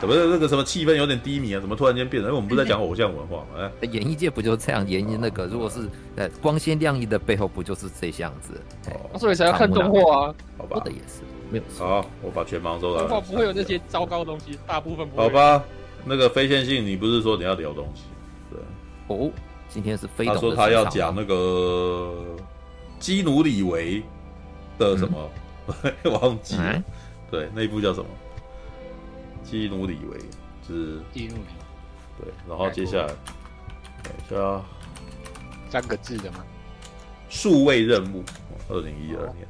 怎么那个什么气氛有点低迷啊？怎么突然间变了？因为我们不是在讲偶像文化吗？哎，演艺界不就是这样？演艺那个，如果是呃光鲜亮丽的背后，不就是这样子？哦，所以才要看动画啊。好吧，的也是没有错。好，我把全盲收了。动画不会有那些糟糕的东西，大部分不会。好吧，那个非线性，你不是说你要聊东西？对。哦，今天是非。他说他要讲那个基努里维的什么？忘记了。对，那一部叫什么？基努里维是基努里，对，然后接下来，等一下，三个字的吗？数位任务，二零一二年，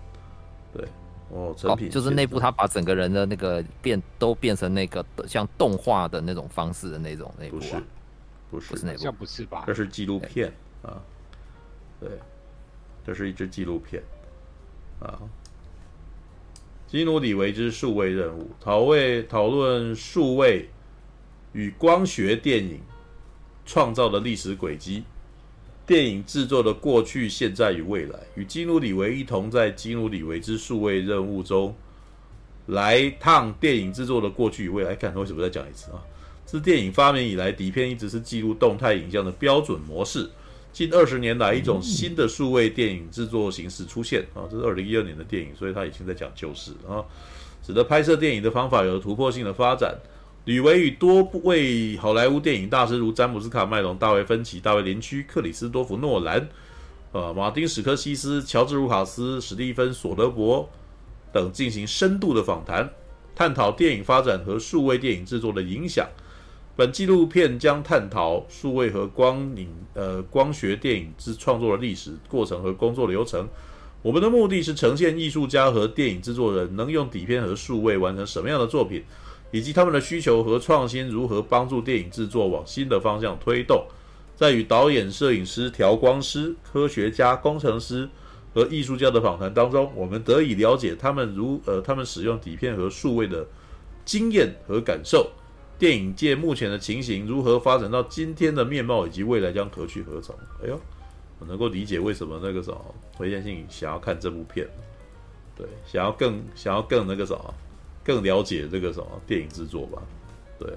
对，哦，成品就是那部他把整个人的那个变都变成那个像动画的那种方式的那种那部，不是，不是，不是那部，像不是吧？这是纪录片啊，对，这是一支纪录片啊。基努里维之数位任务，讨位讨论数位与光学电影创造的历史轨迹，电影制作的过去、现在与未来，与基努里维一同在基努里维之数位任务中来趟电影制作的过去与未来。看，为什么再讲一次啊？自电影发明以来，底片一直是记录动态影像的标准模式。近二十年来，一种新的数位电影制作形式出现啊！这是二零一二年的电影，所以他已经在讲旧事啊，使得拍摄电影的方法有了突破性的发展。吕维与多位好莱坞电影大师如詹姆斯·卡麦隆、大卫·芬奇、大卫·林区、克里斯多夫·诺兰、呃，马丁·史科西斯、乔治·卢卡斯、史蒂芬·索德伯等进行深度的访谈，探讨电影发展和数位电影制作的影响。本纪录片将探讨数位和光影、呃光学电影之创作的历史过程和工作流程。我们的目的是呈现艺术家和电影制作人能用底片和数位完成什么样的作品，以及他们的需求和创新如何帮助电影制作往新的方向推动。在与导演、摄影师、调光师、科学家、工程师和艺术家的访谈当中，我们得以了解他们如呃他们使用底片和数位的经验和感受。电影界目前的情形如何发展到今天的面貌，以及未来将何去何从？哎呦，我能够理解为什么那个什么回线性想要看这部片，对，想要更想要更那个什么，更了解这个什么电影制作吧？对，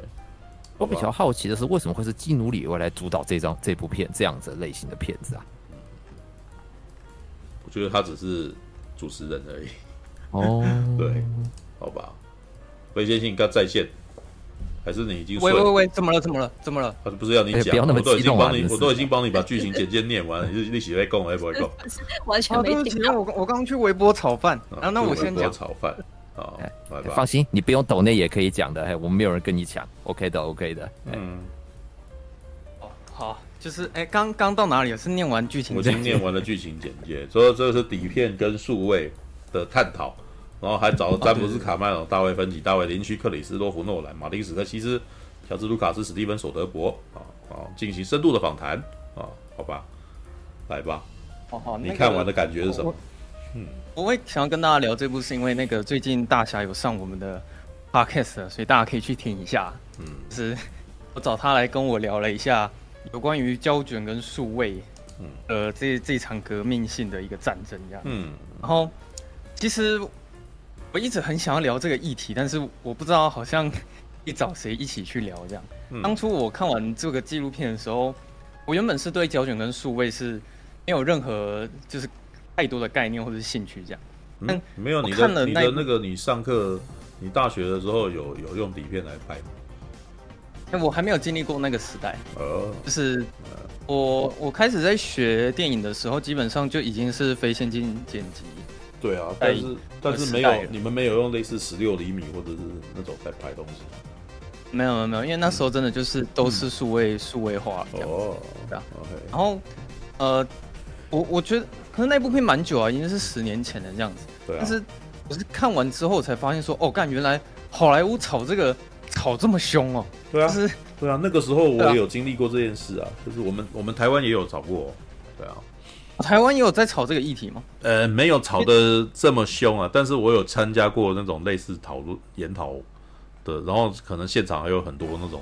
我比较好奇的是，为什么会是基努里维来主导这张这部片这样子类型的片子啊？我觉得他只是主持人而已。哦，对，好吧，回线性刚在线。还是你已经喂喂喂，怎么了？怎么了？怎么了？他不是要你讲，欸、我都已经帮你，我都已经帮你把剧情简介念完了，你是一起在讲还是不会讲？完全没听到。我我刚刚去微波炒饭，啊，那我先讲炒饭。好，放心，你不用抖内也可以讲的，嘿，我们没有人跟你抢，OK 的，OK 的。嗯。哦，好，就是哎，刚、欸、刚到哪里？是念完剧情？我已经念完了剧情简介，所以这个是底片跟数位的探讨。然后还找了詹姆斯·卡麦隆、大卫·芬奇、大卫·林区、克里斯多夫·诺兰、马丁·史克西斯、乔治·卢卡斯、史蒂芬·索德伯啊啊，进行深度的访谈啊，好吧，来吧。好好，你看完的感觉是什么？嗯，我会想要跟大家聊这部，是因为那个最近大侠有上我们的 podcast，所以大家可以去听一下。嗯，是我找他来跟我聊了一下有关于胶卷跟数位，嗯，呃，这这场革命性的一个战争这样。嗯，然后其实。我一直很想要聊这个议题，但是我不知道好像一找谁一起去聊这样。嗯、当初我看完这个纪录片的时候，我原本是对胶卷跟数位是没有任何就是太多的概念或者是兴趣这样。嗯，没有你的你的那个你上课你大学的时候有有用底片来拍吗？哎，我还没有经历过那个时代。哦，就是我我开始在学电影的时候，基本上就已经是非线性剪辑。对啊，但是但是没有你们没有用类似十六厘米或者是那种在拍东西，没有没有没有，因为那时候真的就是都是数位数、嗯、位化这样。哦，对啊，OK，然后呃，我我觉得可能那部片蛮久啊，已经是十年前的这样子，对啊，但是我是看完之后才发现说，哦，干原来好莱坞炒这个炒这么凶哦，对啊，就是对啊，那个时候我也有经历过这件事啊，就是我们我们台湾也有炒过，对啊。台湾也有在炒这个议题吗？呃，没有炒得这么凶啊，但是我有参加过那种类似讨论研讨的，然后可能现场还有很多那种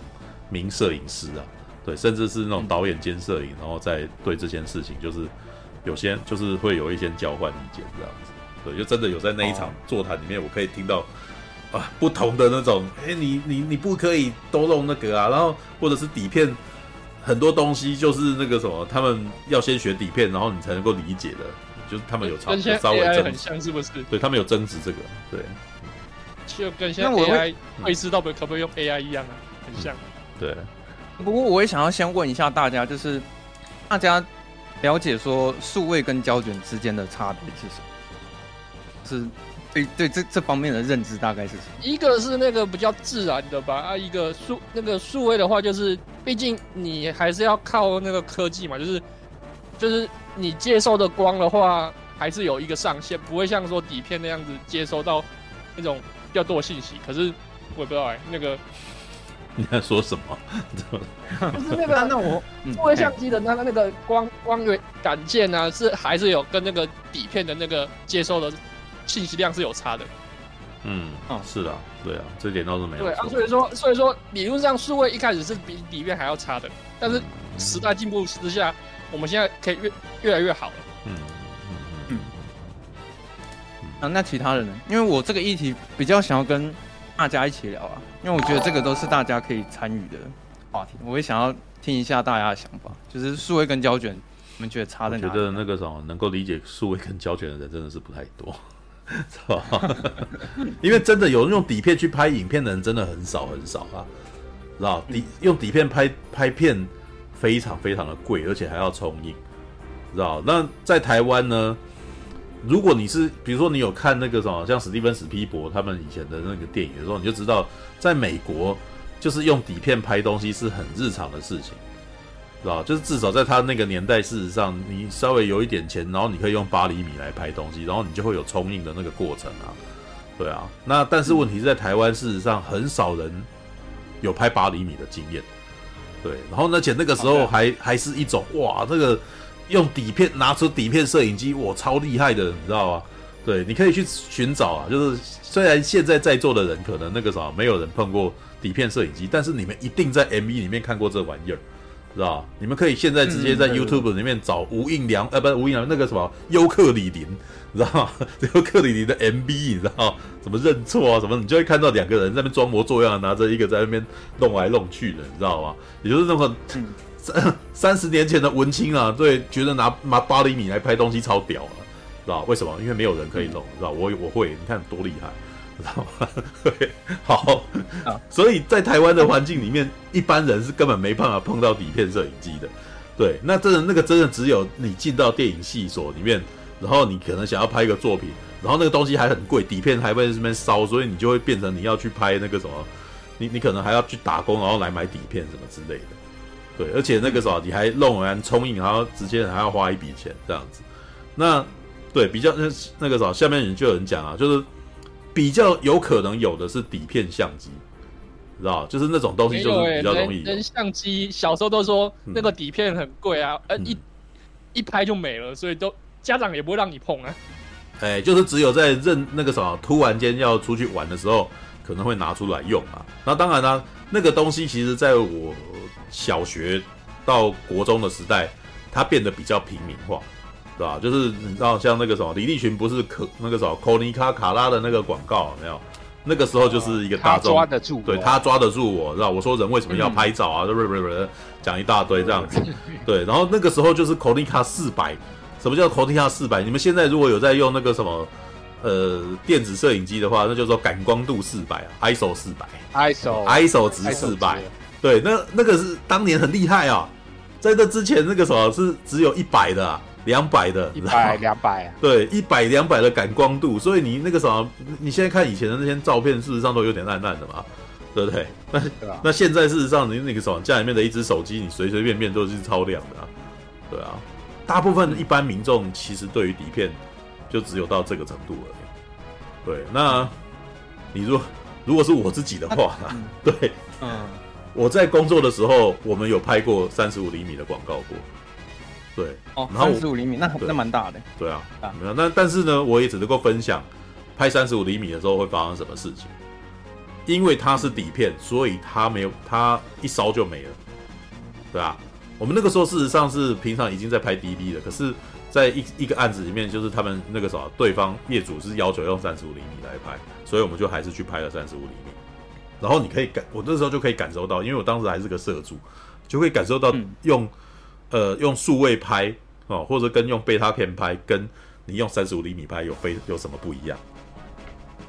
名摄影师啊，对，甚至是那种导演兼摄影，然后在对这件事情，就是有些就是会有一些交换意见这样子，对，就真的有在那一场座谈里面，我可以听到啊不同的那种，哎、你你你不可以都弄那个啊，然后或者是底片很多东西就是那个什么，他们要先学底片，然后你才能够理解的，就是他们有差稍微争很像是不是？对他们有争执这个，对，就跟现在 AI 未知道不可不可以用 AI 一样啊，很像。对，不过我也想要先问一下大家，就是大家了解说数位跟胶卷之间的差别是什么？是对对这这方面的认知大概是什么？一个是那个比较自然的吧，啊，一个数那个数位的话，就是毕竟你还是要靠那个科技嘛，就是就是你接受的光的话，还是有一个上限，不会像说底片那样子接收到那种比较多信息。可是我也不知道哎、欸，那个。你在说什么？就是那个，那我数位相机的那个那个光光源感件呢，是还是有跟那个底片的那个接收的信息量是有差的。嗯，哦，是的，对啊，这点倒是没有。对啊，所以说所以说理论上数位一开始是比底面还要差的，但是时代进步之下，我们现在可以越越来越好了。嗯嗯嗯嗯。啊，那其他人呢？因为我这个议题比较想要跟。大家一起聊啊，因为我觉得这个都是大家可以参与的话题。我也想要听一下大家的想法，就是数位跟胶卷，你们觉得差在哪里？我觉得那个什么能够理解数位跟胶卷的人真的是不太多，是吧？因为真的有人用底片去拍影片的人真的很少很少啊，知道？底用底片拍拍片非常非常的贵，而且还要冲印，知道？那在台湾呢？如果你是，比如说你有看那个什么，像史蒂芬史皮伯他们以前的那个电影的时候，你就知道，在美国就是用底片拍东西是很日常的事情，是吧？就是至少在他那个年代，事实上你稍微有一点钱，然后你可以用八厘米来拍东西，然后你就会有冲印的那个过程啊，对啊。那但是问题是在台湾，事实上很少人有拍八厘米的经验，对。然后而且那个时候还还是一种哇，这个。用底片拿出底片摄影机，我，超厉害的，你知道吗？对，你可以去寻找啊。就是虽然现在在座的人可能那个啥没有人碰过底片摄影机，但是你们一定在 MV 里面看过这玩意儿，知道吧？你们可以现在直接在 YouTube 里面找无印良，呃，不是无印良，那个什么尤克里林，你知道吗？优客李林的 MV，你知道怎么认错啊？什么？你就会看到两个人在那边装模作样，拿着一个在那边弄来弄去的，你知道吗？也就是那么。嗯 三十年前的文青啊，对，觉得拿拿八厘米来拍东西超屌了，知道为什么？因为没有人可以弄，知道我我会，你看多厉害，知道吗？对，好，所以在台湾的环境里面，一般人是根本没办法碰到底片摄影机的。对，那真的那个真的只有你进到电影系所里面，然后你可能想要拍一个作品，然后那个东西还很贵，底片还会在这边烧，所以你就会变成你要去拍那个什么，你你可能还要去打工，然后来买底片什么之类的。对，而且那个时候你还弄完冲印，然后直接还要花一笔钱这样子。那对比较那那个时候，下面人就有人讲啊，就是比较有可能有的是底片相机，知道就是那种东西就是比较容易。人，人相机小时候都说那个底片很贵啊，呃、嗯、一一拍就没了，所以都家长也不会让你碰啊。哎，就是只有在认那个什么突然间要出去玩的时候，可能会拿出来用啊。那当然啦，那个东西其实在我。小学到国中的时代，它变得比较平民化，对吧？就是你知道，像那个什么李立群不是可那个什么柯尼卡卡拉的那个广告有没有？那个时候就是一个大众，他抓得住，对他抓得住我，知道？我说人为什么要拍照啊？不不不不，讲一大堆这样子，对。然后那个时候就是柯尼卡四百，什么叫柯尼卡四百？你们现在如果有在用那个什么呃电子摄影机的话，那就是说感光度四百啊，ISO 四百，ISO ISO 值四百。对，那那个是当年很厉害啊，在这之前那个什么是只有一百的、两百的，一百两百，对，一百两百的感光度，所以你那个什么，你现在看以前的那些照片，事实上都有点烂烂的嘛，对不对？那那现在事实上你那个什么家里面的一只手机，你随随便便都是超亮的啊，对啊，大部分一般民众其实对于底片就只有到这个程度而已。对，那你如果如果是我自己的话呢？对，嗯。我在工作的时候，我们有拍过三十五厘米的广告过，对，哦，三十五厘米，那那蛮大的，对啊，没有，那但是呢，我也只能够分享拍三十五厘米的时候会发生什么事情，因为它是底片，所以它没有，它一烧就没了，对啊？我们那个时候事实上是平常已经在拍 DB 了，可是，在一一个案子里面，就是他们那个什么，对方业主是要求用三十五厘米来拍，所以我们就还是去拍了三十五厘米。然后你可以感，我那时候就可以感受到，因为我当时还是个摄主，就会感受到用、嗯、呃用数位拍哦，或者跟用贝塔片拍，跟你用三十五厘米拍有非有什么不一样？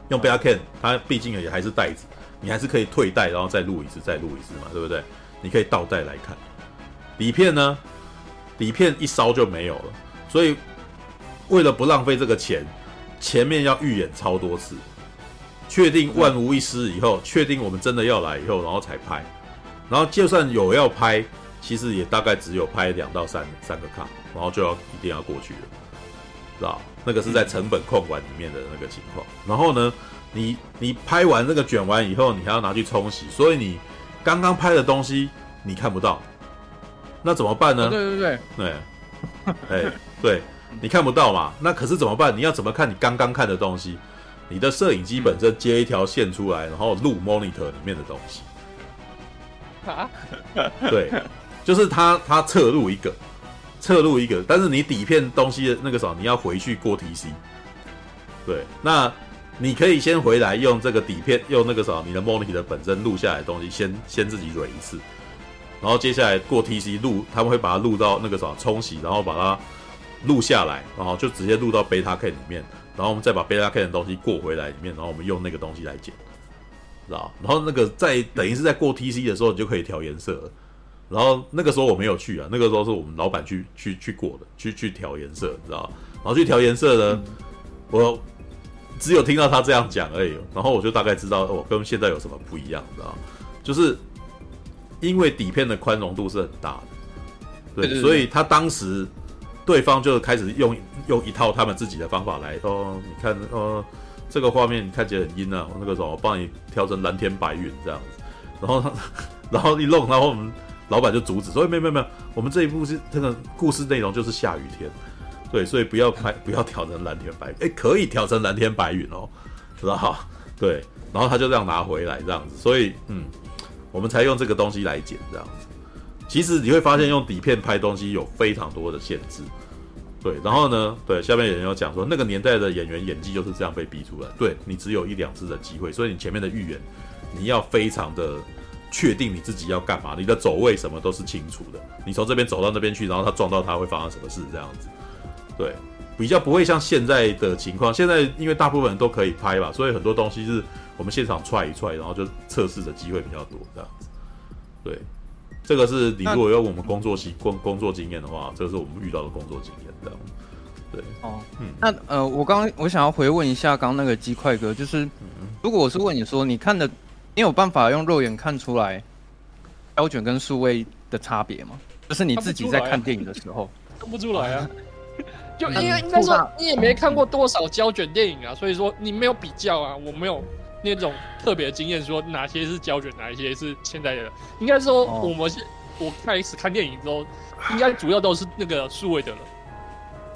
用贝塔片它毕竟也还是带子，你还是可以退带，然后再录一次，再录一次嘛，对不对？你可以倒带来看。底片呢？底片一烧就没有了，所以为了不浪费这个钱，前面要预演超多次。确定万无一失以后，确定我们真的要来以后，然后才拍。然后就算有要拍，其实也大概只有拍两到三三个卡，然后就要一定要过去了，知道？那个是在成本控管里面的那个情况。然后呢，你你拍完那个卷完以后，你还要拿去冲洗，所以你刚刚拍的东西你看不到，那怎么办呢？对对对对，哎对，你看不到嘛？那可是怎么办？你要怎么看你刚刚看的东西？你的摄影机本身接一条线出来，然后录 monitor 里面的东西。啊？对，就是它它侧录一个，侧录一个，但是你底片东西的那个什么，你要回去过 TC。对，那你可以先回来用这个底片，用那个什么，你的 monitor 本身录下来的东西，先先自己蕊一次，然后接下来过 TC 录，他们会把它录到那个什么冲洗，然后把它录下来，然后就直接录到 Beta K 里面。然后我们再把 Beta K 的东西过回来里面，然后我们用那个东西来剪，知道？然后那个在等于是在过 TC 的时候，你就可以调颜色了。然后那个时候我没有去啊，那个时候是我们老板去去去过的，去去调颜色，你知道？然后去调颜色呢，嗯、我只有听到他这样讲而已。然后我就大概知道我、哦、跟现在有什么不一样，你知道？就是因为底片的宽容度是很大的，对，对对对，所以他当时。对方就开始用用一套他们自己的方法来哦，你看哦，这个画面看起来很阴啊，那个时候我帮你调成蓝天白云这样子，然后 然后一弄，然后我们老板就阻止说没有没有没有，我们这一部是这个故事内容就是下雨天，对，所以不要拍不要调成蓝天白云，诶，可以调成蓝天白云哦，知道哈？对，然后他就这样拿回来这样子，所以嗯，我们才用这个东西来剪这样子。其实你会发现，用底片拍东西有非常多的限制，对。然后呢，对，下面有人有讲说，那个年代的演员演技就是这样被逼出来。对，你只有一两次的机会，所以你前面的预演，你要非常的确定你自己要干嘛，你的走位什么都是清楚的。你从这边走到那边去，然后他撞到他会发生什么事，这样子。对，比较不会像现在的情况。现在因为大部分人都可以拍吧，所以很多东西是我们现场踹一踹，然后就测试的机会比较多，这样子。对。这个是你如果有我们工作习工工作经验的话，这个是我们遇到的工作经验，这样。对，哦，嗯，那呃，我刚刚我想要回问一下，刚刚那个鸡块哥，就是如果我是问你说，你看的，你有办法用肉眼看出来胶卷跟数位的差别吗？就是你自己在看电影的时候看不出来啊，就应该应该说你也没看过多少胶卷电影啊，所以说你没有比较啊，我没有。那种特别的经验，说哪些是胶卷，哪一些是现在的，应该说我们我开始看电影之后，应该主要都是那个数位的了。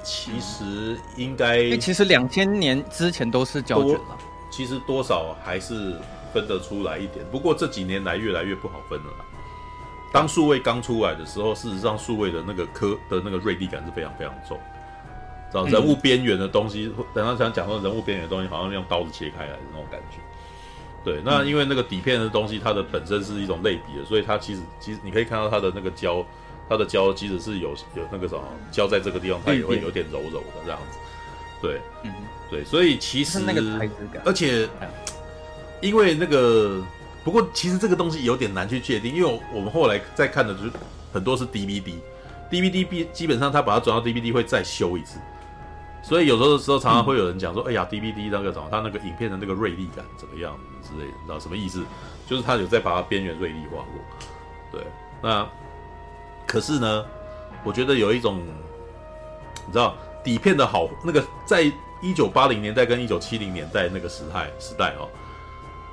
其实应该，其实两千年之前都是胶卷了。其实多少还是分得出来一点，不过这几年来越来越不好分了啦。当数位刚出来的时候，事实上数位的那个科的那个锐利感是非常非常重。知道人物边缘的东西，等下想讲说人物边缘的东西，好像用刀子切开来的那种感觉。对，那因为那个底片的东西，它的本身是一种类比的，所以它其实其实你可以看到它的那个胶，它的胶即使是有有那个什么胶在这个地方，它也会有点柔柔的这样子。对，嗯，对，所以其实那个材质感，而且因为那个，不过其实这个东西有点难去界定，因为我们后来在看的就是很多是 DVD，DVD 基本上它把它转到 DVD 会再修一次。所以有时候的时候，常常会有人讲说：“哎呀，DVD 那个什么，它那个影片的那个锐利感怎么样之类的，你知道什么意思？就是它有在把它边缘锐利化过。”对，那可是呢，我觉得有一种，你知道底片的好，那个在一九八零年代跟一九七零年代那个时代时代哦，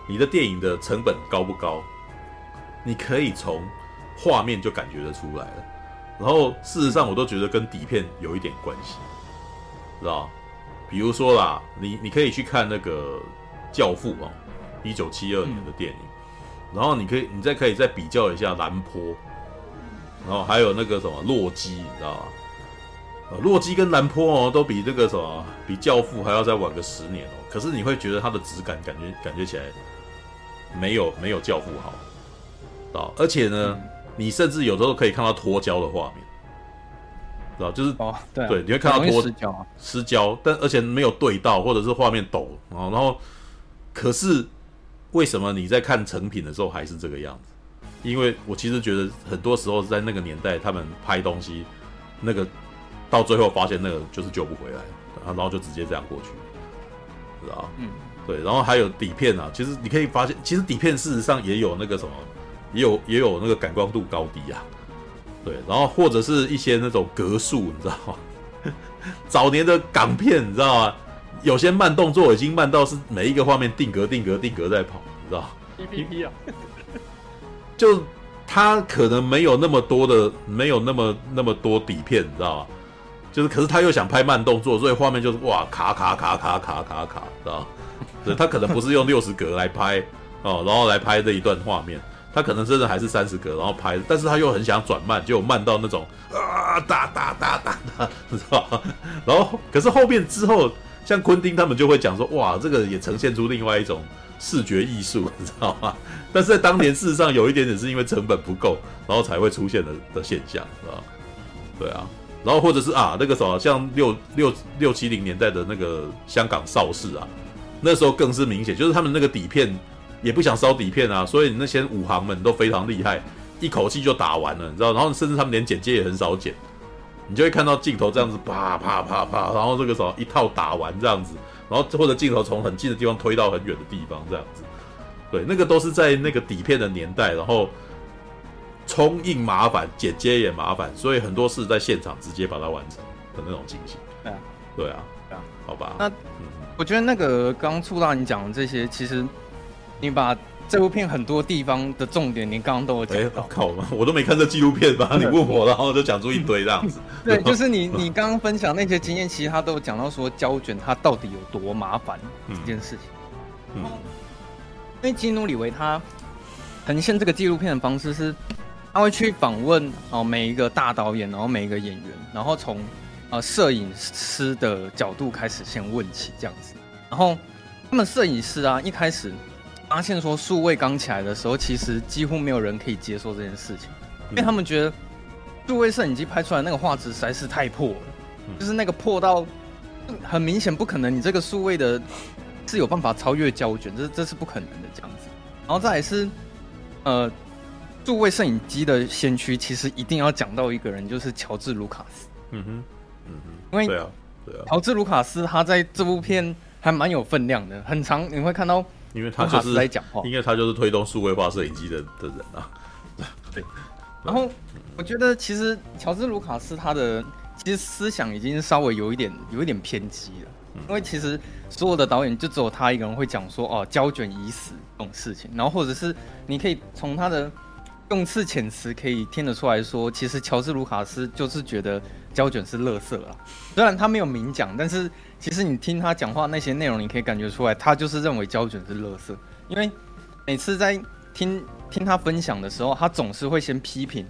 你的电影的成本高不高？你可以从画面就感觉得出来了。然后事实上，我都觉得跟底片有一点关系。知道，比如说啦，你你可以去看那个《教父》哦，一九七二年的电影，嗯、然后你可以，你再可以再比较一下《蓝波》，然后还有那个什么洛基，你知道吗？呃，洛基跟兰坡哦，都比这个什么，比教父还要再晚个十年哦。可是你会觉得它的质感感觉感觉起来没有没有教父好，啊？而且呢，嗯、你甚至有时候可以看到脱胶的画面，知道？就是哦，对、啊、对，你会看到脱失焦，失焦，但而且没有对到，或者是画面抖啊。然后，可是为什么你在看成品的时候还是这个样子？因为我其实觉得很多时候在那个年代，他们拍东西那个。到最后发现那个就是救不回来，然后就直接这样过去，知道嗯，对，然后还有底片啊，其实你可以发现，其实底片事实上也有那个什么，也有也有那个感光度高低啊，对，然后或者是一些那种格数，你知道吗？早年的港片，你知道吗？有些慢动作已经慢到是每一个画面定格、定格、定格在跑，你知道？P P 啊，就它可能没有那么多的，没有那么那么多底片，你知道吗？就是，可是他又想拍慢动作，所以画面就是哇卡卡卡卡卡卡卡，知道？对，他可能不是用六十格来拍哦，然后来拍这一段画面，他可能真的还是三十格，然后拍，但是他又很想转慢，就慢到那种啊哒哒哒哒哒，你知道吧？然后，可是后面之后，像昆汀他们就会讲说，哇，这个也呈现出另外一种视觉艺术，你知道吗？但是在当年事实上有一点点是因为成本不够，然后才会出现的的现象，知道？对啊。然后或者是啊，那个什么，像六六六七零年代的那个香港邵氏啊，那时候更是明显，就是他们那个底片也不想烧底片啊，所以那些武行们都非常厉害，一口气就打完了，你知道？然后甚至他们连剪接也很少剪，你就会看到镜头这样子啪啪啪啪，然后这个时候一套打完这样子，然后或者镜头从很近的地方推到很远的地方这样子，对，那个都是在那个底片的年代，然后。冲印麻烦，剪接也麻烦，所以很多事在现场直接把它完成的那种情形。对啊，对啊，啊，好吧。那、嗯、我觉得那个刚刚触到你讲的这些，其实你把这部片很多地方的重点，你刚刚都有讲到。靠，我都没看这纪录片吧？你问我，然后就讲出一堆这样子。对，就是你你刚刚分享那些经验，其实他都有讲到说胶卷它到底有多麻烦这件事情。嗯。因为基努里维他呈现这个纪录片的方式是。他会去访问哦每一个大导演，然后每一个演员，然后从呃摄影师的角度开始先问起这样子。然后他们摄影师啊一开始发现说数位刚起来的时候，其实几乎没有人可以接受这件事情，因为他们觉得数位摄影机拍出来那个画质实在是太破了，就是那个破到很明显不可能，你这个数位的是有办法超越胶卷，这这是不可能的这样子。然后再来是呃。数位摄影机的先驱，其实一定要讲到一个人，就是乔治·卢卡斯。嗯哼，嗯，因为对啊，对啊，乔治·卢卡斯他在这部片还蛮有分量的，很长你会看到，因为他就是在讲话，因为他就是推动数位化摄影机的的人啊。对，然后我觉得其实乔治·卢卡斯他的其实思想已经稍微有一点有一点偏激了，因为其实所有的导演就只有他一个人会讲说哦胶卷已死这种事情，然后或者是你可以从他的。用词遣词可以听得出来说，其实乔治·卢卡斯就是觉得胶卷是垃圾啊。虽然他没有明讲，但是其实你听他讲话那些内容，你可以感觉出来，他就是认为胶卷是垃圾。因为每次在听听他分享的时候，他总是会先批评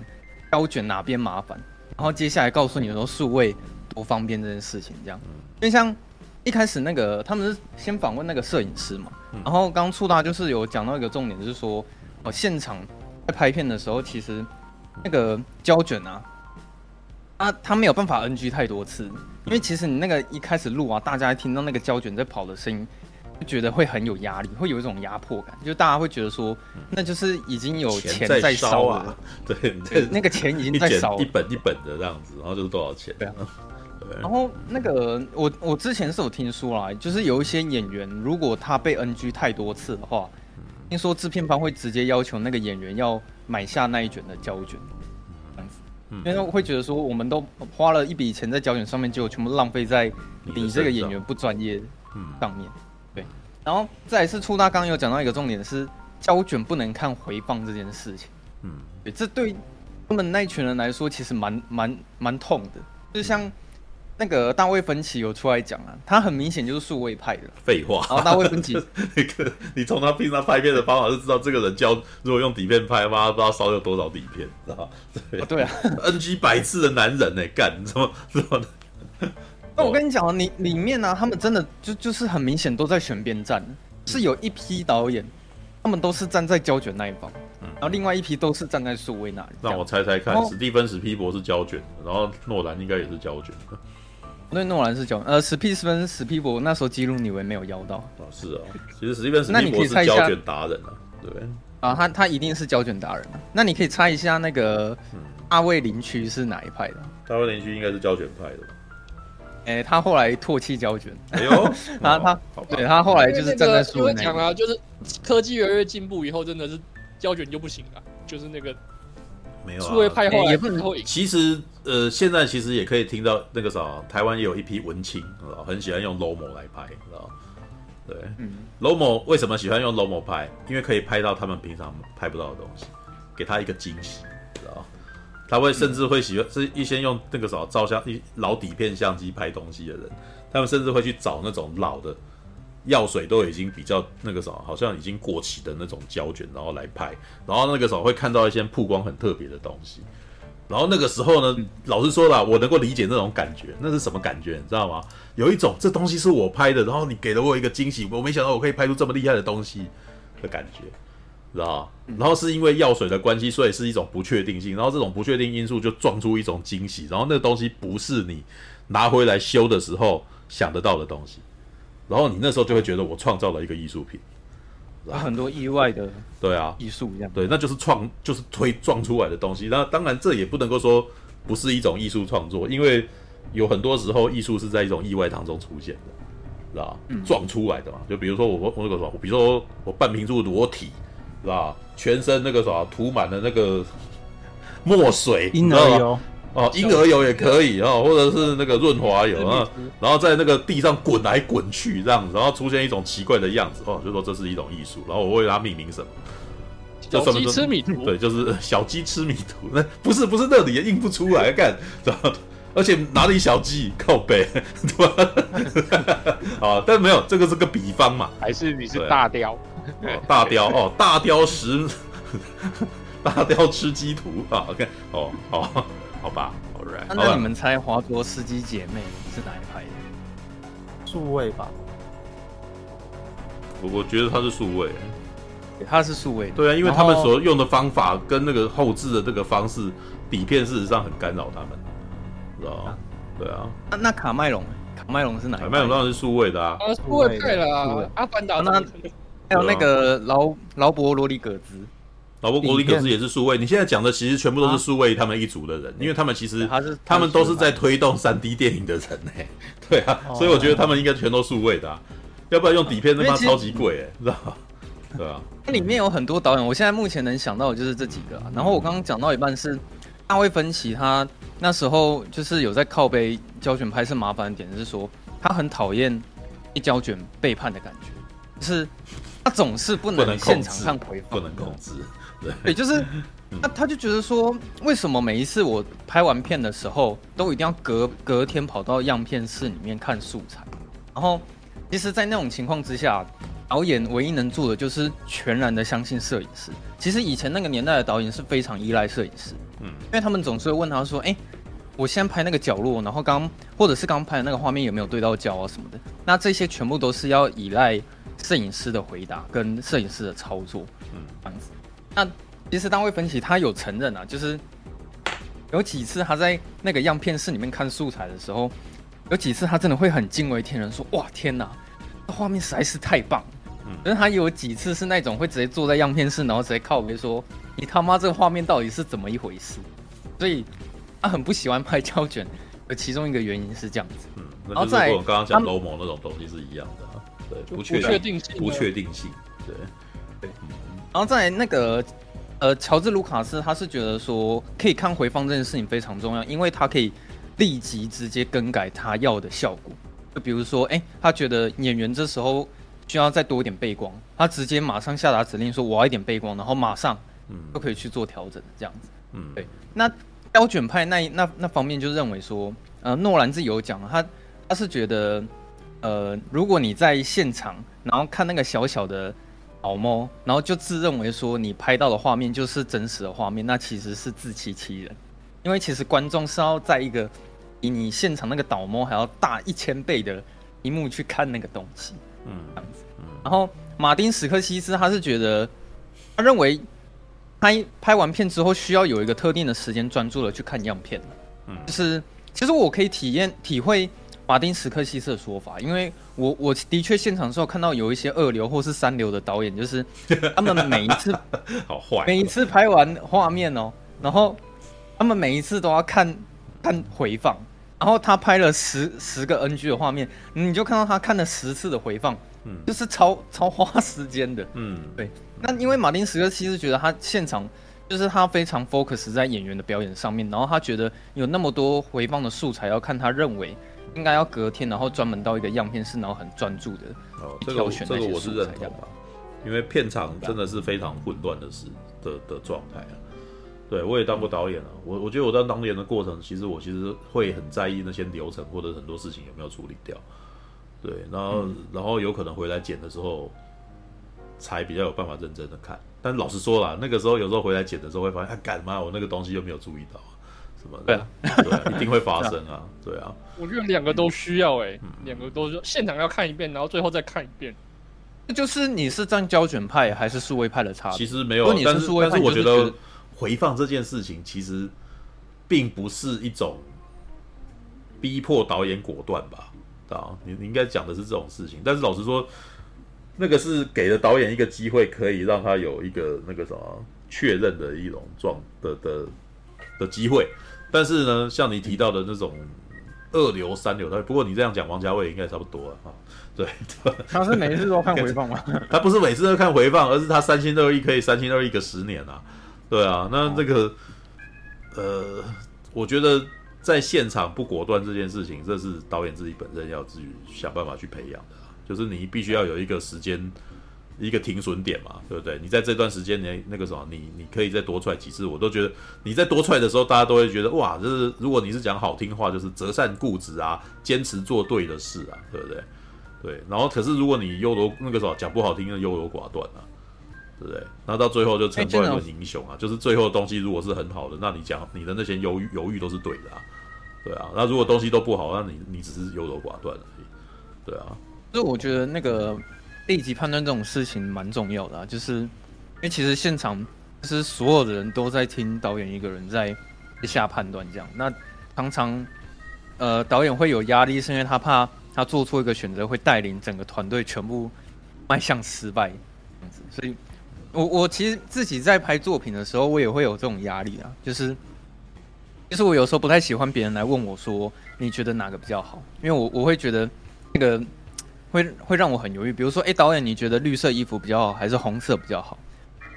胶卷哪边麻烦，然后接下来告诉你说数位多方便这件事情。这样，因为像一开始那个他们是先访问那个摄影师嘛，然后刚出道就是有讲到一个重点，就是说哦现场。在拍片的时候，其实那个胶卷啊，啊，他没有办法 NG 太多次，因为其实你那个一开始录啊，大家听到那个胶卷在跑的声音，就觉得会很有压力，会有一种压迫感，就大家会觉得说，那就是已经有钱在烧啊，对，对，那个钱已经在烧，一本一本的这样子，然后就是多少钱？对啊，然后那个我我之前是有听说啦，就是有一些演员，如果他被 NG 太多次的话。听说制片方会直接要求那个演员要买下那一卷的胶卷，因为我会觉得说，我们都花了一笔钱在胶卷上面，结果全部浪费在你这个演员不专业上面。对，然后再来是初大刚有讲到一个重点是胶卷不能看回放这件事情。嗯，对，这对他们那一群人来说其实蛮蛮蛮痛的。就像那个大卫芬奇有出来讲啊，他很明显就是数位派的。废话。然后大卫芬奇，那个你从他平常拍片的方法就知道，这个人教如果用底片拍，妈不知道烧有多少底片，知道对、哦、对啊，NG 百次的男人呢、欸，干什么什么？那我跟你讲啊，你里面呢、啊，他们真的就就是很明显都在选边站，是有一批导演，他们都是站在胶卷那一方。然后另外一批都是站在数位那里。让我猜猜看，史蒂芬史皮博是胶卷，然后诺兰应该也是胶卷。对，诺兰是胶，呃，史蒂芬史皮博那时候基努李维没有邀到。哦，是啊，其实史蒂芬史皮博是胶卷达人啊，对。啊，他他一定是胶卷达人啊。那你可以猜一下，那个大卫林区是哪一派的？大卫林区应该是胶卷派的。哎，他后来唾弃胶卷。哎呦，然 后他对他后来就是站在数位那讲啊，就是科技越来越进步以后，真的是。胶卷就不行了，就是那个没有啊，数位派后来也不能。其实呃，现在其实也可以听到那个啥，台湾也有一批文青，很喜欢用 Lomo 来拍，知道对，嗯，Lomo 为什么喜欢用 Lomo 拍？因为可以拍到他们平常拍不到的东西，给他一个惊喜，知道他会甚至会喜欢是一些用那个啥照相一老底片相机拍东西的人，他们甚至会去找那种老的。药水都已经比较那个什么，好像已经过期的那种胶卷，然后来拍，然后那个时候会看到一些曝光很特别的东西，然后那个时候呢，老实说了，我能够理解那种感觉，那是什么感觉，你知道吗？有一种这东西是我拍的，然后你给了我一个惊喜，我没想到我可以拍出这么厉害的东西的感觉，知道吗？然后是因为药水的关系，所以是一种不确定性，然后这种不确定因素就撞出一种惊喜，然后那个东西不是你拿回来修的时候想得到的东西。然后你那时候就会觉得我创造了一个艺术品，有很多意外的对啊艺术一样对，那就是创就是推撞出来的东西。那当然这也不能够说不是一种艺术创作，因为有很多时候艺术是在一种意外当中出现的，是吧？撞出来的嘛。就比如说我我那个什么，比如说我半瓶醋裸体，是吧？全身那个什么涂满了那个墨水，婴儿油。哦，婴儿油也可以哦，或者是那个润滑油啊，然后在那个地上滚来滚去这样子，然后出现一种奇怪的样子哦，就说这是一种艺术，然后我为它命名什么？小鸡吃米图，对，就是小鸡吃米图，那不是不是那里也印不出来 干，而且哪里小鸡靠背，对吧？啊，但没有，这个是个比方嘛，还是你是大雕？大雕哦，大雕食，大雕吃鸡图啊，OK，哦，好。好吧，Alright，那你们猜华卓司机姐妹是哪一派的？数位吧。我我觉得他是数位，他是数位。对啊，因为他们所用的方法跟那个后置的这个方式，底片事实上很干扰他们，知道吗？对啊。那那卡麦隆，卡麦隆是哪一派？卡麦隆当然是数位的啊。啊，数位派了啊。阿凡达那还有那个劳劳勃罗里葛兹。劳勃·罗里葛兹也是数位，你现在讲的其实全部都是数位他们一组的人，啊、因为他们其实他是他们都是在推动三 D 电影的人呢、欸，对啊，哦、所以我觉得他们应该全都数位的、啊，要不然用底片他妈超级贵哎，知道吗？对啊，那里面有很多导演，我现在目前能想到的就是这几个、啊。然后我刚刚讲到一半是大卫·芬奇，他那时候就是有在靠背胶卷拍摄麻烦的点，是说他很讨厌一胶卷背叛的感觉，就是他总是不能现场看回放，不能控制。对，就是 他，他就觉得说，为什么每一次我拍完片的时候，都一定要隔隔天跑到样片室里面看素材？然后，其实，在那种情况之下，导演唯一能做的就是全然的相信摄影师。其实以前那个年代的导演是非常依赖摄影师，嗯，因为他们总是会问他说：“哎，我先拍那个角落，然后刚或者是刚拍的那个画面有没有对到焦啊什么的？那这些全部都是要依赖摄影师的回答跟摄影师的操作，嗯，这样子。”那其实大卫芬奇他有承认啊，就是有几次他在那个样片室里面看素材的时候，有几次他真的会很惊为天人，说：“哇，天哪，这画面实在是太棒！”嗯，但是他有几次是那种会直接坐在样片室，然后直接靠北说：“你他妈这个画面到底是怎么一回事？”所以他很不喜欢拍胶卷，有其中一个原因是这样子。嗯，然后再我刚刚讲 Lomo 那种东西是一样的，对，不确定性，不确定性，对。对，然后在那个呃，乔治·卢卡斯他是觉得说，可以看回放这件事情非常重要，因为他可以立即直接更改他要的效果。就比如说，哎，他觉得演员这时候需要再多一点背光，他直接马上下达指令说我要一点背光，然后马上就可以去做调整，这样子。嗯，对。那标准派那那那方面就认为说，呃，诺兰自己有讲，他他是觉得，呃，如果你在现场，然后看那个小小的倒猫，然后就自认为说你拍到的画面就是真实的画面，那其实是自欺欺人，因为其实观众是要在一个比你现场那个倒模还要大一千倍的荧幕去看那个东西，嗯，这样子。然后马丁·史克西斯他是觉得，他认为拍拍完片之后需要有一个特定的时间专注的去看样片，嗯，就是其实我可以体验体会马丁·史克西斯的说法，因为我我的确现场的时候看到有一些二流或是三流的导演，就是他们每一次 好坏，每一次拍完画面哦，然后他们每一次都要看看回放，然后他拍了十十个 NG 的画面，你就看到他看了十次的回放。嗯，就是超超花时间的。嗯，对。那因为马丁·史克西斯觉得他现场就是他非常 focus 在演员的表演上面，然后他觉得有那么多回放的素材要看，他认为应该要隔天，然后专门到一个样片室，然后很专注的哦，这个这个我是认同啊，因为片场真的是非常混乱的事的的状态啊。对，我也当过导演啊，我我觉得我当导演的过程，其实我其实会很在意那些流程或者很多事情有没有处理掉。对，然后、嗯、然后有可能回来剪的时候，才比较有办法认真的看。但老实说啦，那个时候有时候回来剪的时候，会发现，哎，干嘛我那个东西又没有注意到啊，什么的？对啊，对啊，一定会发生 啊，对啊。我觉得两个都需要哎、欸，嗯、两个都是现场要看一遍，然后最后再看一遍。那就是你是站胶卷派还是数位派的差别？其实没有，但是但是我觉得回放这件事情其实并不是一种逼迫导演果断吧。啊，你你应该讲的是这种事情，但是老实说，那个是给了导演一个机会，可以让他有一个那个什么确认的一种状的的的机会。但是呢，像你提到的那种二流三流的，不过你这样讲，王家卫应该差不多了啊。对，他是每一次都看回放吗？他不是每次都看回放，而是他三心二意可以三心二意个十年啊。对啊，那这个呃，我觉得。在现场不果断这件事情，这是导演自己本身要自己想办法去培养的。就是你必须要有一个时间，一个停损点嘛，对不对？你在这段时间，你那个什么，你你可以再多出来几次，我都觉得你在多出来的时候，大家都会觉得哇，就是如果你是讲好听话，就是择善固执啊，坚持做对的事啊，对不对？对。然后可是如果你优柔那个什么讲不好听的优柔寡断啊，对不对？那到最后就成不了一个英雄啊，就是最后的东西如果是很好的，那你讲你的那些犹豫犹豫都是对的啊。对啊，那如果东西都不好，那你你只是优柔寡断而已。对啊，所以我觉得那个立即判断这种事情蛮重要的啊，就是因为其实现场是所有的人都在听导演一个人在下判断，这样。那常常呃导演会有压力，是因为他怕他做出一个选择会带领整个团队全部迈向失败这样子。所以我我其实自己在拍作品的时候，我也会有这种压力啊，就是。其实我有时候不太喜欢别人来问我说，你觉得哪个比较好？因为我我会觉得那个会会让我很犹豫。比如说，哎，导演，你觉得绿色衣服比较好，还是红色比较好？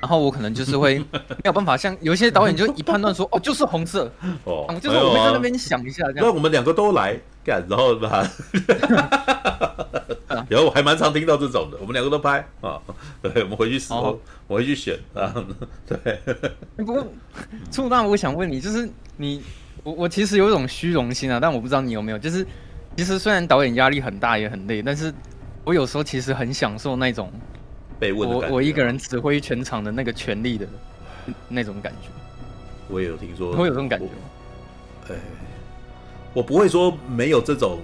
然后我可能就是会 没有办法，像有一些导演就一判断说，哦，就是红色。哦，就是我会在那边想一下这样。那我们两个都来干，然后把。然后我还蛮常听到这种的，我们两个都拍啊，对，我们回去时候我回去选啊，对。不过，处大，我想问你，就是你，我我其实有一种虚荣心啊，但我不知道你有没有，就是其实虽然导演压力很大也很累，但是我有时候其实很享受那种被问我我一个人指挥全场的那个权力的那种感觉。我也有听说，会有这种感觉吗？哎，我不会说没有这种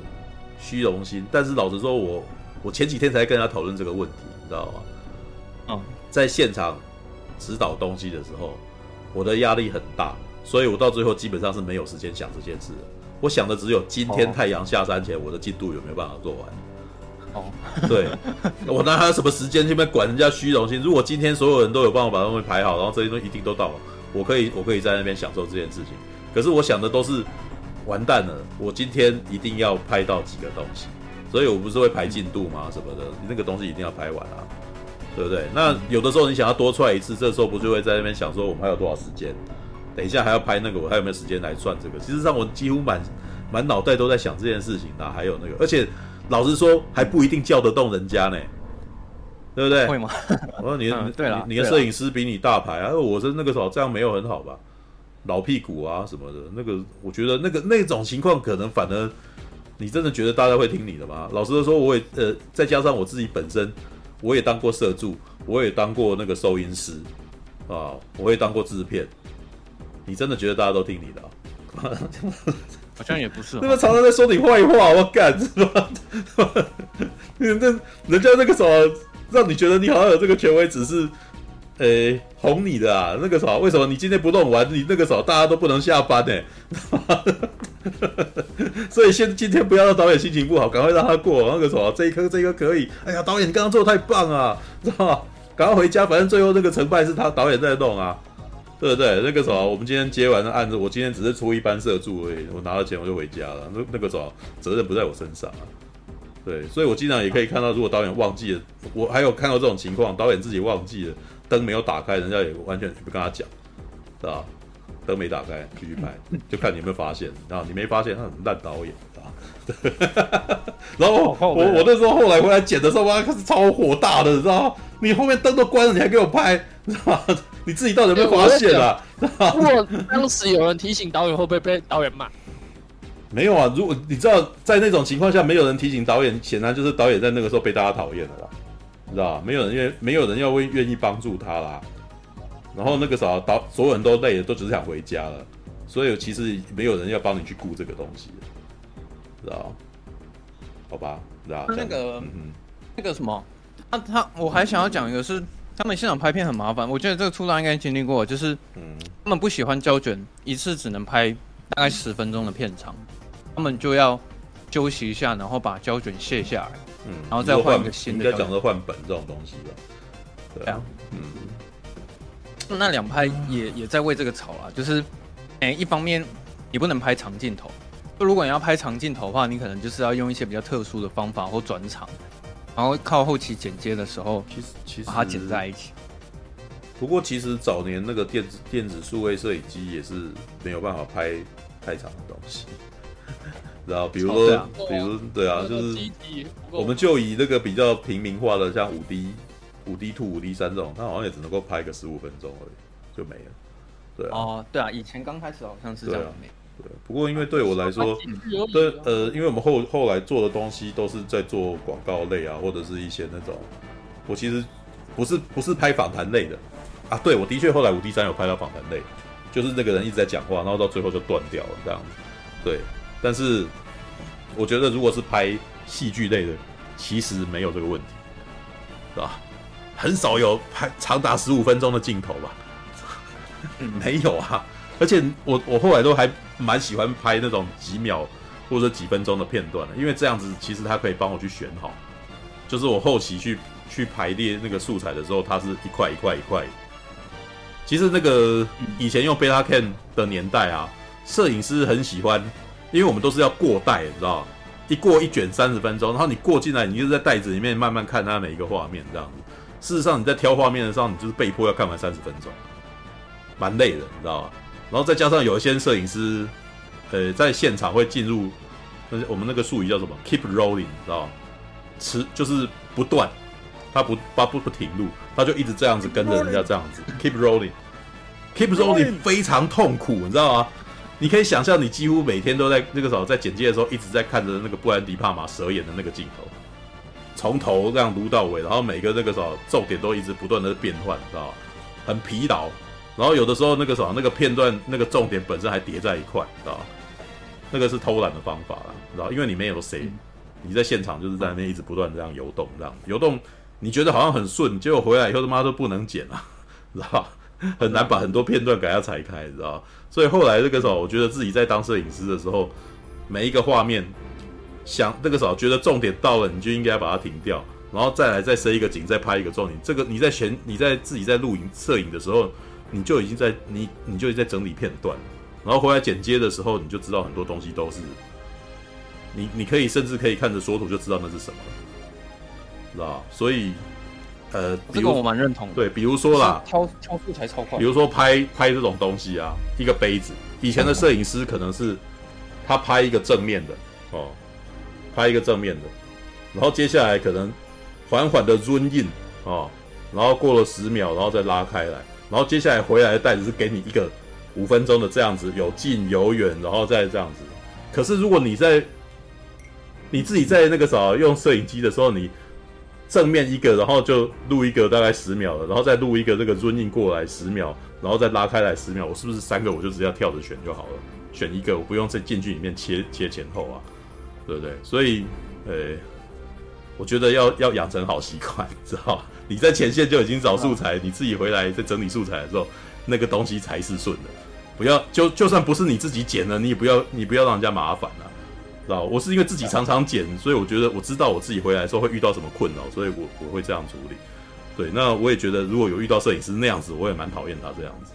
虚荣心，但是老实说，我。我前几天才跟他讨论这个问题，你知道吗？嗯，在现场指导东西的时候，我的压力很大，所以我到最后基本上是没有时间想这件事的。我想的只有今天太阳下山前，我的进度有没有办法做完。哦，对，我哪还有什么时间去管人家虚荣心？如果今天所有人都有办法把东西排好，然后这些东西一定都到了，我可以，我可以在那边享受这件事情。可是我想的都是完蛋了，我今天一定要拍到几个东西。所以我不是会排进度吗？什么的，你那个东西一定要拍完啊，对不对？那有的时候你想要多出来一次，这时候不就会在那边想说，我们还有多少时间？等一下还要拍那个，我还有没有时间来算这个？其实让我几乎满满脑袋都在想这件事情啊，还有那个，而且老实说还不一定叫得动人家呢，对不对？会吗？我 说你，嗯、对了，你的摄影师比你大牌啊，我说那个时候这样没有很好吧？老屁股啊什么的，那个我觉得那个那种情况可能反而你真的觉得大家会听你的吗？老实的说，我也呃，再加上我自己本身，我也当过社助，我也当过那个收音师啊，我也当过制片，你真的觉得大家都听你的啊？好像也不是，那么常常在说你坏话，我干是吧？那人家那个什么，让你觉得你好像有这个权威，只是。诶、欸，哄你的啊，那个啥，为什么你今天不弄完，你那个啥，大家都不能下班呢？所以现今天不要让导演心情不好，赶快让他过那个什么，这一颗这一颗可以。哎呀，导演你刚刚做的太棒啊，知道吗？赶快回家，反正最后那个成败是他导演在弄啊，对不对？那个什么，我们今天接完的案子，我今天只是出一班社助而已，我拿了钱我就回家了，那那个什么，责任不在我身上。对，所以我经常也可以看到，如果导演忘记了，我还有看到这种情况，导演自己忘记了。灯没有打开，人家也完全不跟他讲，知道吧？灯没打开，继续拍，就看你有没有发现。然后你没发现，他很烂导演，然后我我那时候后来回来剪的时候，哇，开始超火大的，你知道吗？你后面灯都关了，你还给我拍，你知道吗？你自己到底有没有发现啊？如果当时有人提醒导演，会不会被导演骂？没有啊，如果你知道在那种情况下，没有人提醒导演，显然就是导演在那个时候被大家讨厌了啦。你知道没有人愿没有人要为愿意帮助他啦。然后那个啥，导所有人都累了，都只是想回家了。所以其实没有人要帮你去顾这个东西，知道？好吧，知道？那个，嗯、那个什么，他他我还想要讲一个是，是他们现场拍片很麻烦。我觉得这个处长应该经历过，就是嗯，他们不喜欢胶卷，一次只能拍大概十分钟的片长，他们就要休息一下，然后把胶卷卸下来。嗯，然后再换一个新的，应该讲说换本这种东西吧。对啊，嗯，那两拍也也在为这个吵啊，就是，哎、欸，一方面你不能拍长镜头，就如果你要拍长镜头的话，你可能就是要用一些比较特殊的方法或转场，然后靠后期剪接的时候，其实其实把它剪在一起。不过其实早年那个电子电子数位摄影机也是没有办法拍太长的东西。然后，比如说，啊、比如对啊，就是我们就以那个比较平民化的，像五 D、五 D Two、五 D 三这种，它好像也只能够拍个十五分钟而已，就没了。对啊，哦，对啊，以前刚开始好像是这样。对，不过因为对我来说，对呃，因为我们后后来做的东西都是在做广告类啊，或者是一些那种，我其实不是不是拍访谈类的啊。对，我的确后来五 D 三有拍到访谈类，就是那个人一直在讲话，然后到最后就断掉了这样子。对。但是，我觉得如果是拍戏剧类的，其实没有这个问题，是吧？很少有拍长达十五分钟的镜头吧？没有啊！而且我我后来都还蛮喜欢拍那种几秒或者几分钟的片段的，因为这样子其实它可以帮我去选好，就是我后期去去排列那个素材的时候，它是一块一块一块。其实那个以前用 Betacam 的年代啊，摄影师很喜欢。因为我们都是要过带，你知道一过一卷三十分钟，然后你过进来，你就是在袋子里面慢慢看它每一个画面这样子。事实上，你在挑画面的时候，你就是被迫要看完三十分钟，蛮累的，你知道吧？然后再加上有一些摄影师，呃，在现场会进入，我们那个术语叫什么？Keep rolling，知道吗？持就是不断，他不他不不停录，他就一直这样子跟着人家这样子，Keep rolling，Keep rolling 非常痛苦，你知道吗？你可以想象，你几乎每天都在那个时候在剪接的时候，一直在看着那个布兰迪·帕玛蛇眼的那个镜头，从头这样撸到尾，然后每个那个时候重点都一直不断的变换，知道吗？很疲劳。然后有的时候那个时候那个片段那个重点本身还叠在一块，知道吗？那个是偷懒的方法啦，知道？因为你没有谁，你在现场就是在那边一直不断这样游动，这样游动，你觉得好像很顺，结果回来以后他妈都不能剪了，知道吧？很难把很多片段给它裁开，你知道？所以后来这个时候，我觉得自己在当摄影师的时候，每一个画面，想那个时候觉得重点到了，你就应该把它停掉，然后再来再设一个景，再拍一个重点。这个你在前你在自己在录影摄影的时候，你就已经在你你就已经在整理片段，然后回来剪接的时候，你就知道很多东西都是你你可以甚至可以看着缩图就知道那是什么了，知道？所以。呃，这个我蛮认同的。对，比如说啦，挑挑素材超快。比如说拍拍这种东西啊，一个杯子，以前的摄影师可能是他拍一个正面的哦，拍一个正面的，然后接下来可能缓缓的 zoom in 哦，然后过了十秒，然后再拉开来，然后接下来回来的袋子是给你一个五分钟的这样子，有近有远，然后再这样子。可是如果你在你自己在那个啥用摄影机的时候，你正面一个，然后就录一个大概十秒了，然后再录一个这个 r u n i n g 过来十秒，然后再拉开来十秒，我是不是三个我就直接跳着选就好了？选一个，我不用在进去里面切切前后啊，对不对？所以，呃、我觉得要要养成好习惯，知道你在前线就已经找素材，你自己回来在整理素材的时候，那个东西才是顺的。不要就就算不是你自己剪的，你也不要你不要让人家麻烦啊，知道？我是因为自己常常剪，所以我觉得我知道我自己回来的时候会遇到什么困扰，所以我我会这样处理。对，那我也觉得如果有遇到摄影师那样子，我也蛮讨厌他这样子。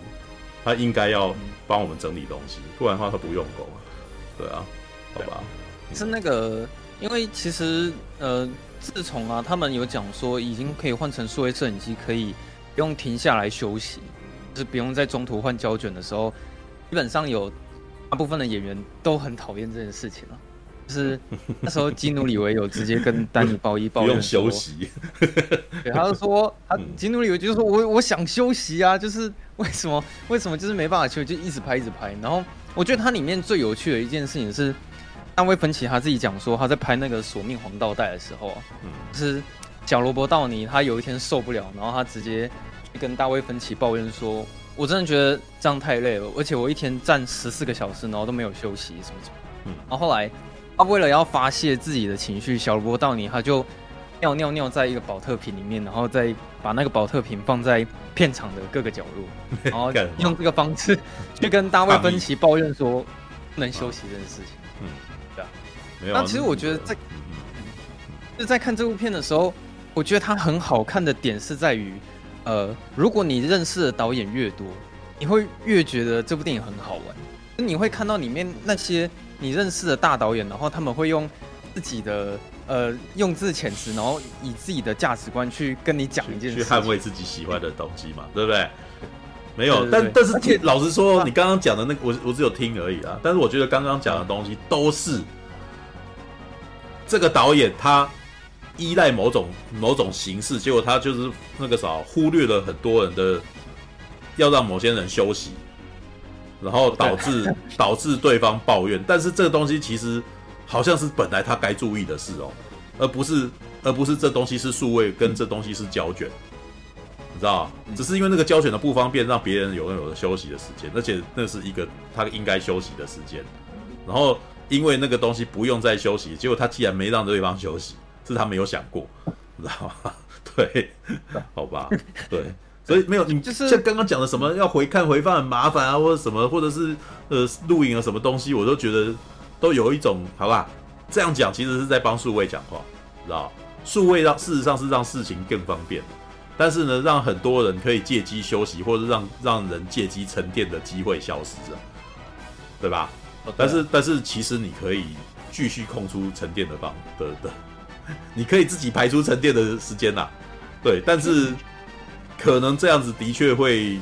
他应该要帮我们整理东西，不然的话他不用功。对啊，好吧。是那个，因为其实呃，自从啊，他们有讲说已经可以换成数位摄影机，可以不用停下来休息，就是不用在中途换胶卷的时候，基本上有大部分的演员都很讨厌这件事情了。就是那时候基努里维有直接跟丹尼鲍伊抱怨不用休息，对，他就说他基努里维就是说我我想休息啊，就是为什么为什么就是没办法休息，就一直拍一直拍。然后我觉得它里面最有趣的一件事情是，大卫芬奇他自己讲说他在拍那个索命黄道带的时候，就是小罗伯道尼他有一天受不了，然后他直接去跟大卫芬奇抱怨说，我真的觉得这样太累了，而且我一天站十四个小时，然后都没有休息什么什么，嗯然后后来。他为了要发泄自己的情绪，小罗伯道尼他就尿尿尿在一个保特瓶里面，然后再把那个保特瓶放在片场的各个角落，然后用这个方式去跟大卫芬奇抱怨说不能休息这件事情。那其实我觉得在就是在看这部片的时候，我觉得它很好看的点是在于，呃，如果你认识的导演越多，你会越觉得这部电影很好玩，你会看到里面那些。你认识的大导演，然后他们会用自己的呃用字遣词，然后以自己的价值观去跟你讲一件事，去捍卫自己喜欢的东西嘛，对不对？没有，对对对，但但是听老实说，你刚刚讲的那个，我我只有听而已啊。但是我觉得刚刚讲的东西都是这个导演他依赖某种某种形式，结果他就是那个啥，忽略了很多人的要让某些人休息。然后导致 导致对方抱怨，但是这个东西其实好像是本来他该注意的事哦，而不是而不是这东西是数位跟这东西是胶卷，你知道只是因为那个胶卷的不方便，让别人有有了休息的时间，而且那是一个他应该休息的时间。然后因为那个东西不用再休息，结果他既然没让对方休息，是他没有想过，你知道吗？对，好吧，对。所以没有，你就是像刚刚讲的什么要回看回放很麻烦啊，或者什么，或者是呃录影啊什么东西，我都觉得都有一种好吧。这样讲其实是在帮数位讲话，知道？数位让事实上是让事情更方便，但是呢，让很多人可以借机休息，或者让让人借机沉淀的机会消失了，对吧但是但是其实你可以继续空出沉淀的方的的，你可以自己排出沉淀的时间呐，对，但是。可能这样子的确会，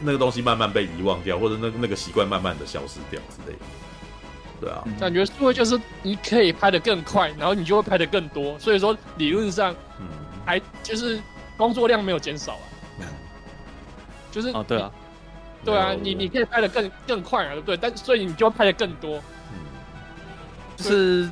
那个东西慢慢被遗忘掉，或者那那个习惯慢慢的消失掉之类的，对啊。感觉数位就是你可以拍的更快，然后你就会拍的更多，所以说理论上，嗯，还就是工作量没有减少啊。就是哦，对啊，对啊，你你可以拍的更更快啊，对不对？但所以你就要拍的更多，嗯，就是。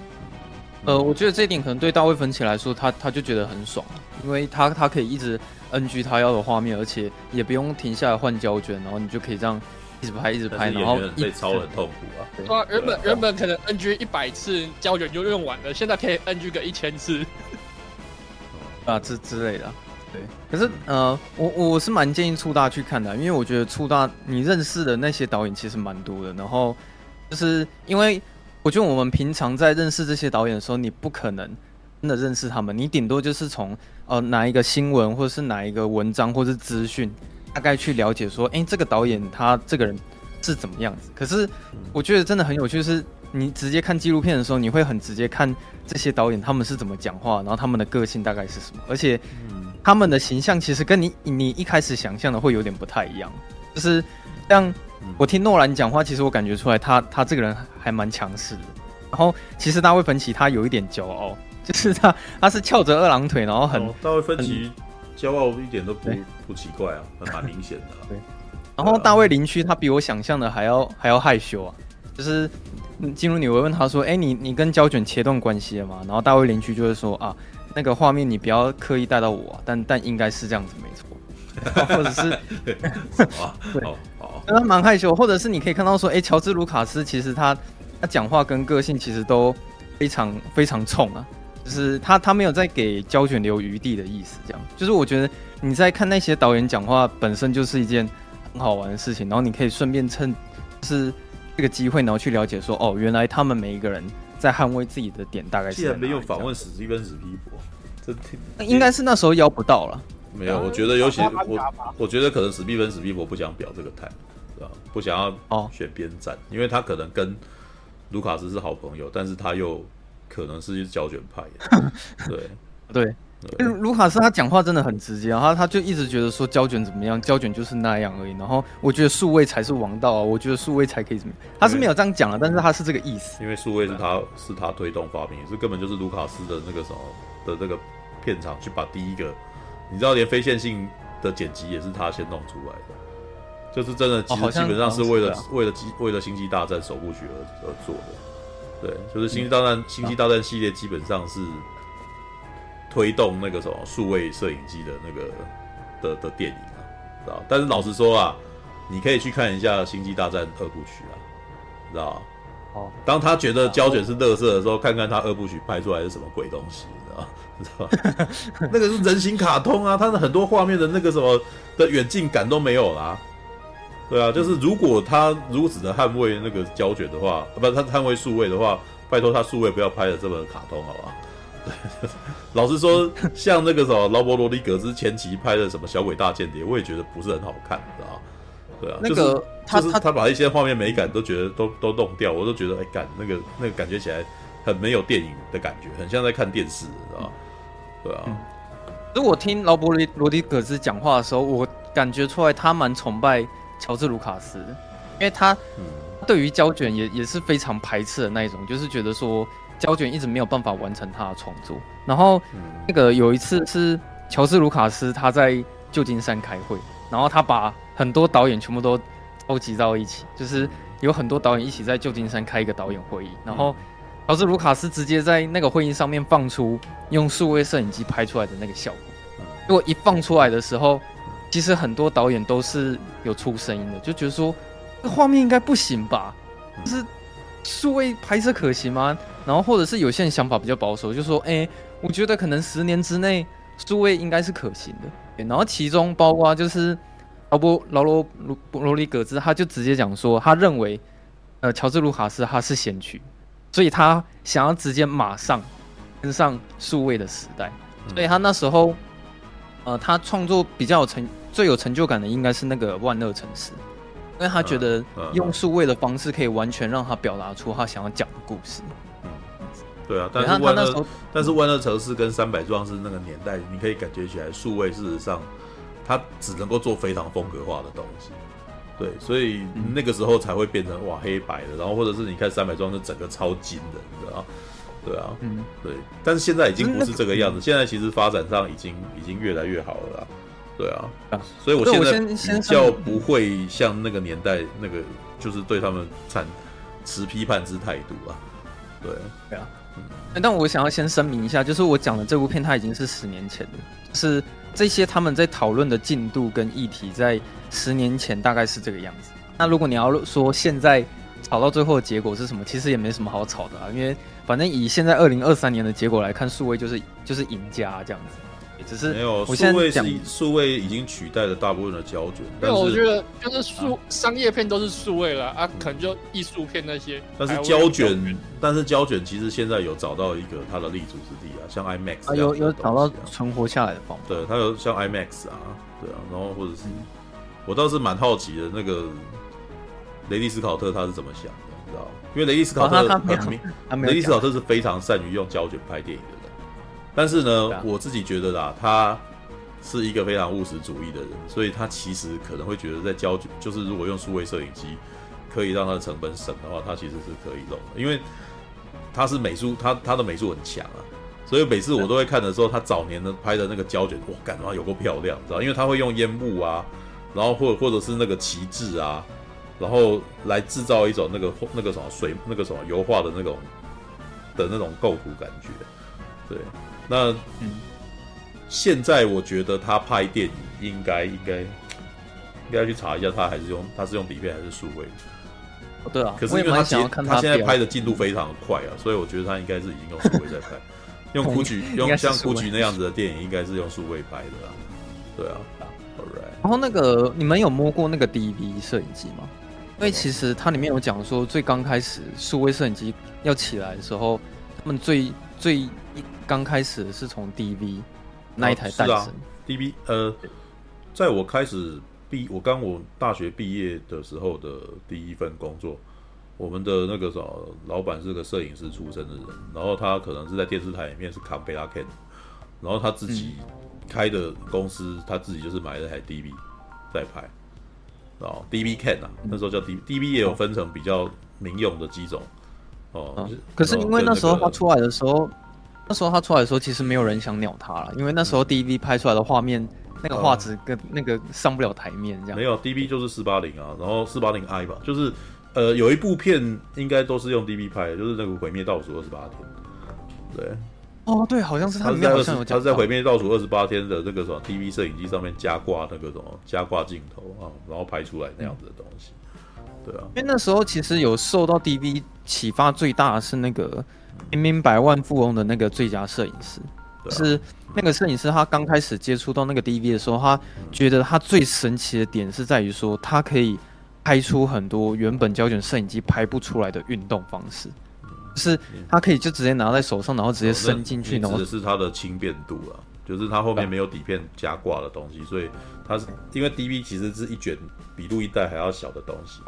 呃，我觉得这一点可能对大卫芬奇来说，他他就觉得很爽，因为他他可以一直 NG 他要的画面，而且也不用停下来换胶卷，然后你就可以这样一直拍一直拍，然后被超很痛苦啊。对啊，原本原本可能 NG 一百次胶卷就用完了，现在可以 NG 个一千次 啊，之之类的。对，可是呃，我我是蛮建议粗大去看的，因为我觉得粗大你认识的那些导演其实蛮多的，然后就是因为。我觉得我们平常在认识这些导演的时候，你不可能真的认识他们，你顶多就是从呃哪一个新闻或者是哪一个文章或者是资讯，大概去了解说，哎，这个导演他这个人是怎么样子。可是我觉得真的很有趣，是你直接看纪录片的时候，你会很直接看这些导演他们是怎么讲话，然后他们的个性大概是什么，而且他们的形象其实跟你你一开始想象的会有点不太一样，就是像。我听诺兰讲话，其实我感觉出来他，他他这个人还蛮强势的。然后，其实大卫芬奇他有一点骄傲，就是他他是翘着二郎腿，然后很、哦、大卫芬奇骄傲一点都不不奇怪啊，还蛮明显的、啊。对，然后大卫林区他比我想象的还要还要害羞啊，就是进入你会问他说，哎、欸，你你跟胶卷切断关系了吗？然后大卫邻居就会说啊，那个画面你不要刻意带到我、啊，但但应该是这样子没错，或者是对，他蛮害羞，或者是你可以看到说，哎、欸，乔治卢卡斯其实他他讲话跟个性其实都非常非常冲啊。就是他，他没有在给胶卷留余地的意思，这样。就是我觉得你在看那些导演讲话，本身就是一件很好玩的事情，然后你可以顺便趁是这个机会，然后去了解说，哦，原来他们每一个人在捍卫自己的点大概是。既然没有访问史蒂芬史皮博，这挺应该是那时候邀不到了。没有，我觉得尤其我，我觉得可能史蒂芬史皮博不想表这个态，是吧？不想要 哦选边站，哦、因为他可能跟卢卡斯是好朋友，但是他又。可能是胶卷派，对对，卢卡斯他讲话真的很直接，然后他就一直觉得说胶卷怎么样，胶卷就是那样而已。然后我觉得数位才是王道啊，我觉得数位才可以怎么样，他是没有这样讲的，但是他是这个意思。因为数位是他是他推动发明，是根本就是卢卡斯的那个什么的那个片场去把第一个，你知道连非线性的剪辑也是他先弄出来的，就是真的其实基本上是为了为了机为了星际大战首部曲而而做的。对，就是星际大战《星际大战》《星际大战》系列基本上是推动那个什么数位摄影机的那个的的电影啊，知道？但是老实说啊，你可以去看一下《星际大战》二部曲啊，知道？哦，当他觉得胶卷是垃圾的时候，看看他二部曲拍出来是什么鬼东西，知道？知道？那个是人形卡通啊，他的很多画面的那个什么的远近感都没有啦。对啊，就是如果他如此的捍卫那个胶卷的话，不，他捍卫数位的话，拜托他数位不要拍的这么卡通，好吧？对，老实说，像那个什么劳勃罗里格兹前期拍的什么《小鬼大间谍》，我也觉得不是很好看，知道？对啊，那个他他他把一些画面美感都觉得都都弄掉，我都觉得哎，感那个那个感觉起来很没有电影的感觉，很像在看电视，知道？对啊。如果听劳勃罗罗里格兹讲话的时候，我感觉出来他蛮崇拜。乔治·卢卡斯，因为他对于胶卷也也是非常排斥的那一种，就是觉得说胶卷一直没有办法完成他的创作。然后那个有一次是乔治·卢卡斯他在旧金山开会，然后他把很多导演全部都召集到一起，就是有很多导演一起在旧金山开一个导演会议。然后乔治·卢卡斯直接在那个会议上面放出用数位摄影机拍出来的那个效果。如果一放出来的时候，其实很多导演都是有出声音的，就觉得说这画面应该不行吧？就是数位拍摄可行吗？然后或者是有些人想法比较保守，就说：“哎，我觉得可能十年之内数位应该是可行的。”然后其中包括就是劳勃劳罗罗罗里格兹，他就直接讲说，他认为呃乔治卢卡斯他是先驱，所以他想要直接马上跟上数位的时代，所以他那时候。呃，他创作比较有成最有成就感的应该是那个万恶城市，因为他觉得用数位的方式可以完全让他表达出他想要讲的故事。嗯，对啊，但是万恶但是万恶城市跟三百壮士那个年代，你可以感觉起来数位事实上它只能够做非常风格化的东西。对，所以那个时候才会变成哇黑白的，然后或者是你看三百壮士整个超金的，你知道。对啊，嗯，对，但是现在已经不是这个样子。现在其实发展上已经已经越来越好了啦。对啊，所以我现在比较不会像那个年代那个，就是对他们产持批判之态度啊。对，对啊，嗯。但我想要先声明一下，就是我讲的这部片，它已经是十年前的，是这些他们在讨论的进度跟议题，在十年前大概是这个样子。那如果你要说现在吵到最后的结果是什么，其实也没什么好吵的啊，因为。反正以现在二零二三年的结果来看，数位就是就是赢家这样子。只是没有数位是数位已经取代了大部分的胶卷。对，我觉得就是数、啊、商业片都是数位了啊，可能就艺术片那些。但是胶卷，但是胶卷其实现在有找到一个它的立足之地啊，像 IMAX 啊，有有找到存活下来的方法。对，它有像 IMAX 啊，对啊，然后或者是我倒是蛮好奇的，那个雷利斯考特他是怎么想的？你知道，因为雷利斯考特很明，雷利斯考特是非常善于用胶卷拍电影的人。但是呢，我自己觉得啦，他是一个非常务实主义的人，所以他其实可能会觉得，在胶卷就是如果用数位摄影机可以让他的成本省的话，他其实是可以弄的。因为他是美术，他他的美术很强啊，所以每次我都会看的时候，他早年的拍的那个胶卷，哇，感觉有够漂亮，知道？因为他会用烟雾啊。然后或者或者是那个旗帜啊，然后来制造一种那个那个什么水那个什么油画的那种的那种构图感觉。对，那嗯，现在我觉得他拍电影应该应该应该去查一下，他还是用他是用底片还是数位？对啊，可是因为他他，他现在拍的进度非常的快啊，所以我觉得他应该是已经用数位在拍，用 GUCCI 用像 GUCCI 那样子的电影，应该是用数位拍的啊。对啊，Alright。然后那个你们有摸过那个 DV 摄影机吗？因为其实它里面有讲说，最刚开始数位摄影机要起来的时候，他们最最一刚开始是从 DV 那一台诞生。啊啊、DV 呃，在我开始。毕我刚我大学毕业的时候的第一份工作，我们的那个什么老板是个摄影师出身的人，然后他可能是在电视台里面是扛贝拉 Ken，然后他自己开的公司，他自己就是买了台 DV 在拍，哦，DV Ken 啊，那时候叫 DV，DV 也有分成比较民用的几种，哦，可是因为那时候他出来的时候，那时候他出来的时候，其实没有人想鸟他了，因为那时候 DV 拍出来的画面。那个画质跟那个上不了台面，这样、嗯、没有 DV 就是四八零啊，然后四八零 I 吧，就是呃有一部片应该都是用 DV 拍的，就是那个毁灭倒数二十八天，对，哦对，好像是他里面好像有讲，他是在毁灭倒数二十八天的那个什么 DV 摄影机上面加挂那个什么加挂镜头啊，然后拍出来那样子的东西，对啊，因为那时候其实有受到 DV 启发最大的是那个明明百万富翁的那个最佳摄影师。是那个摄影师，他刚开始接触到那个 DV 的时候，他觉得他最神奇的点是在于说，他可以拍出很多原本胶卷摄影机拍不出来的运动方式，就是他可以就直接拿在手上，然后直接伸进去。然后是它的轻便度啊，就是它后面没有底片加挂的东西，所以它是因为 DV 其实是一卷比录一带还要小的东西。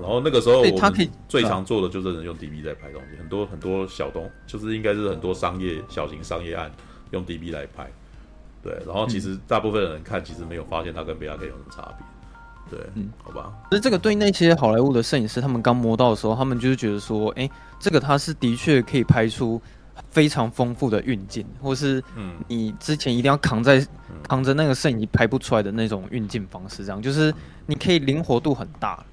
然后那个时候，我们最常做的就是用 DB 在拍东西，很多很多小东，就是应该是很多商业小型商业案用 DB 来拍。对，然后其实大部分的人看，其实没有发现它跟贝拉 K 有什么差别。对，嗯，好吧。其实这个对那些好莱坞的摄影师，他们刚摸到的时候，他们就是觉得说，哎，这个它是的确可以拍出非常丰富的运镜，或是嗯，你之前一定要扛在扛着那个摄影机拍不出来的那种运镜方式，这样就是你可以灵活度很大。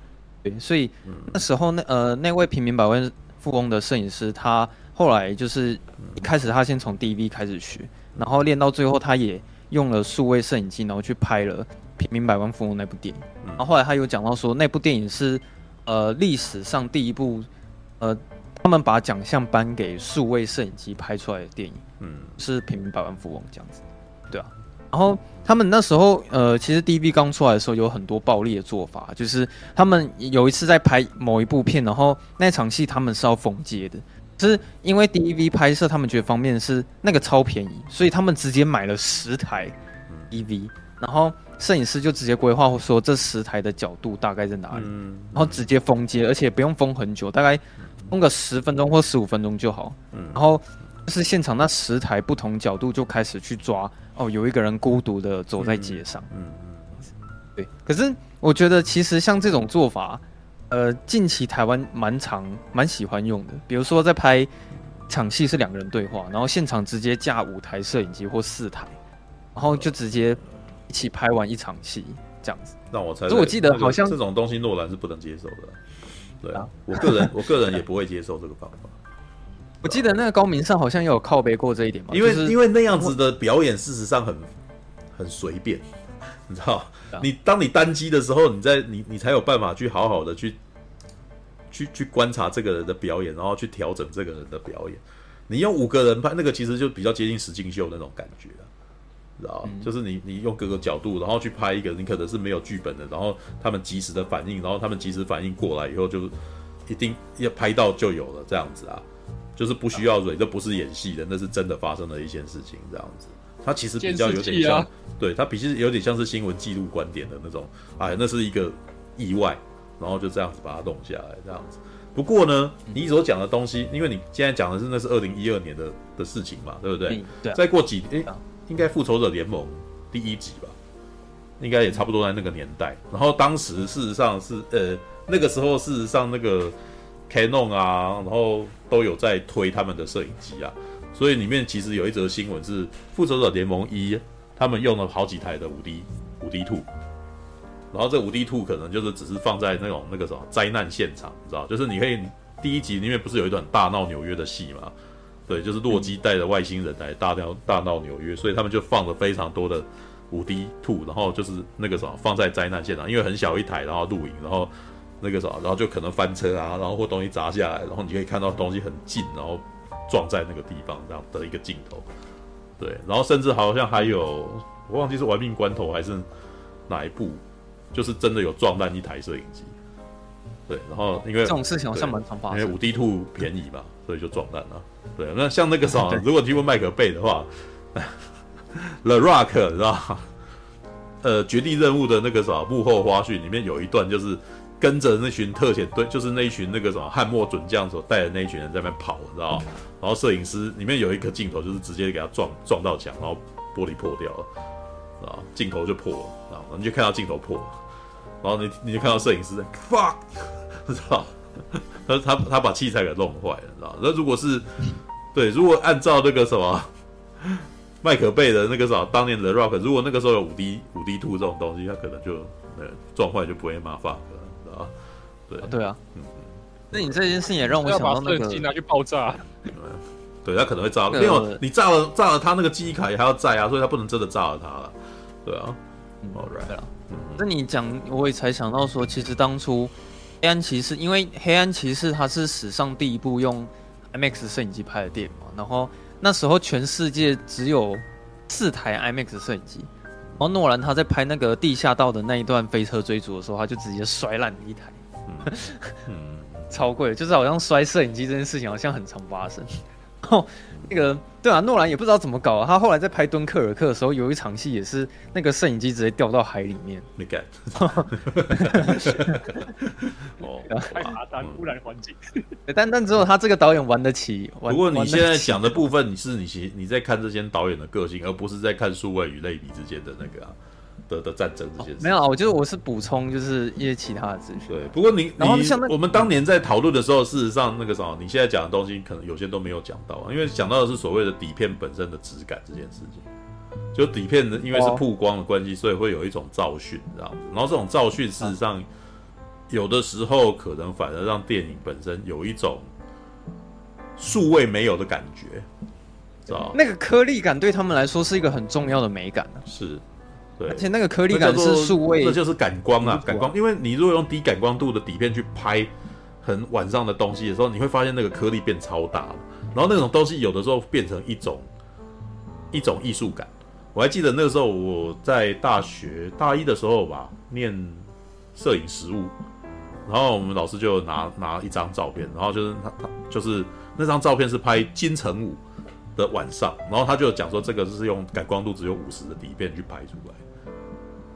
对，所以那时候那呃那位平民百万富翁的摄影师，他后来就是一开始他先从 DV 开始学，然后练到最后，他也用了数位摄影机，然后去拍了《平民百万富翁》那部电影。然后后来他有讲到说，那部电影是呃历史上第一部呃他们把奖项颁给数位摄影机拍出来的电影，嗯，是《平民百万富翁》这样子。然后他们那时候，呃，其实 DV 刚出来的时候有很多暴力的做法，就是他们有一次在拍某一部片，然后那场戏他们是要封街的，是因为 DV 拍摄他们觉得方便是那个超便宜，所以他们直接买了十台 DV，然后摄影师就直接规划说这十台的角度大概在哪里，然后直接封街，而且不用封很久，大概封个十分钟或十五分钟就好，然后。是现场那十台不同角度就开始去抓哦，有一个人孤独的走在街上，嗯嗯，对。可是我觉得其实像这种做法，呃，近期台湾蛮常蛮喜欢用的。比如说在拍场戏是两个人对话，然后现场直接架五台摄影机或四台，然后就直接一起拍完一场戏这样子。那我猜，我记得好像这种东西诺兰是不能接受的。对啊，我个人我个人也不会接受这个方法。我记得那个高明上好像也有靠背过这一点嘛，因为因为那样子的表演事实上很很随便，你知道，你当你单机的时候，你在你你才有办法去好好的去去去观察这个人的表演，然后去调整这个人的表演。你用五个人拍那个，其实就比较接近实境秀那种感觉，知道？就是你你用各个角度，然后去拍一个，你可能是没有剧本的，然后他们及时的反应，然后他们及时反应过来以后，就一定要拍到就有了这样子啊。就是不需要蕊，这不是演戏的，那是真的发生的一件事情，这样子。它其实比较有点像，对，它其实有点像是新闻记录观点的那种。哎，那是一个意外，然后就这样子把它弄下来，这样子。不过呢，你所讲的东西，因为你现在讲的是那是二零一二年的的事情嘛，对不对？对。再过几，哎，应该复仇者联盟第一集吧，应该也差不多在那个年代。然后当时事实上是，呃，那个时候事实上那个。Canon 啊，然后都有在推他们的摄影机啊，所以里面其实有一则新闻是《复仇者联盟一》，他们用了好几台的五 D 五 D Two，然后这五 D Two 可能就是只是放在那种那个什么灾难现场，你知道？就是你可以第一集里面不是有一段大闹纽约的戏嘛？对，就是洛基带着外星人来大闹大闹纽约，所以他们就放了非常多的五 D Two，然后就是那个什么放在灾难现场，因为很小一台，然后录影，然后那个什么，然后就可能翻车啊，然后或东西砸下来，然后你可以看到东西很近，然后撞在那个地方这样的一个镜头。对，然后甚至好像还有我忘记是玩命关头还是哪一部。就是真的有撞烂一台摄影机，对，然后因为这种事情好像蛮常发生，因为五 D Two 便宜嘛，所以就撞烂了。对，那像那个啥，如果提问麦克贝的话，The Rock 知道？呃，绝地任务的那个啥幕后花絮里面有一段，就是跟着那群特遣队，就是那一群那个什么汉默准将所带的那一群人在那边跑，知道吗？然后摄影师里面有一个镜头，就是直接给他撞撞到墙，然后玻璃破掉了。啊，镜头就破了，啊，你就看到镜头破了，然后你你就看到摄影师在 fuck，知道？他他他把器材给弄坏了，知道？那如果是对，如果按照那个什么 麦可贝的那个啥，当年的 Rock，如果那个时候有五 D 五 D Two 这种东西，他可能就呃撞坏就不会骂 fuck 了，对。对啊，嗯，那你这件事也让我想到那个机拿去爆炸，对，他可能会炸，没有你炸了炸了他那个记忆卡也还要在啊，所以他不能真的炸了他了。对啊，嗯，right. 对啊，那你讲，我也才想到说，其实当初黑暗骑士，因为黑暗骑士它是史上第一部用 IMAX 摄影机拍的电影嘛，然后那时候全世界只有四台 IMAX 摄影机，然后诺兰他在拍那个地下道的那一段飞车追逐的时候，他就直接摔烂一台，嗯，超贵，就是好像摔摄影机这件事情好像很常发生。哦，那个对啊，诺兰也不知道怎么搞啊。他后来在拍敦刻尔克的时候，有一场戏也是那个摄影机直接掉到海里面。没敢。哦，麻烦污染环境。但但只有他这个导演玩得起。不过你现在讲的部分，你是你你在看这些导演的个性，而不是在看数位与类比之间的那个啊。的的战争这件事、哦、没有啊，我觉得我是补充，就是一些其他的资讯。对，不过你然后我们当年在讨论的时候，事实上那个什么，你现在讲的东西可能有些都没有讲到啊，因为讲到的是所谓的底片本身的质感这件事情。就底片的，因为是曝光的关系，所以会有一种噪讯这样子。然后这种噪讯事实上有的时候可能反而让电影本身有一种数位没有的感觉，知道？那个颗粒感对他们来说是一个很重要的美感、啊、是。对，而且那个颗粒感是数位，这就是感光啊，感光。因为你如果用低感光度的底片去拍很晚上的东西的时候，你会发现那个颗粒变超大了，然后那种东西有的时候变成一种一种艺术感。我还记得那个时候我在大学大一的时候吧，念摄影实务，然后我们老师就拿拿一张照片，然后就是他他就是那张照片是拍金城武的晚上，然后他就讲说这个是用感光度只有五十的底片去拍出来。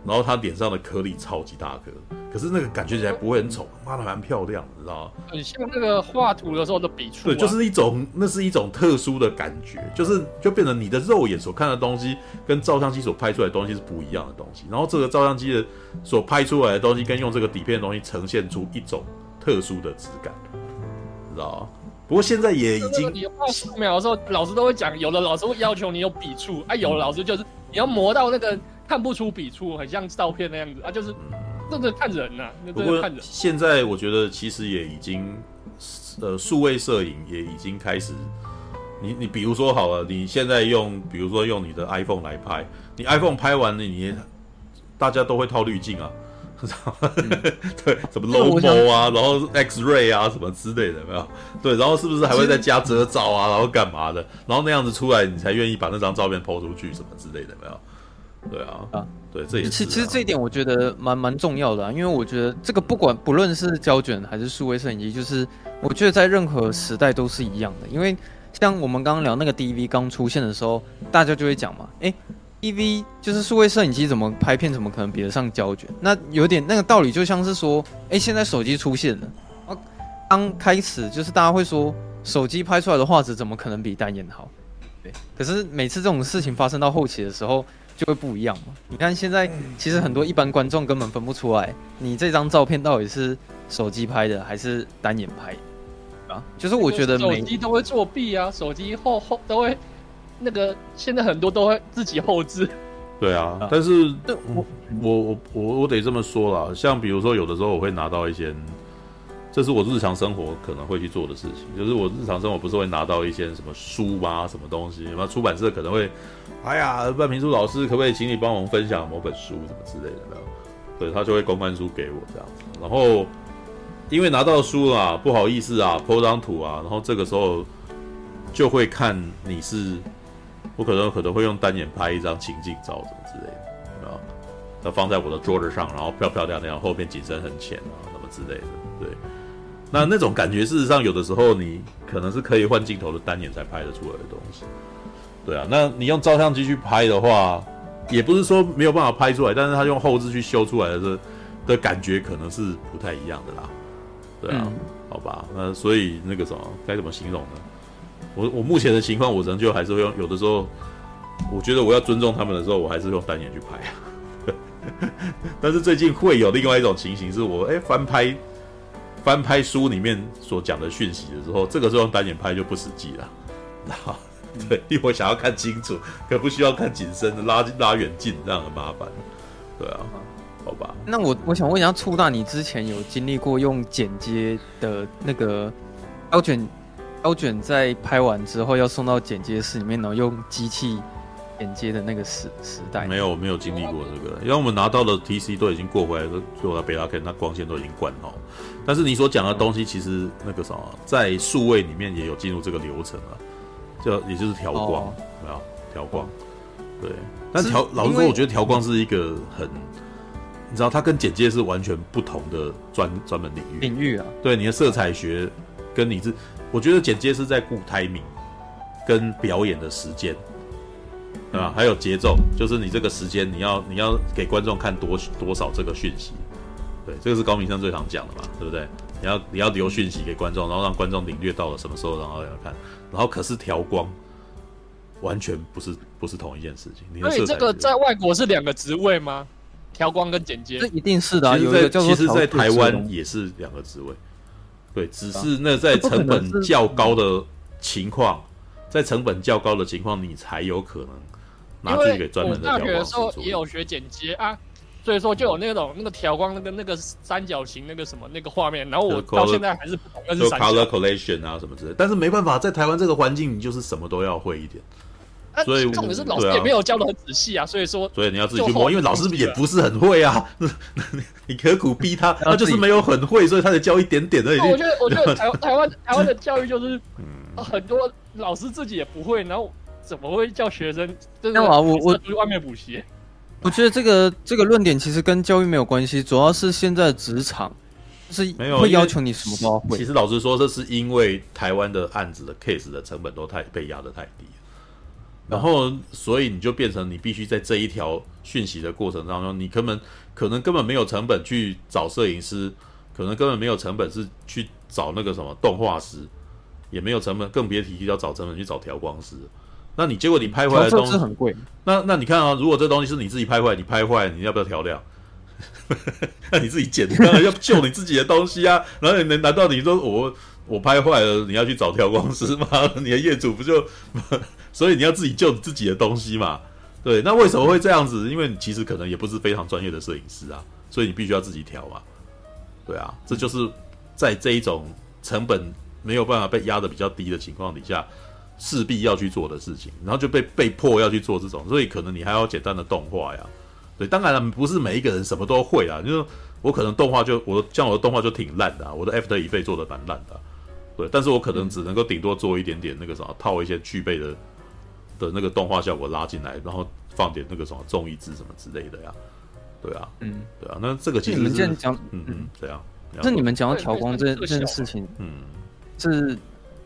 然后他脸上的颗粒超级大颗，可是那个感觉起来不会很丑，妈的蛮漂亮的，你知道吗？很像那个画图的时候的笔触、啊。对，就是一种，那是一种特殊的感觉，就是就变成你的肉眼所看的东西，跟照相机所拍出来的东西是不一样的东西。然后这个照相机的所拍出来的东西，跟用这个底片的东西呈现出一种特殊的质感，知道吗？不过现在也已经，你画素描的时候，老师都会讲，有的老师会要求你有笔触，啊，有的老师就是你要磨到那个。看不出笔触，很像照片那样子啊，就是真的看人呐、啊。那真的看人。现在我觉得其实也已经，呃，数位摄影也已经开始。你你比如说好了，你现在用，比如说用你的 iPhone 来拍，你 iPhone 拍完了，你大家都会套滤镜啊，嗯、对，什么 low mo 啊，然后 X ray 啊，什么之类的，有没有？对，然后是不是还会再加遮罩啊，然后干嘛的？然后那样子出来，你才愿意把那张照片 po 出去，什么之类的，有没有？对啊，啊，对，这也是、啊、其其实这一点我觉得蛮蛮重要的啊，因为我觉得这个不管不论是胶卷还是数位摄影机，就是我觉得在任何时代都是一样的。因为像我们刚刚聊那个 DV 刚出现的时候，大家就会讲嘛，哎，DV 就是数位摄影机怎么拍片，怎么可能比得上胶卷？那有点那个道理，就像是说，哎，现在手机出现了，啊，刚开始就是大家会说，手机拍出来的画质怎么可能比单眼好？对，可是每次这种事情发生到后期的时候。就会不一样嘛？你看现在，其实很多一般观众根本分不出来，你这张照片到底是手机拍的还是单眼拍啊？就是我觉得每手机都会作弊啊，手机后后都会那个，现在很多都会自己后置，对啊，啊但是我我我我得这么说啦，像比如说有的时候我会拿到一些，这是我日常生活可能会去做的事情，就是我日常生活不是会拿到一些什么书吗？什么东西？什么出版社可能会，哎呀，半瓶醋老师可不可以请你帮我们分享某本书什么之类的？对，他就会公关书给我这样子，然后因为拿到书啊，不好意思啊，po 张图啊，然后这个时候就会看你是。我可能可能会用单眼拍一张情境照，什么之类的，啊，它放在我的桌子上，然后漂漂亮亮，后面景深很浅啊，什么之类的，对。那那种感觉，事实上有的时候你可能是可以换镜头的单眼才拍得出来的东西，对啊。那你用照相机去拍的话，也不是说没有办法拍出来，但是它用后置去修出来的这的感觉可能是不太一样的啦，对啊，好吧。那所以那个什么该怎么形容呢？我我目前的情况，我仍旧还是会用。有的时候，我觉得我要尊重他们的时候，我还是用单眼去拍。但是最近会有另外一种情形，是我哎、翻拍翻拍书里面所讲的讯息的时候，这个时候用单眼拍就不实际了。那，对，因为我想要看清楚，可不需要看景深的拉拉远近，这样很麻烦。对啊，好吧。那我我想问一下，醋大，你之前有经历过用剪接的那个胶卷？胶卷在拍完之后要送到剪接室里面，然后用机器剪接的那个时时代，没有没有经历过这个，因为我们拿到的 TC 都已经过回来，都做到贝拉 K，那光线都已经灌好。但是你所讲的东西，其实那个什么，在数位里面也有进入这个流程啊，就也就是调光，没有调光？对，但调老实说，我觉得调光是一个很，你知道，它跟剪接是完全不同的专专门领域领域啊。对，你的色彩学跟你是。我觉得剪接是在顾 timing，跟表演的时间，对吧？还有节奏，就是你这个时间，你要你要给观众看多多少这个讯息，对，这个是高明生最常讲的嘛，对不对？你要你要留讯息给观众，然后让观众领略到了什么时候，然后要看，然后可是调光完全不是不是同一件事情。所以这个在外国是两个职位吗？调光跟剪接？这一定是的啊。其实有一个叫做其实，在台湾也是两个职位。对，只是那在成本较高的情况，在成本较高的情况，你才有可能拿去给专门的调光。大学的时候也有学剪接啊，所以说就有那种那个调光那个那个三角形那个什么那个画面，然后我到现在还是不懂那是 color collection 啊什么之类。但是没办法，在台湾这个环境，你就是什么都要会一点。所以重点是老师也没有教的很仔细啊，所以说，所以你要自己去摸，因为老师也不是很会啊。你何苦逼他？他就是没有很会，所以他才教一点点而已。我觉得，我觉得台 台湾台湾的教育就是，很多老师自己也不会，然后怎么会叫学生？那我我我去外面补习。我觉得这个这个论点其实跟教育没有关系，主要是现在职场是没有会要求你什么都会。其实老实说，这是因为台湾的案子的 case 的成本都太被压得太低。然后，所以你就变成你必须在这一条讯息的过程当中，你根本可能根本没有成本去找摄影师，可能根本没有成本是去找那个什么动画师，也没有成本，更别提要找成本去找调光师。那你结果你拍回来的东西很贵。那那你看啊，如果这东西是你自己拍坏，你拍坏，你要不要调亮？那你自己剪，当然要救你自己的东西啊。然后你难道你说我我拍坏了，你要去找调光师吗？你的业主不就？所以你要自己救你自己的东西嘛？对，那为什么会这样子？因为你其实可能也不是非常专业的摄影师啊，所以你必须要自己调嘛。对啊，这就是在这一种成本没有办法被压得比较低的情况底下，势必要去做的事情，然后就被被迫要去做这种，所以可能你还要简单的动画呀。对，当然了，不是每一个人什么都会啊，就是我可能动画就我像我的动画就挺烂的啊，我的 After Effects 做的蛮烂的啊，对，但是我可能只能够顶多做一点点那个什么套一些具备的。的那个动画效果拉进来，然后放点那个什么综艺字什么之类的呀，对啊，嗯，对啊，那这个其实是你们这样讲，嗯嗯，这样。那你们讲到调光这这件事情，嗯，是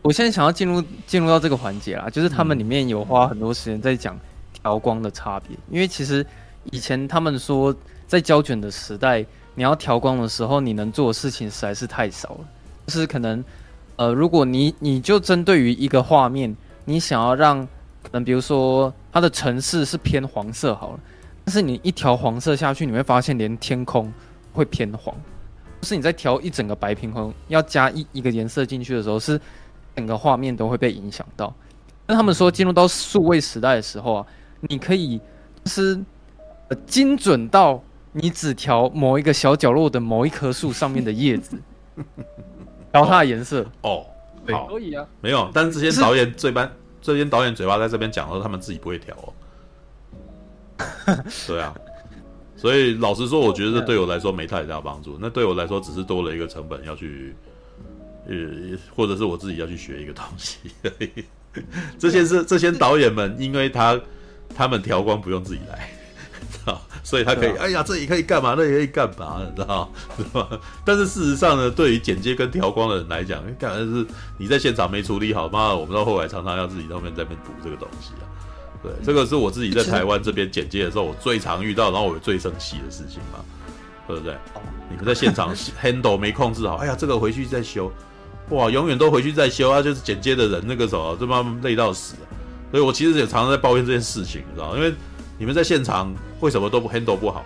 我现在想要进入进入到这个环节啦，就是他们里面有花很多时间在讲调光的差别，因为其实以前他们说在胶卷的时代，你要调光的时候，你能做的事情实在是太少了，就是可能呃，如果你你就针对于一个画面，你想要让可能，比如说它的城市是偏黄色好了，但是你一调黄色下去，你会发现连天空会偏黄。就是你在调一整个白平衡，要加一一个颜色进去的时候，是整个画面都会被影响到。那他们说进入到数位时代的时候啊，你可以就是呃精准到你只调某一个小角落的某一棵树上面的叶子，调它的颜色。哦，好，可以啊。没有，但是这些导演嘴巴，这些导演嘴巴在这边讲说他们自己不会调哦。对啊，所以老实说，我觉得这对我来说没太大帮助。那对我来说，只是多了一个成本要去，呃，或者是我自己要去学一个东西而已。这些是这些导演们，因为他他们调光不用自己来，知道，所以他可以，哎呀，这里可以干嘛，那里可以干嘛，你 知道吗？但是事实上呢，对于剪接跟调光的人来讲，干的是你在现场没处理好，妈的，我们到后来常常要自己后面在那边补这个东西啊。对，这个是我自己在台湾这边剪接的时候，我最常遇到，然后我最生气的事情嘛，对不对？你们在现场 handle 没控制好，哎呀，这个回去再修，哇，永远都回去再修啊！就是剪接的人那个时候，这妈累到死。所以我其实也常常在抱怨这件事情，你知道吗？因为你们在现场为什么都不 handle 不好，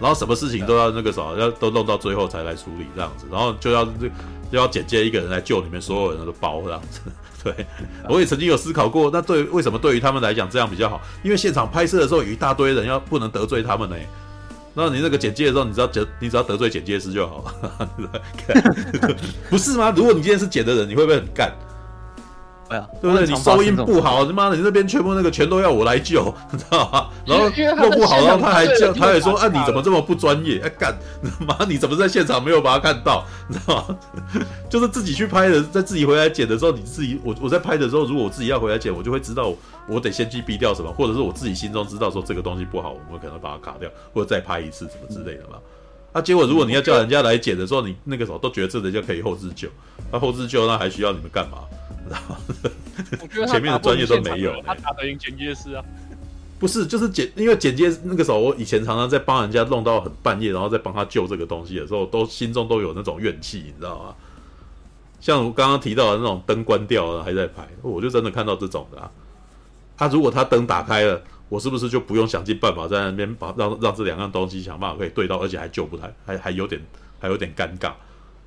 然后什么事情都要那个什么，要都弄到最后才来处理这样子，然后就要就要剪接一个人来救你们所有人的包这样子。对，我也曾经有思考过，那对为什么对于他们来讲这样比较好？因为现场拍摄的时候有一大堆人，要不能得罪他们呢。那你那个剪接的时候，你只要得你只要得罪剪接师就好了，不是吗？如果你今天是剪的人，你会不会很干？对不对？你收音不好，他妈的，你那边全部那个全都要我来救，你知道吗？然后弄不好，然后他还叫，他还说：“啊，你怎么这么不专业？哎，干，妈，你怎么在现场没有把他看到？你知道吗？就是自己去拍的，在自己回来剪的时候，你自己我我在拍的时候，如果我自己要回来剪，我就会知道我得先去逼掉什么，或者是我自己心中知道说这个东西不好，我们可能把它卡掉，或者再拍一次什么之类的嘛。啊，结果如果你要叫人家来剪的时候，你那个时候都觉得这人家可以后置救，那后置救那还需要你们干嘛？我觉得前面的专业都没有，他打得赢剪接师啊？不是，就是剪，因为剪接那个时候，我以前常常在帮人家弄到很半夜，然后再帮他救这个东西的时候，都心中都有那种怨气，你知道吗？像我刚刚提到的那种灯关掉了还在拍，我就真的看到这种的啊。他、啊、如果他灯打开了，我是不是就不用想尽办法在那边把让让这两样东西想办法可以对到，而且还救不太，还还有点还有点尴尬。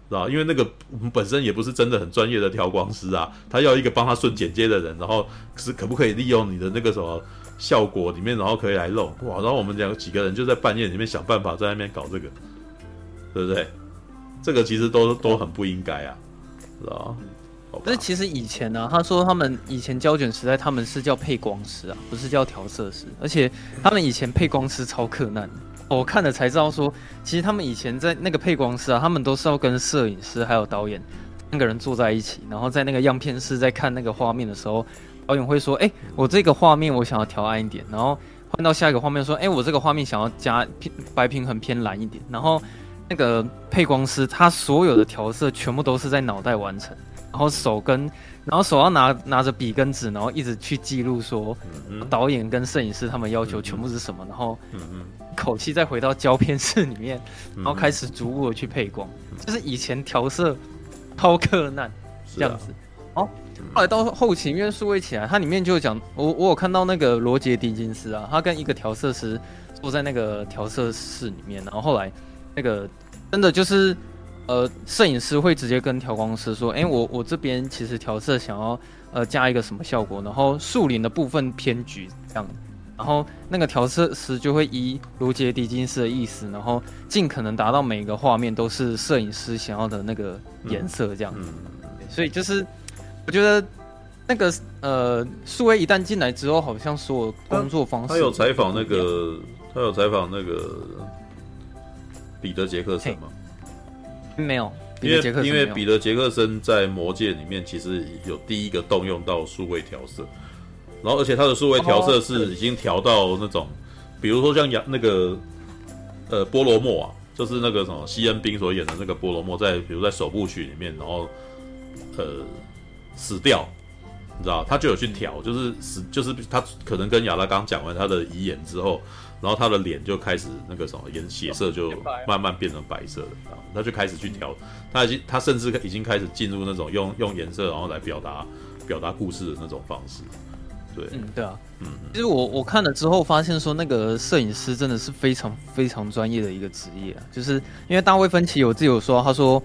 知道，因为那个我们本身也不是真的很专业的调光师啊，他要一个帮他顺剪接的人，然后是可不可以利用你的那个什么效果里面，然后可以来弄哇？然后我们两几个人就在半夜里面想办法在那边搞这个，对不对？这个其实都都很不应该啊，是吧？但是其实以前呢、啊，他说他们以前胶卷时代他们是叫配光师啊，不是叫调色师，而且他们以前配光师超克难。我看了才知道说，其实他们以前在那个配光师啊，他们都是要跟摄影师还有导演三个人坐在一起，然后在那个样片室在看那个画面的时候，导演会说：“哎，我这个画面我想要调暗一点。”然后换到下一个画面说：“哎，我这个画面想要加偏白平衡偏蓝一点。”然后那个配光师他所有的调色全部都是在脑袋完成，然后手跟然后手要拿拿着笔跟纸，然后一直去记录说导演跟摄影师他们要求全部是什么，然后嗯嗯。口气再回到胶片室里面，然后开始逐步的去配光，嗯、就是以前调色超克难这样子。啊、哦，后来到后期因为数位起来，它里面就讲我我有看到那个罗杰狄金斯啊，他跟一个调色师坐在那个调色室里面，然后后来那个真的就是呃摄影师会直接跟调光师说，哎、欸，我我这边其实调色想要呃加一个什么效果，然后树林的部分偏橘这样。然后那个调色师就会依卢杰狄金斯的意思，然后尽可能达到每一个画面都是摄影师想要的那个颜色这样子。嗯嗯、所以就是我觉得那个呃，数位一旦进来之后，好像所有工作方式他。他有采访那个，他有采访那个彼得杰克森吗？没有，因为因为彼得杰克森在魔戒里面其实有第一个动用到数位调色。然后，而且它的数位调色是已经调到那种，哦、比如说像亚那个呃波罗莫啊，就是那个什么西恩宾所演的那个波罗莫，在比如在首部曲里面，然后呃死掉，你知道，他就有去调，就是死，就是他可能跟亚拉刚讲完他的遗言之后，然后他的脸就开始那个什么颜血色就慢慢变成白色的，他就开始去调，他已经他甚至已经开始进入那种用用颜色然后来表达表达故事的那种方式。对，嗯，对啊，嗯，其实我我看了之后发现说，那个摄影师真的是非常非常专业的一个职业啊，就是因为大卫芬奇有自己有说，他说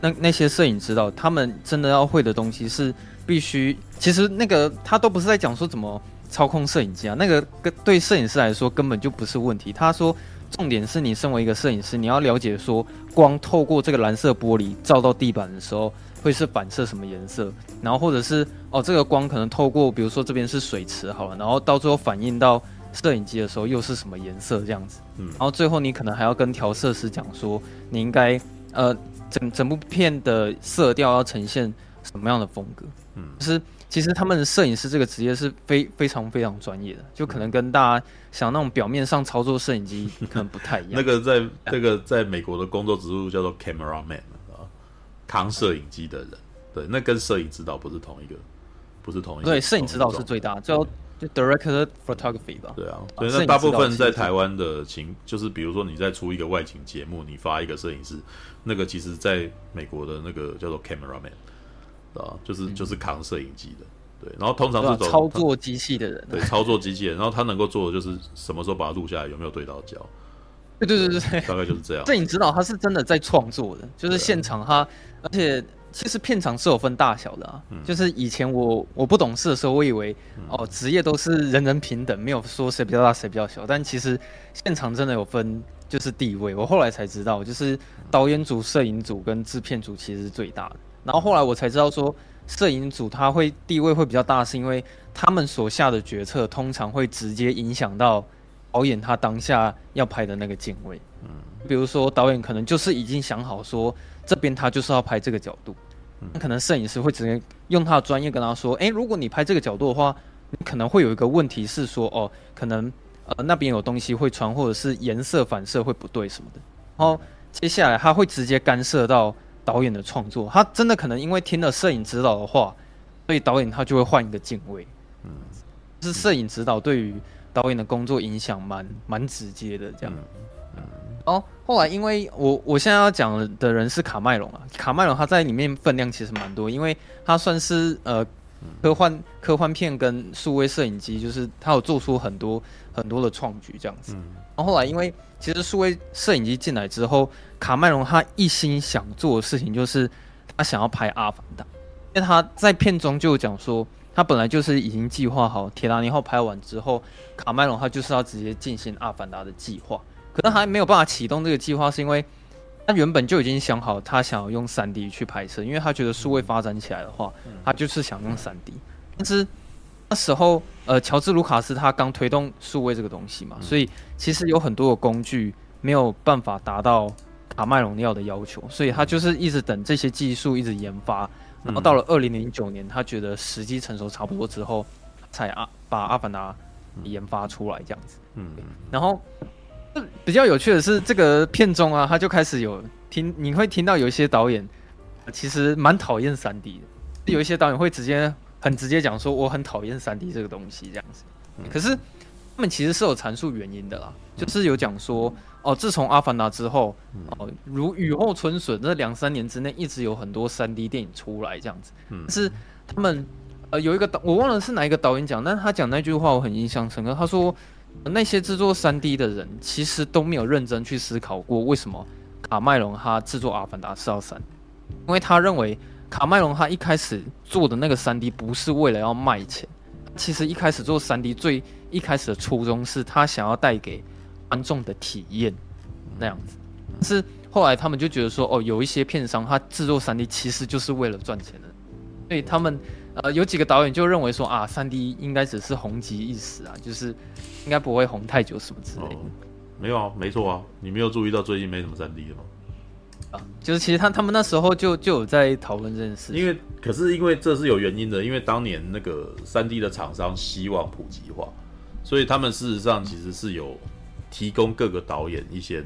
那那些摄影指导，他们真的要会的东西是必须，其实那个他都不是在讲说怎么操控摄影机啊，那个跟对摄影师来说根本就不是问题。他说，重点是你身为一个摄影师，你要了解说，光透过这个蓝色玻璃照到地板的时候，会是反射什么颜色，然后或者是哦，这个光可能透过，比如说这边是水池好了，然后到最后反映到摄影机的时候又是什么颜色这样子。嗯，然后最后你可能还要跟调色师讲说，你应该呃整整部片的色调要呈现什么样的风格。嗯，就是。其实他们摄影师这个职业是非非常非常专业的，就可能跟大家想那种表面上操作摄影机可能不太一样。那个在那个在美国的工作职务叫做 cameraman 啊，扛摄影机的人，对，那跟摄影指导不是同一个，不是同一个。对，摄影指导是最大，叫就 director photography 吧。对啊，所以那大部分在台湾的情，就是比如说你在出一个外景节目，你发一个摄影师，那个其实在美国的那个叫做 cameraman。啊，就是就是扛摄影机的，对，然后通常是走操作机器的人，对，操作机器人，然后他能够做的就是什么时候把它录下来，有没有对到焦，对对对对，大概就是这样。摄影指导他是真的在创作的，就是现场他，而且其实片场是有分大小的啊，就是以前我我不懂事的时候，我以为哦职业都是人人平等，没有说谁比较大谁比较小，但其实现场真的有分就是地位，我后来才知道，就是导演组、摄影组跟制片组其实是最大的。然后后来我才知道说，摄影组他会地位会比较大，是因为他们所下的决策通常会直接影响到导演他当下要拍的那个镜位。嗯，比如说导演可能就是已经想好说，这边他就是要拍这个角度，那可能摄影师会直接用他的专业跟他说，诶，如果你拍这个角度的话，你可能会有一个问题是说，哦，可能呃那边有东西会传，或者是颜色反射会不对什么的。然后接下来他会直接干涉到。导演的创作，他真的可能因为听了摄影指导的话，所以导演他就会换一个镜位。嗯，就是摄影指导对于导演的工作影响蛮蛮直接的这样。嗯，哦，后来因为我我现在要讲的人是卡麦隆啊，卡麦隆他在里面分量其实蛮多，因为他算是呃科幻科幻片跟数位摄影机，就是他有做出很多很多的创举这样子。然后后来因为其实数位摄影机进来之后。卡麦隆他一心想做的事情就是他想要拍《阿凡达》，因为他在片中就讲说，他本来就是已经计划好《铁达尼号》拍完之后，卡麦隆他就是要直接进行《阿凡达》的计划。可能还没有办法启动这个计划，是因为他原本就已经想好他想要用 3D 去拍摄，因为他觉得数位发展起来的话，他就是想用 3D。但是那时候，呃，乔治卢卡斯他刚推动数位这个东西嘛，所以其实有很多的工具没有办法达到。卡麦隆要的要求，所以他就是一直等这些技术一直研发，然后到了二零零九年，他觉得时机成熟差不多之后，才啊把阿凡达研发出来这样子。嗯，然后比较有趣的是，这个片中啊，他就开始有听，你会听到有一些导演其实蛮讨厌三 D 的，有一些导演会直接很直接讲说，我很讨厌三 D 这个东西这样子。可是他们其实是有阐述原因的啦，就是有讲说。哦，自从《阿凡达》之后，哦，如雨后春笋，这两三年之内一直有很多三 D 电影出来，这样子。嗯，是他们呃有一个导，我忘了是哪一个导演讲，但是他讲那句话我很印象深刻。他说，那些制作三 D 的人其实都没有认真去思考过，为什么卡麦隆他制作《阿凡达》是要三 D，因为他认为卡麦隆他一开始做的那个三 D 不是为了要卖钱，其实一开始做三 D 最一开始的初衷是他想要带给。观众的体验那样子，是后来他们就觉得说，哦，有一些片商他制作 3D 其实就是为了赚钱的，所以他们呃有几个导演就认为说啊，3D 应该只是红极一时啊，就是应该不会红太久什么之类的。哦、没有啊，没错啊，你没有注意到最近没什么 3D 了吗？啊，就是其实他他们那时候就就有在讨论这件事，因为可是因为这是有原因的，因为当年那个三 D 的厂商希望普及化，所以他们事实上其实是有。提供各个导演一些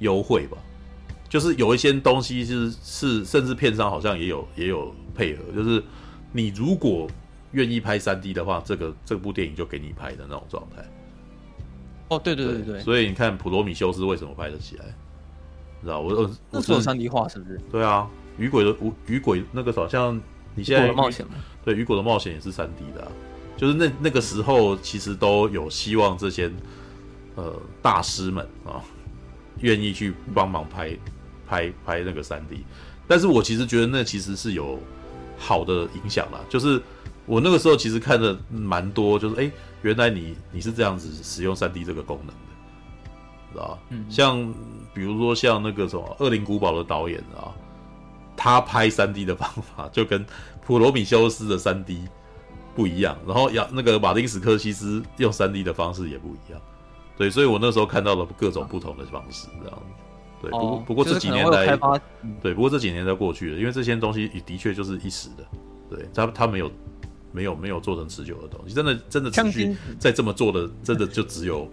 优惠吧，就是有一些东西是是，甚至片商好像也有也有配合，就是你如果愿意拍三 D 的话，这个这部电影就给你拍的那种状态。哦，对对对对，对，所以你看《普罗米修斯》为什么拍得起来？知道我我那时候三 D 化是不是？对啊，雨鬼的雨鬼那个好像你现在冒险对雨果的冒险也是三 D 的啊，就是那那个时候其实都有希望这些。呃，大师们啊，愿意去帮忙拍拍拍那个三 D，但是我其实觉得那其实是有好的影响啦，就是我那个时候其实看的蛮多，就是哎、欸，原来你你是这样子使用三 D 这个功能的，知道吧？嗯，像比如说像那个什么《恶灵古堡》的导演啊，他拍三 D 的方法就跟普罗米修斯的三 D 不一样，然后要那个马丁史科西斯用三 D 的方式也不一样，对，所以我那时候看到了各种不同的方式，这样子。对，不过不过这几年来，对，不过这几年在过去了，因为这些东西也的确就是一时的，对，他他没有。没有没有做成持久的东西，真的真的持续在这么做的，真的就只有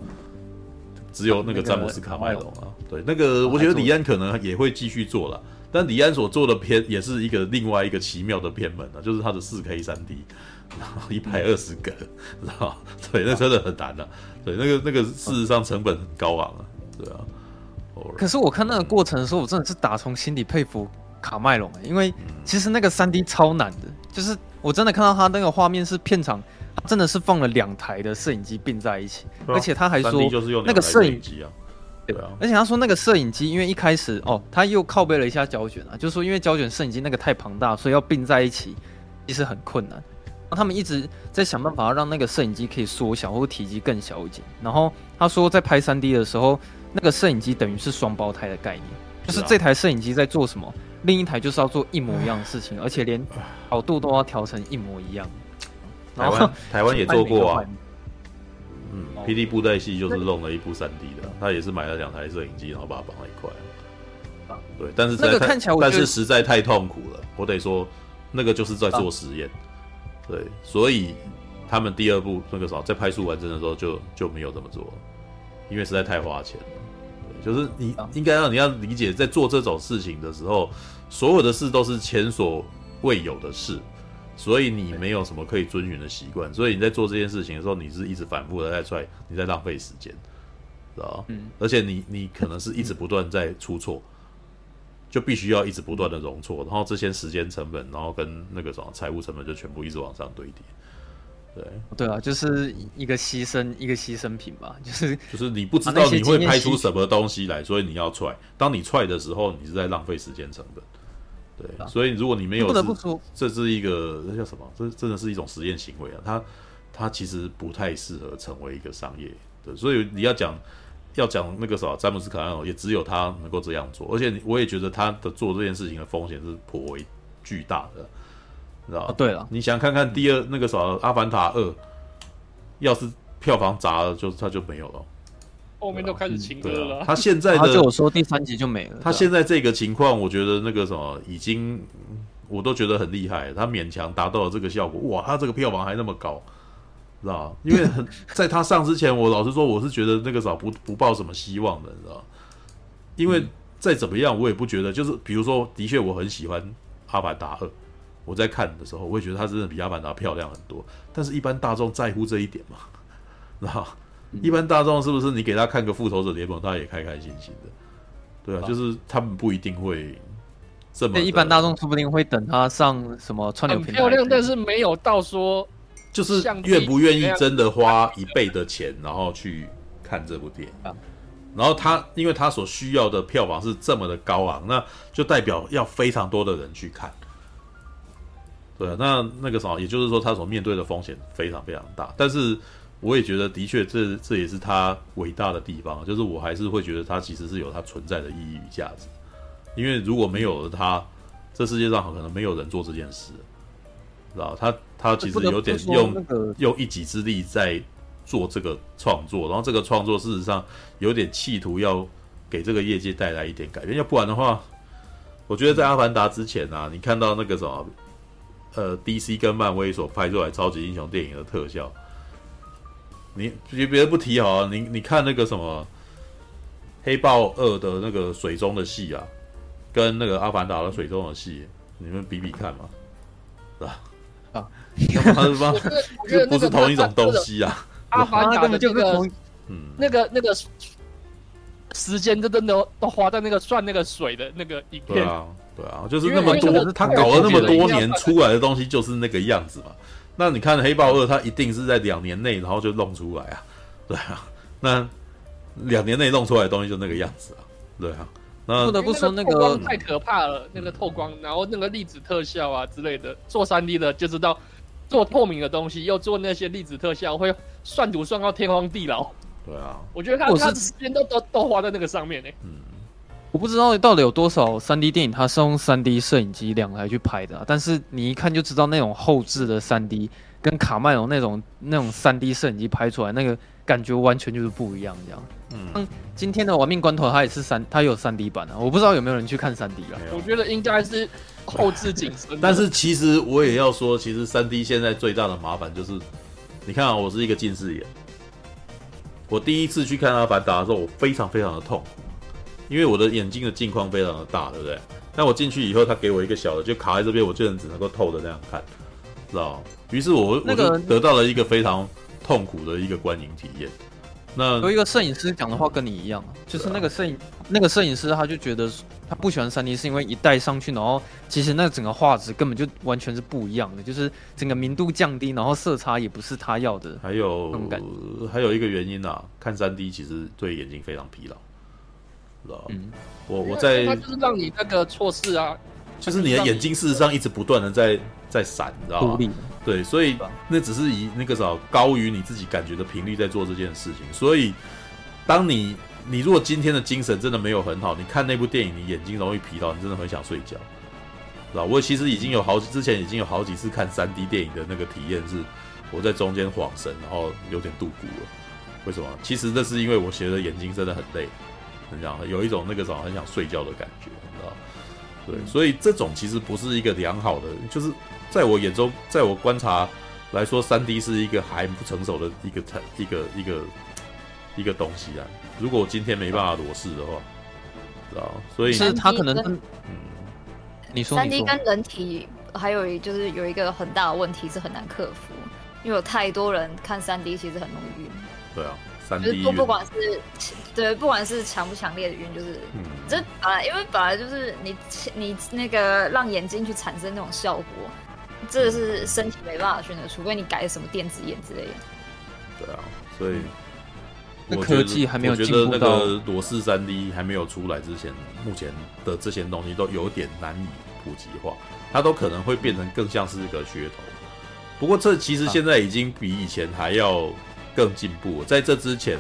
只有那个詹姆斯卡麦隆啊。对，那个我觉得李安可能也会继续做了，但李安所做的片也是一个另外一个奇妙的片门啊，就是他的四 K 三 D，然后一百二十格，然后对，那真的很难的。对，那个那个事实上成本很高昂啊。对啊。可是我看那个过程的时候，我真的是打从心底佩服卡麦隆，因为其实那个三 D 超难的，就是。我真的看到他那个画面是片场，真的是放了两台的摄影机并在一起，啊、而且他还说那个摄影机啊，对啊，而且他说那个摄影机因为一开始哦，他又靠背了一下胶卷啊，就是说因为胶卷摄影机那个太庞大，所以要并在一起其实很困难。他们一直在想办法让那个摄影机可以缩小或体积更小一点。然后他说在拍三 D 的时候，那个摄影机等于是双胞胎的概念，就是这台摄影机在做什么？另一台就是要做一模一样的事情，而且连角度都要调成一模一样。台湾 台湾也做过啊，嗯，霹雳布袋戏就是弄了一部三 D 的，他也是买了两台摄影机，然后把它绑在一块。对，但是那个看起来，但是实在太痛苦了，我得说，那个就是在做实验。对，所以他们第二部那个啥，在拍《出完真》的时候就就没有这么做，因为实在太花钱了。就是你应该让你要理解，在做这种事情的时候，所有的事都是前所未有的事，所以你没有什么可以遵循的习惯，所以你在做这件事情的时候，你是一直反复的在踹，你在浪费时间，知道吗？嗯，而且你你可能是一直不断在出错，就必须要一直不断的容错，然后这些时间成本，然后跟那个什么财务成本就全部一直往上堆叠。对对啊，就是一个牺牲，一个牺牲品吧，就是 就是你不知道你会拍出什么东西来，所以你要踹。当你踹的时候，你是在浪费时间成本。对，啊、所以如果你没有，不得不说，这是一个这叫什么？这真的是一种实验行为啊！它它其实不太适合成为一个商业。对，所以你要讲要讲那个什么詹姆斯卡麦隆，也只有他能够这样做。而且我也觉得他的做这件事情的风险是颇为巨大的。你知道、哦、对了，你想看看第二那个什么《阿凡达二》，要是票房砸了，就他就没有了。后面都开始清歌了。他现在的就我说第三集就没了。他现在这个情况，我觉得那个什么已经，我都觉得很厉害。他勉强达到了这个效果，哇，他这个票房还那么高，知道因为很在他上之前，我老实说，我是觉得那个早不不抱什么希望的，你知道因为再怎么样，我也不觉得，就是比如说，的确我很喜欢《阿凡达二》。我在看的时候，我也觉得它真的比阿凡达漂亮很多。但是，一般大众在乎这一点嘛？知道一般大众是不是你给他看个复仇者联盟，他也开开心心的？对啊，就是他们不一定会这么。一般大众说不定会等他上什么串流平台。很漂亮，但是没有到说，就是愿不愿意真的花一倍的钱，然后去看这部电影。然后他，因为他所需要的票房是这么的高昂，那就代表要非常多的人去看。对啊，那那个什么，也就是说，他所面对的风险非常非常大。但是，我也觉得，的确，这这也是他伟大的地方。就是我还是会觉得，他其实是有他存在的意义与价值。因为如果没有了他，这世界上可能没有人做这件事，知道他他其实有点用用一己之力在做这个创作，然后这个创作事实上有点企图要给这个业界带来一点改变。要不然的话，我觉得在《阿凡达》之前啊，你看到那个什么。呃，DC 跟漫威所拍出来超级英雄电影的特效，你别别的不提好啊，你你看那个什么黑豹二的那个水中的戏啊，跟那个阿凡达的水中的戏，你们比比看嘛，是吧？啊，他是吧？这不是同一种东西啊！阿凡达的这个，嗯，那个那个时间真的都都花在那个算那个水的那个影片。对啊，就是那么多，他搞了那么多年出来的东西就是那个样子嘛。那你看《黑豹二》，他一定是在两年内，然后就弄出来啊。对啊，那两年内弄出来的东西就那个样子啊。对啊，那不得不说那个太可怕了，那个透光，然后那个粒子特效啊之类的，做三 D 的就知道做透明的东西，又做那些粒子特效，会算图算到天荒地老。对啊，我觉得他他的时间都都都花在那个上面呢。嗯，我不知道到底有多少三 D 电影，它是用三 D 摄影机两台去拍的，啊，但是你一看就知道那种后置的三 D 跟卡麦隆那种那种三 D 摄影机拍出来那个感觉完全就是不一样，这样。嗯，今天的玩命关头它也是三，它有三 D 版啊，我不知道有没有人去看三 D 了。我觉得应该是后置景深。但是其实我也要说，其实三 D 现在最大的麻烦就是，你看啊，我是一个近视眼。我第一次去看《阿凡达》的时候，我非常非常的痛，因为我的眼睛的镜框非常的大，对不对？但我进去以后，他给我一个小的，就卡在这边，我就能只能够透的那样看，知道？于是我，我就得到了一个非常痛苦的一个观影体验。那有一个摄影师讲的话跟你一样，就是那个摄影那个摄影师他就觉得他不喜欢三 D，是因为一戴上去，然后其实那整个画质根本就完全是不一样的，就是整个明度降低，然后色差也不是他要的。还有还有一个原因啊，看三 D 其实对眼睛非常疲劳，知道？嗯，我我在他就是让你那个错视啊，就是你的眼睛事实上一直不断的在在闪，你知道吗？对，所以那只是以那个啥高于你自己感觉的频率在做这件事情。所以，当你你如果今天的精神真的没有很好，你看那部电影，你眼睛容易疲劳，你真的很想睡觉，是吧？我其实已经有好几之前已经有好几次看三 D 电影的那个体验是，我在中间晃神，然后有点度孤了。为什么？其实那是因为我觉得眼睛真的很累，很想有一种那个什么很想睡觉的感觉，你知道？对，所以这种其实不是一个良好的，就是。在我眼中，在我观察来说，三 D 是一个还不成熟的一个一个一个一个东西啊。如果我今天没办法裸视的话，知道？所以是它可能，嗯，你说三 D 跟人体还有就是有一个很大的问题是很难克服，因为有太多人看三 D 其实很容易晕。对啊，三 D 不不管是对，不管是强不强烈的晕，就是嗯，这本来因为本来就是你你那个让眼睛去产生那种效果。这是身体没办法选择，除非你改什么电子眼之类的。对啊，所以那科技还没有进步到。我觉得那个裸视 3D 还没有出来之前，目前的这些东西都有点难以普及化，它都可能会变成更像是一个噱头。不过这其实现在已经比以前还要更进步。在这之前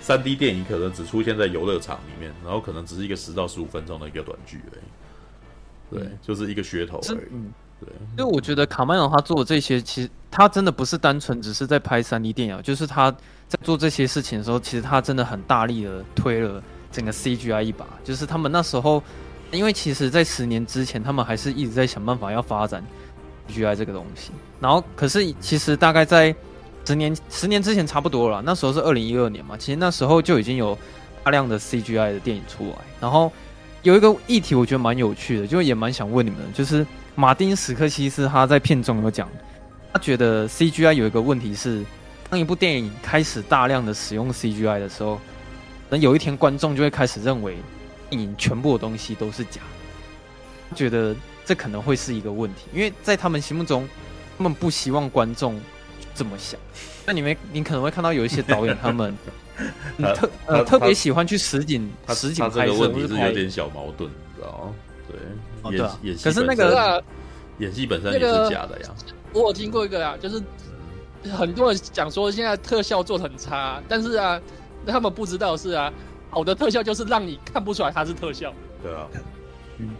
三 D 电影可能只出现在游乐场里面，然后可能只是一个十到十五分钟的一个短剧而已。对，嗯、就是一个噱头而已。对，因为我觉得卡麦隆他做这些，其实他真的不是单纯只是在拍 3D 电影，就是他在做这些事情的时候，其实他真的很大力的推了整个 CGI 一把。就是他们那时候，因为其实在十年之前，他们还是一直在想办法要发展 CGI 这个东西。然后，可是其实大概在十年十年之前差不多了，那时候是二零一二年嘛，其实那时候就已经有大量的 CGI 的电影出来。然后有一个议题，我觉得蛮有趣的，就也蛮想问你们的，就是。马丁·史克西斯他在片中有讲，他觉得 CGI 有一个问题是，当一部电影开始大量的使用 CGI 的时候，等有一天观众就会开始认为电影全部的东西都是假，觉得这可能会是一个问题，因为在他们心目中，他们不希望观众这么想。那你们，你可能会看到有一些导演 他们特呃特别喜欢去实景实景拍摄，这个问题是有点小矛盾，你知道吗？对。演、哦、演戏，可是那个演戏本身也是假的呀。那个、我有听过一个啊，就是很多人讲说现在特效做的很差，但是啊，他们不知道是啊，好的特效就是让你看不出来它是特效。对啊，嗯，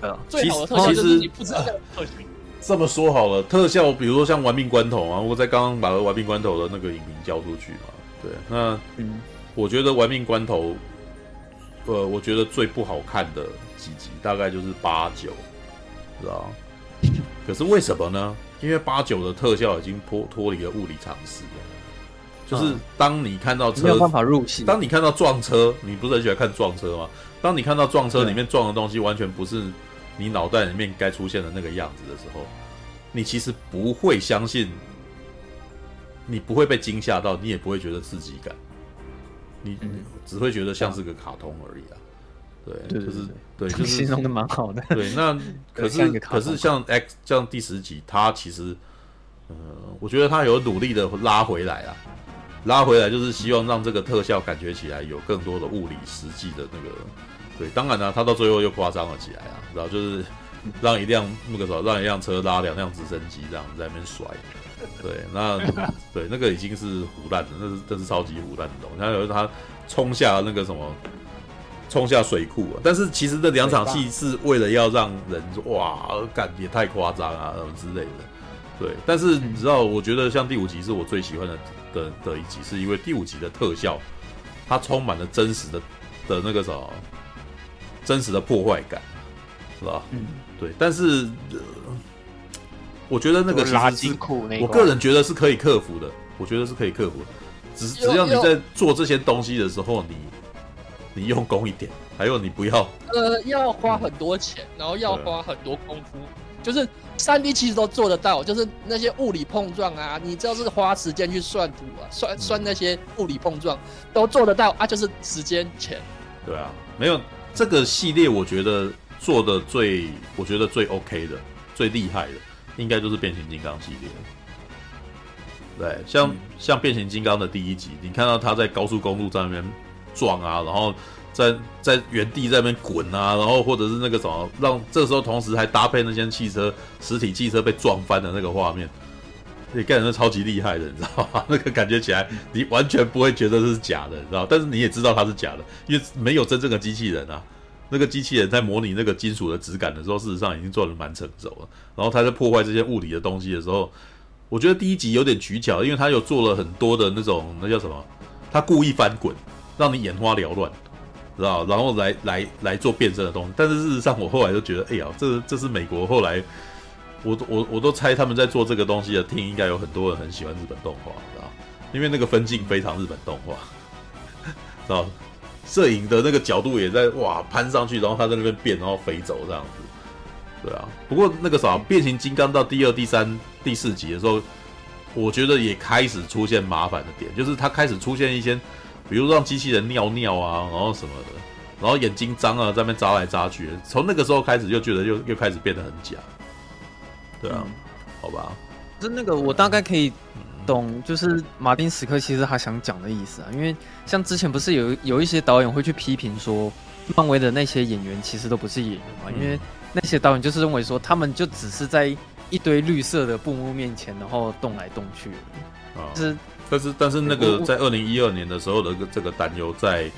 对啊，最好的特效就是你不知道特效。这么说好了，特效比如说像《玩命关头》啊，我在刚刚把《玩命关头》的那个影评交出去嘛，对，那嗯，我觉得《玩命关头》呃，我觉得最不好看的。几集大概就是八九，知道？可是为什么呢？因为八九的特效已经脱脱离了物理常识了。就是当你看到车，没有办法入戏。当你看到撞车，你不是很喜欢看撞车吗？当你看到撞车里面撞的东西完全不是你脑袋里面该出现的那个样子的时候，你其实不会相信，你不会被惊吓到，你也不会觉得刺激感，你只会觉得像是个卡通而已啊。对，就是对，就是形容的蛮好的。对，那 可是可是像 X 像第十集，他其实，呃，我觉得他有努力的拉回来啊，拉回来就是希望让这个特效感觉起来有更多的物理实际的那个。对，当然呢，他到最后又夸张了起来啊，然后就是让一辆那个什么，让一辆车拉两辆直升机这样在那边甩。对，那 对那个已经是胡烂的，那是那是超级胡烂的东西。然后有他冲下那个什么，冲下水库啊！但是其实这两场戏是为了要让人哇，感也太夸张啊什么之类的。对，但是你知道，我觉得像第五集是我最喜欢的的的一集，是因为第五集的特效，它充满了真实的的那个什么，真实的破坏感，是吧？嗯，对。但是，呃，我觉得那个垃圾库，那我个人觉得是可以克服的。我觉得是可以克服的，只是只要你在做这些东西的时候，你你用功一点，还有你不要呃，要花很多钱，然后要花很多功夫。就是三 D 其实都做得到，就是那些物理碰撞啊，你只要是花时间去算图啊，算算那些物理碰撞都做得到啊，就是时间钱。对啊，没有这个系列，我觉得做的最，我觉得最 OK 的、最厉害的，应该就是变形金刚系列。对，像、嗯、像变形金刚的第一集，你看到他在高速公路上面撞啊，然后。在在原地在那边滚啊，然后或者是那个什么，让这时候同时还搭配那些汽车实体汽车被撞翻的那个画面，你干人超级厉害的，你知道吗？那个感觉起来你完全不会觉得这是假的，你知道？但是你也知道它是假的，因为没有真正的机器人啊。那个机器人在模拟那个金属的质感的时候，事实上已经做的蛮成熟了。然后他在破坏这些物理的东西的时候，我觉得第一集有点取巧，因为他有做了很多的那种那叫什么？他故意翻滚，让你眼花缭乱。知道，然后来来来做变身的东西，但是事实上，我后来就觉得，哎呀，这这是美国后来，我我我都猜他们在做这个东西的厅应该有很多人很喜欢日本动画，知道，因为那个分镜非常日本动画，知道，摄影的那个角度也在哇攀上去，然后他在那边变，然后飞走这样子，对啊。不过那个啥，变形金刚到第二、第三、第四集的时候，我觉得也开始出现麻烦的点，就是它开始出现一些。比如让机器人尿尿啊，然后什么的，然后眼睛脏啊，在那边眨来眨去，从那个时候开始就觉得又又开始变得很假。对啊，嗯、好吧。是那个我大概可以懂，就是马丁史克其实他想讲的意思啊。因为像之前不是有有一些导演会去批评说，漫威的那些演员其实都不是演员嘛，嗯、因为那些导演就是认为说，他们就只是在一堆绿色的布幕面前，然后动来动去，啊，就是。但是，但是那个在二零一二年的时候的这个担忧，在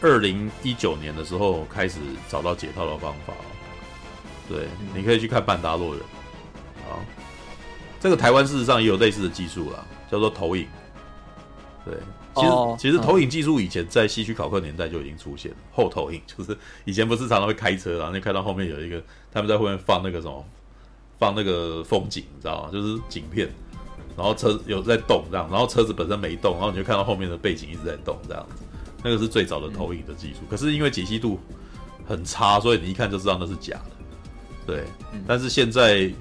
二零一九年的时候开始找到解套的方法。对，你可以去看《曼达洛人》啊，这个台湾事实上也有类似的技术啦，叫做投影。对，其实其实投影技术以前在西区考克年代就已经出现了，后投影 就是以前不是常常会开车，然后你开到后面有一个他们在后面放那个什么，放那个风景，你知道吗？就是景片。然后车有在动这样，然后车子本身没动，然后你就看到后面的背景一直在动这样子，那个是最早的投影的技术。可是因为解析度很差，所以你一看就知道那是假的。对，但是现在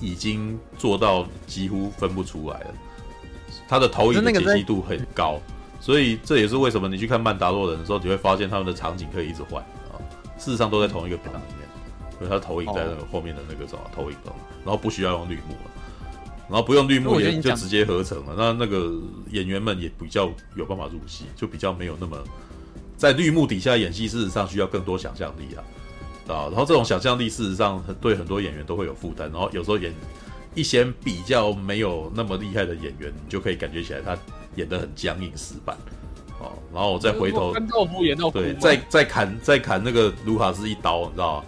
已经做到几乎分不出来了。它的投影的解析度很高，所以这也是为什么你去看曼达洛人的时候，你会发现他们的场景可以一直换啊。事实上都在同一个屏里面，所以它投影在那个后面的那个什么投影中，然后不需要用绿幕了。然后不用绿幕也就直接合成了，那那个演员们也比较有办法入戏，就比较没有那么在绿幕底下演戏，事实上需要更多想象力啊，啊，然后这种想象力事实上对很多演员都会有负担，然后有时候演一些比较没有那么厉害的演员，你就可以感觉起来他演的很僵硬死板，哦，然后我再回头对，再再砍再砍那个卢卡斯一刀，你知道吗？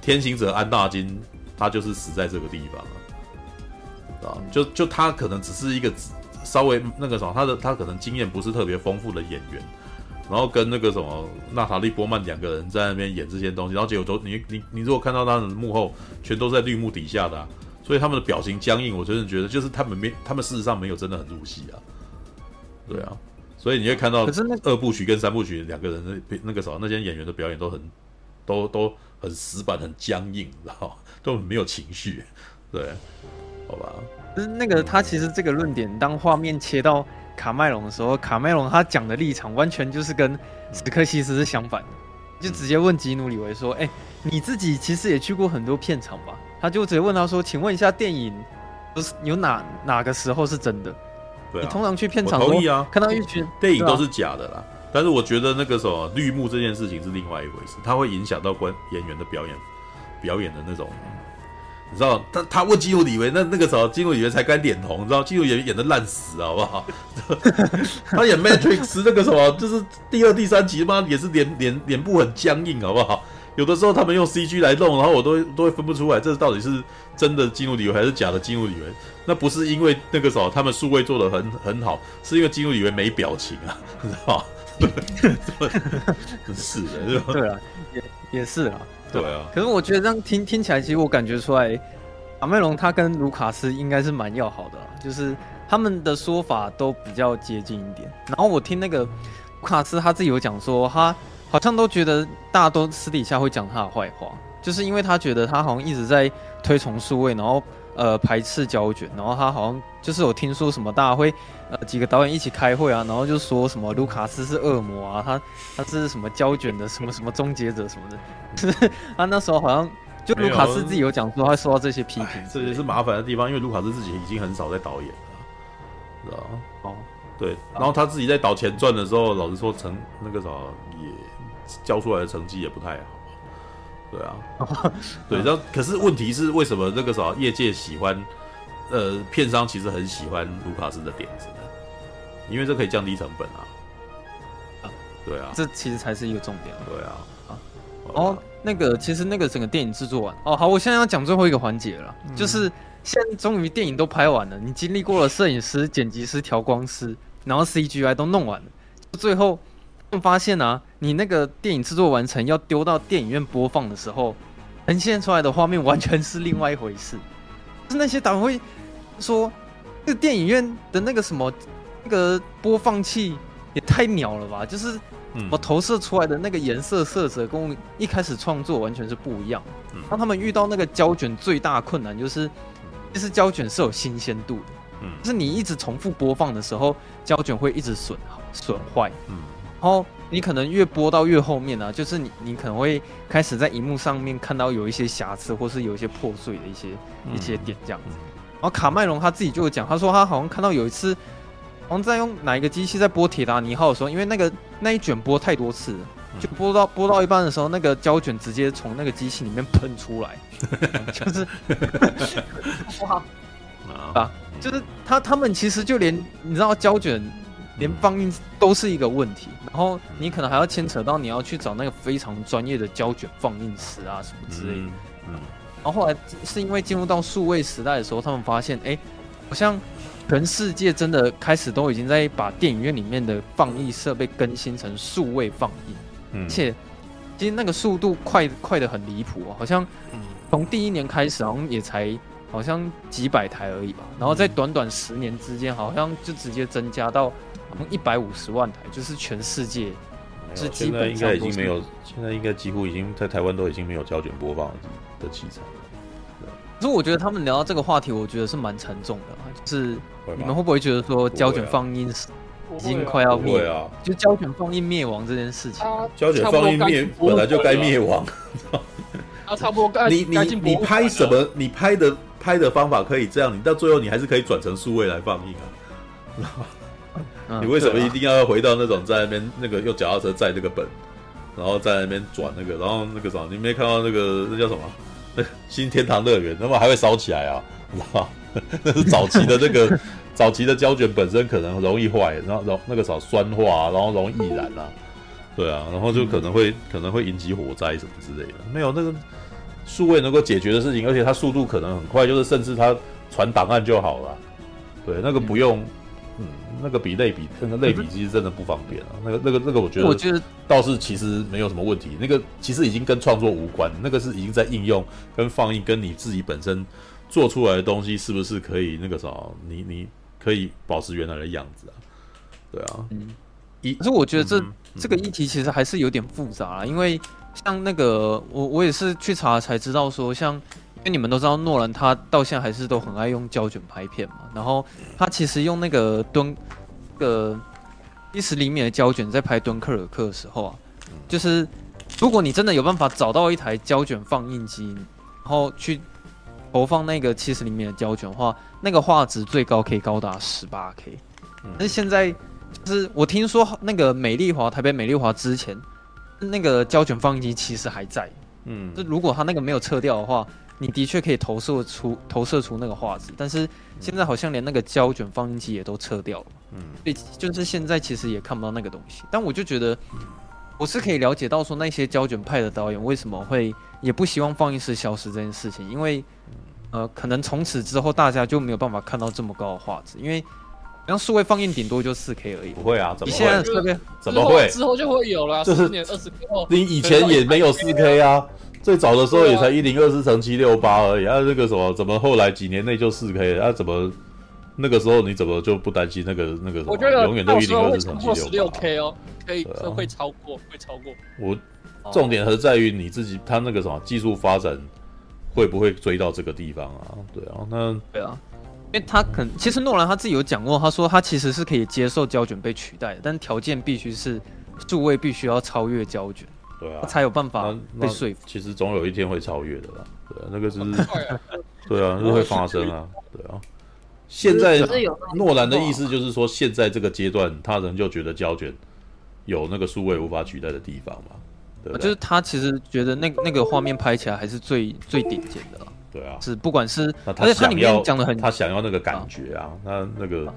天行者安纳金他就是死在这个地方。啊，就就他可能只是一个稍微那个什么，他的他可能经验不是特别丰富的演员，然后跟那个什么娜塔莉波曼两个人在那边演这些东西，然后结果都你你你如果看到他的幕后全都在绿幕底下的，啊，所以他们的表情僵硬，我真的觉得就是他们没他们事实上没有真的很入戏啊，对啊，所以你会看到可是那二部曲跟三部曲两个人那那个什么那些演员的表演都很都都很死板很僵硬，然后都没有情绪，对。好吧，就是那个他其实这个论点，当画面切到卡麦隆的时候，卡麦隆他讲的立场完全就是跟史克西斯是相反的，就直接问吉努里维说：“哎、欸，你自己其实也去过很多片场吧？”他就直接问他说：“请问一下，电影不是有哪哪个时候是真的？对啊、你通常去片场都看到一群电影都是假的啦。但是我觉得那个什么绿幕这件事情是另外一回事，它会影响到观演员的表演。”表演的那种。你知道他他问基努李维，那那个时候基努李维才刚脸红，你知道基努李维演的烂死，好不好？他演 Matrix 那个什么，就是第二、第三集嘛，也是脸脸脸部很僵硬，好不好？有的时候他们用 CG 来弄，然后我都都会分不出来，这到底是真的基努李维还是假的基努李维？那不是因为那个时候他们数位做的很很好，是因为基努李维没表情啊，你知道吗？是的，是吧？对啊，也也是啊。对啊，可是我觉得这样听听起来，其实我感觉出来，卡梅隆他跟卢卡斯应该是蛮要好的，就是他们的说法都比较接近一点。然后我听那个卢卡斯他自己有讲说，他好像都觉得大家都私底下会讲他的坏话，就是因为他觉得他好像一直在推崇数位，然后呃排斥胶卷，然后他好像就是有听说什么大家会呃几个导演一起开会啊，然后就说什么卢卡斯是恶魔啊，他他是什么胶卷的什么什么终结者什么的。是 他那时候好像就卢卡斯自己有讲说，他受到这些批评，这也是麻烦的地方，因为卢卡斯自己已经很少在导演了，知道吗？哦，对，然后他自己在导前传的时候，老实说成那个啥也交出来的成绩也不太好，对啊，对，然后可是问题是为什么那个啥业界喜欢，呃，片商其实很喜欢卢卡斯的点子呢？因为这可以降低成本啊，啊，对啊，这其实才是一个重点，对啊。哦，那个其实那个整个电影制作完。哦，好，我现在要讲最后一个环节了，嗯、就是现在终于电影都拍完了，你经历过了摄影师、剪辑师、调光师，然后 CGI 都弄完了，最后发现啊，你那个电影制作完成要丢到电影院播放的时候，呈现出来的画面完全是另外一回事，就是那些导演会说，那个电影院的那个什么那个播放器也太鸟了吧，就是。我投射出来的那个颜色色泽跟我一开始创作完全是不一样。当他们遇到那个胶卷最大困难就是，其实胶卷是有新鲜度的。嗯，就是你一直重复播放的时候，胶卷会一直损损坏。嗯，然后你可能越播到越后面呢，就是你你可能会开始在荧幕上面看到有一些瑕疵，或是有一些破碎的一些一些点这样子。然后卡麦隆他自己就有讲，他说他好像看到有一次。好像在用哪一个机器在播《铁达尼号》的时候，因为那个那一卷播太多次了，就播到播到一半的时候，那个胶卷直接从那个机器里面喷出来，就是哇啊，就是他他们其实就连你知道胶卷连放映都是一个问题，然后你可能还要牵扯到你要去找那个非常专业的胶卷放映师啊什么之类的，嗯，然后后来是因为进入到数位时代的时候，他们发现哎，好像。全世界真的开始都已经在把电影院里面的放映设备更新成数位放映，嗯，而且其实那个速度快快的很离谱哦，好像从第一年开始好像也才好像几百台而已吧，然后在短短十年之间，好像就直接增加到一百五十万台，就是全世界是基本上现在应该已经没有，现在应该几乎已经在台湾都已经没有胶卷播放的器材。可是我觉得他们聊到这个话题，我觉得是蛮沉重的，就是你们会不会觉得说胶卷放映已经快要灭啊？就胶卷放映灭亡这件事情，胶卷放映灭本来就该灭亡。啊，差不多该。你你你拍什么？你拍的拍的方法可以这样，你到最后你还是可以转成数位来放映啊。你为什么一定要回到那种在那边那个用脚踏车载那个本，然后在那边转那个，然后那个什么？你没看到那个那叫什么？那 新天堂乐园，那么还会烧起来啊？你知道？那是早期的那个早期的胶卷本身可能容易坏，然后然后那个啥酸化，然后容易易燃啊。对啊，然后就可能会、可能会引起火灾什么之类的。没有那个数位能够解决的事情，而且它速度可能很快，就是甚至它传档案就好了。对，那个不用。那个比类比，那个类比其实真的不方便啊。那个、那个、那个，我觉得，我觉得倒是其实没有什么问题。那个其实已经跟创作无关，那个是已经在应用跟放映，跟你自己本身做出来的东西是不是可以那个啥，你你可以保持原来的样子啊？对啊，嗯，一可是我觉得这、嗯、这个议题其实还是有点复杂啊，因为像那个我我也是去查才知道说像。因为你们都知道，诺兰他到现在还是都很爱用胶卷拍片嘛。然后他其实用那个敦，个一十厘米的胶卷在拍《敦刻尔克》的时候啊，就是如果你真的有办法找到一台胶卷放映机，然后去投放那个七十厘米的胶卷的话，那个画质最高可以高达十八 K。但是现在就是我听说那个美丽华台北美丽华之前那个胶卷放映机其实还在。嗯，就如果他那个没有撤掉的话，你的确可以投射出投射出那个画质，但是现在好像连那个胶卷放映机也都撤掉了。嗯，所以就是现在其实也看不到那个东西。但我就觉得，我是可以了解到说那些胶卷派的导演为什么会也不希望放映室消失这件事情，因为呃，可能从此之后大家就没有办法看到这么高的画质，因为。像数位放映顶多就四 K 而已，不会啊？怎么会？你现在这边怎么会？之后就会有了，十年二十年后。你以前也没有四 K 啊，最早的时候也才一零二四乘七六八而已。啊，那个什么，怎么后来几年内就四 K？啊，怎么那个时候你怎么就不担心那个那个什么？我觉得永远都一零二四乘七六八。十六 K 哦，可以会超过，会超过。我重点还是在于你自己，他那个什么技术发展会不会追到这个地方啊？对啊，那对啊。因为他可能其实诺兰他自己有讲过，他说他其实是可以接受胶卷被取代的，但条件必须是数位必须要超越胶卷，对啊，他才有办法被说服。其实总有一天会超越的啦，对啊，那个是，对啊，是会发生啊，对啊。现在诺兰的意思就是说，现在这个阶段，他仍旧觉得胶卷有那个数位无法取代的地方嘛，对，就是他其实觉得那那个画面拍起来还是最最顶尖的啦。对啊，是不管是，而且他里面讲的很，他想要那个感觉啊，那那个，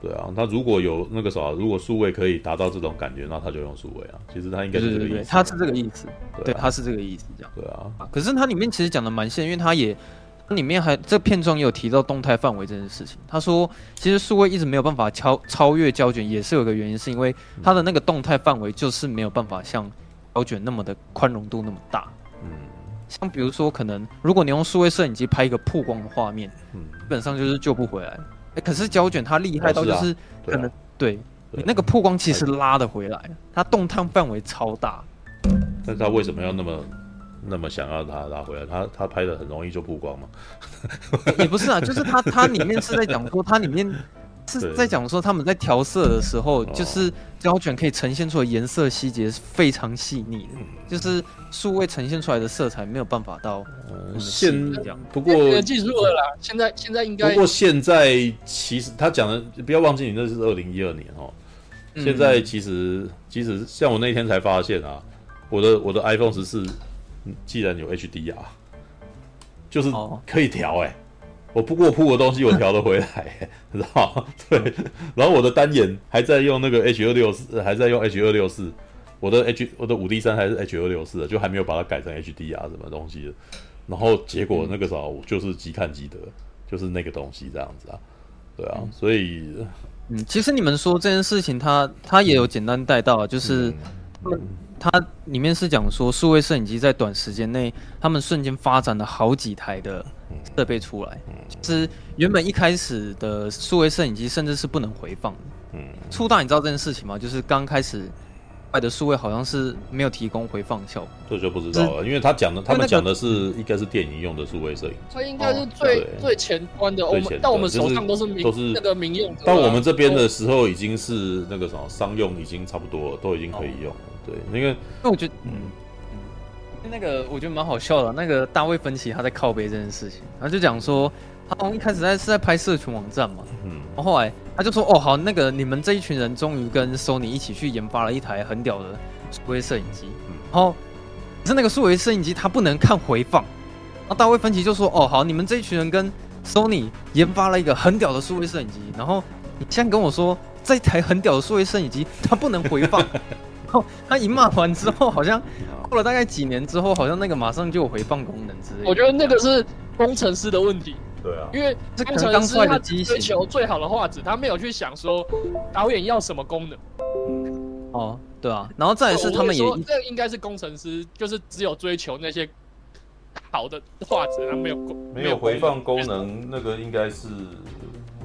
对啊，他如果有那个啥，如果数位可以达到这种感觉，那他就用数位啊。其实他应该是这个意思，他是这个意思，对，他是这个意思，这样。对啊，可是它里面其实讲的蛮细，因为它也，它里面还这片中也有提到动态范围这件事情。他说，其实数位一直没有办法超超越胶卷，也是有一个原因，是因为它的那个动态范围就是没有办法像胶卷那么的宽容度那么大。嗯。像比如说，可能如果你用数位摄影机拍一个曝光的画面，嗯，基本上就是救不回来。哎、欸，可是胶卷它厉害到就是可能对你那个曝光其实拉得回来，它动态范围超大。但是他为什么要那么那么想要它拉回来？他他拍的很容易就曝光吗？也不是啊，就是它它里面是在讲说它里面。是在讲说他们在调色的时候，就是胶卷可以呈现出来颜色细节是非常细腻的，就是数位呈现出来的色彩没有办法到现不过技术了啦，现在现在应该不过现在其实他讲的不要忘记你那是二零一二年哦，现在其实其实像我那天才发现啊，我的我的 iPhone 十四既然有 HDR，就是可以调哎。我不过铺的东西我调得回来，知道吗？对，然后我的单眼还在用那个 H 二六四，还在用 H 二六四，我的 H 我的五 D 三还是 H 二六四的，就还没有把它改成 HDR 什么东西的。然后结果那个时候就是即看即得，就是那个东西这样子啊，对啊，所以嗯，其实你们说这件事情它，他他也有简单带到，就是。它里面是讲说，数位摄影机在短时间内，他们瞬间发展了好几台的设备出来。其实原本一开始的数位摄影机，甚至是不能回放的。嗯，初大你知道这件事情吗？就是刚开始卖的数位好像是没有提供回放效果。这就不知道了，因为他讲的，他们讲的是应该是电影用的数位摄影。它应该是最最前端的，我们到我们手上都是都是那个民用。到我们这边的时候，已经是那个什么商用，已经差不多都已经可以用了。对，那个，那我觉得，嗯嗯，那个我觉得蛮好笑的。那个大卫芬奇他在靠背这件事情，然后就讲说，他从一开始在是在拍社群网站嘛，嗯，然后后来他就说，哦，好，那个你们这一群人终于跟 Sony 一起去研发了一台很屌的数位摄影机，然后可是那个数位摄影机它不能看回放，然后大卫芬奇就说，哦，好，你们这一群人跟 Sony 研发了一个很屌的数位摄影机，然后你现在跟我说，这一台很屌的数位摄影机它不能回放。他一骂完之后，好像过了大概几年之后，好像那个马上就有回放功能之类的。我觉得那个是工程师的问题。对啊，因为工程师他追求最好的画质，他没有去想说导演要什么功能。哦，对啊，然后再来是他们也，这应该是工程师，就是只有追求那些好的画质，他没有没有回放功能。那个应该是，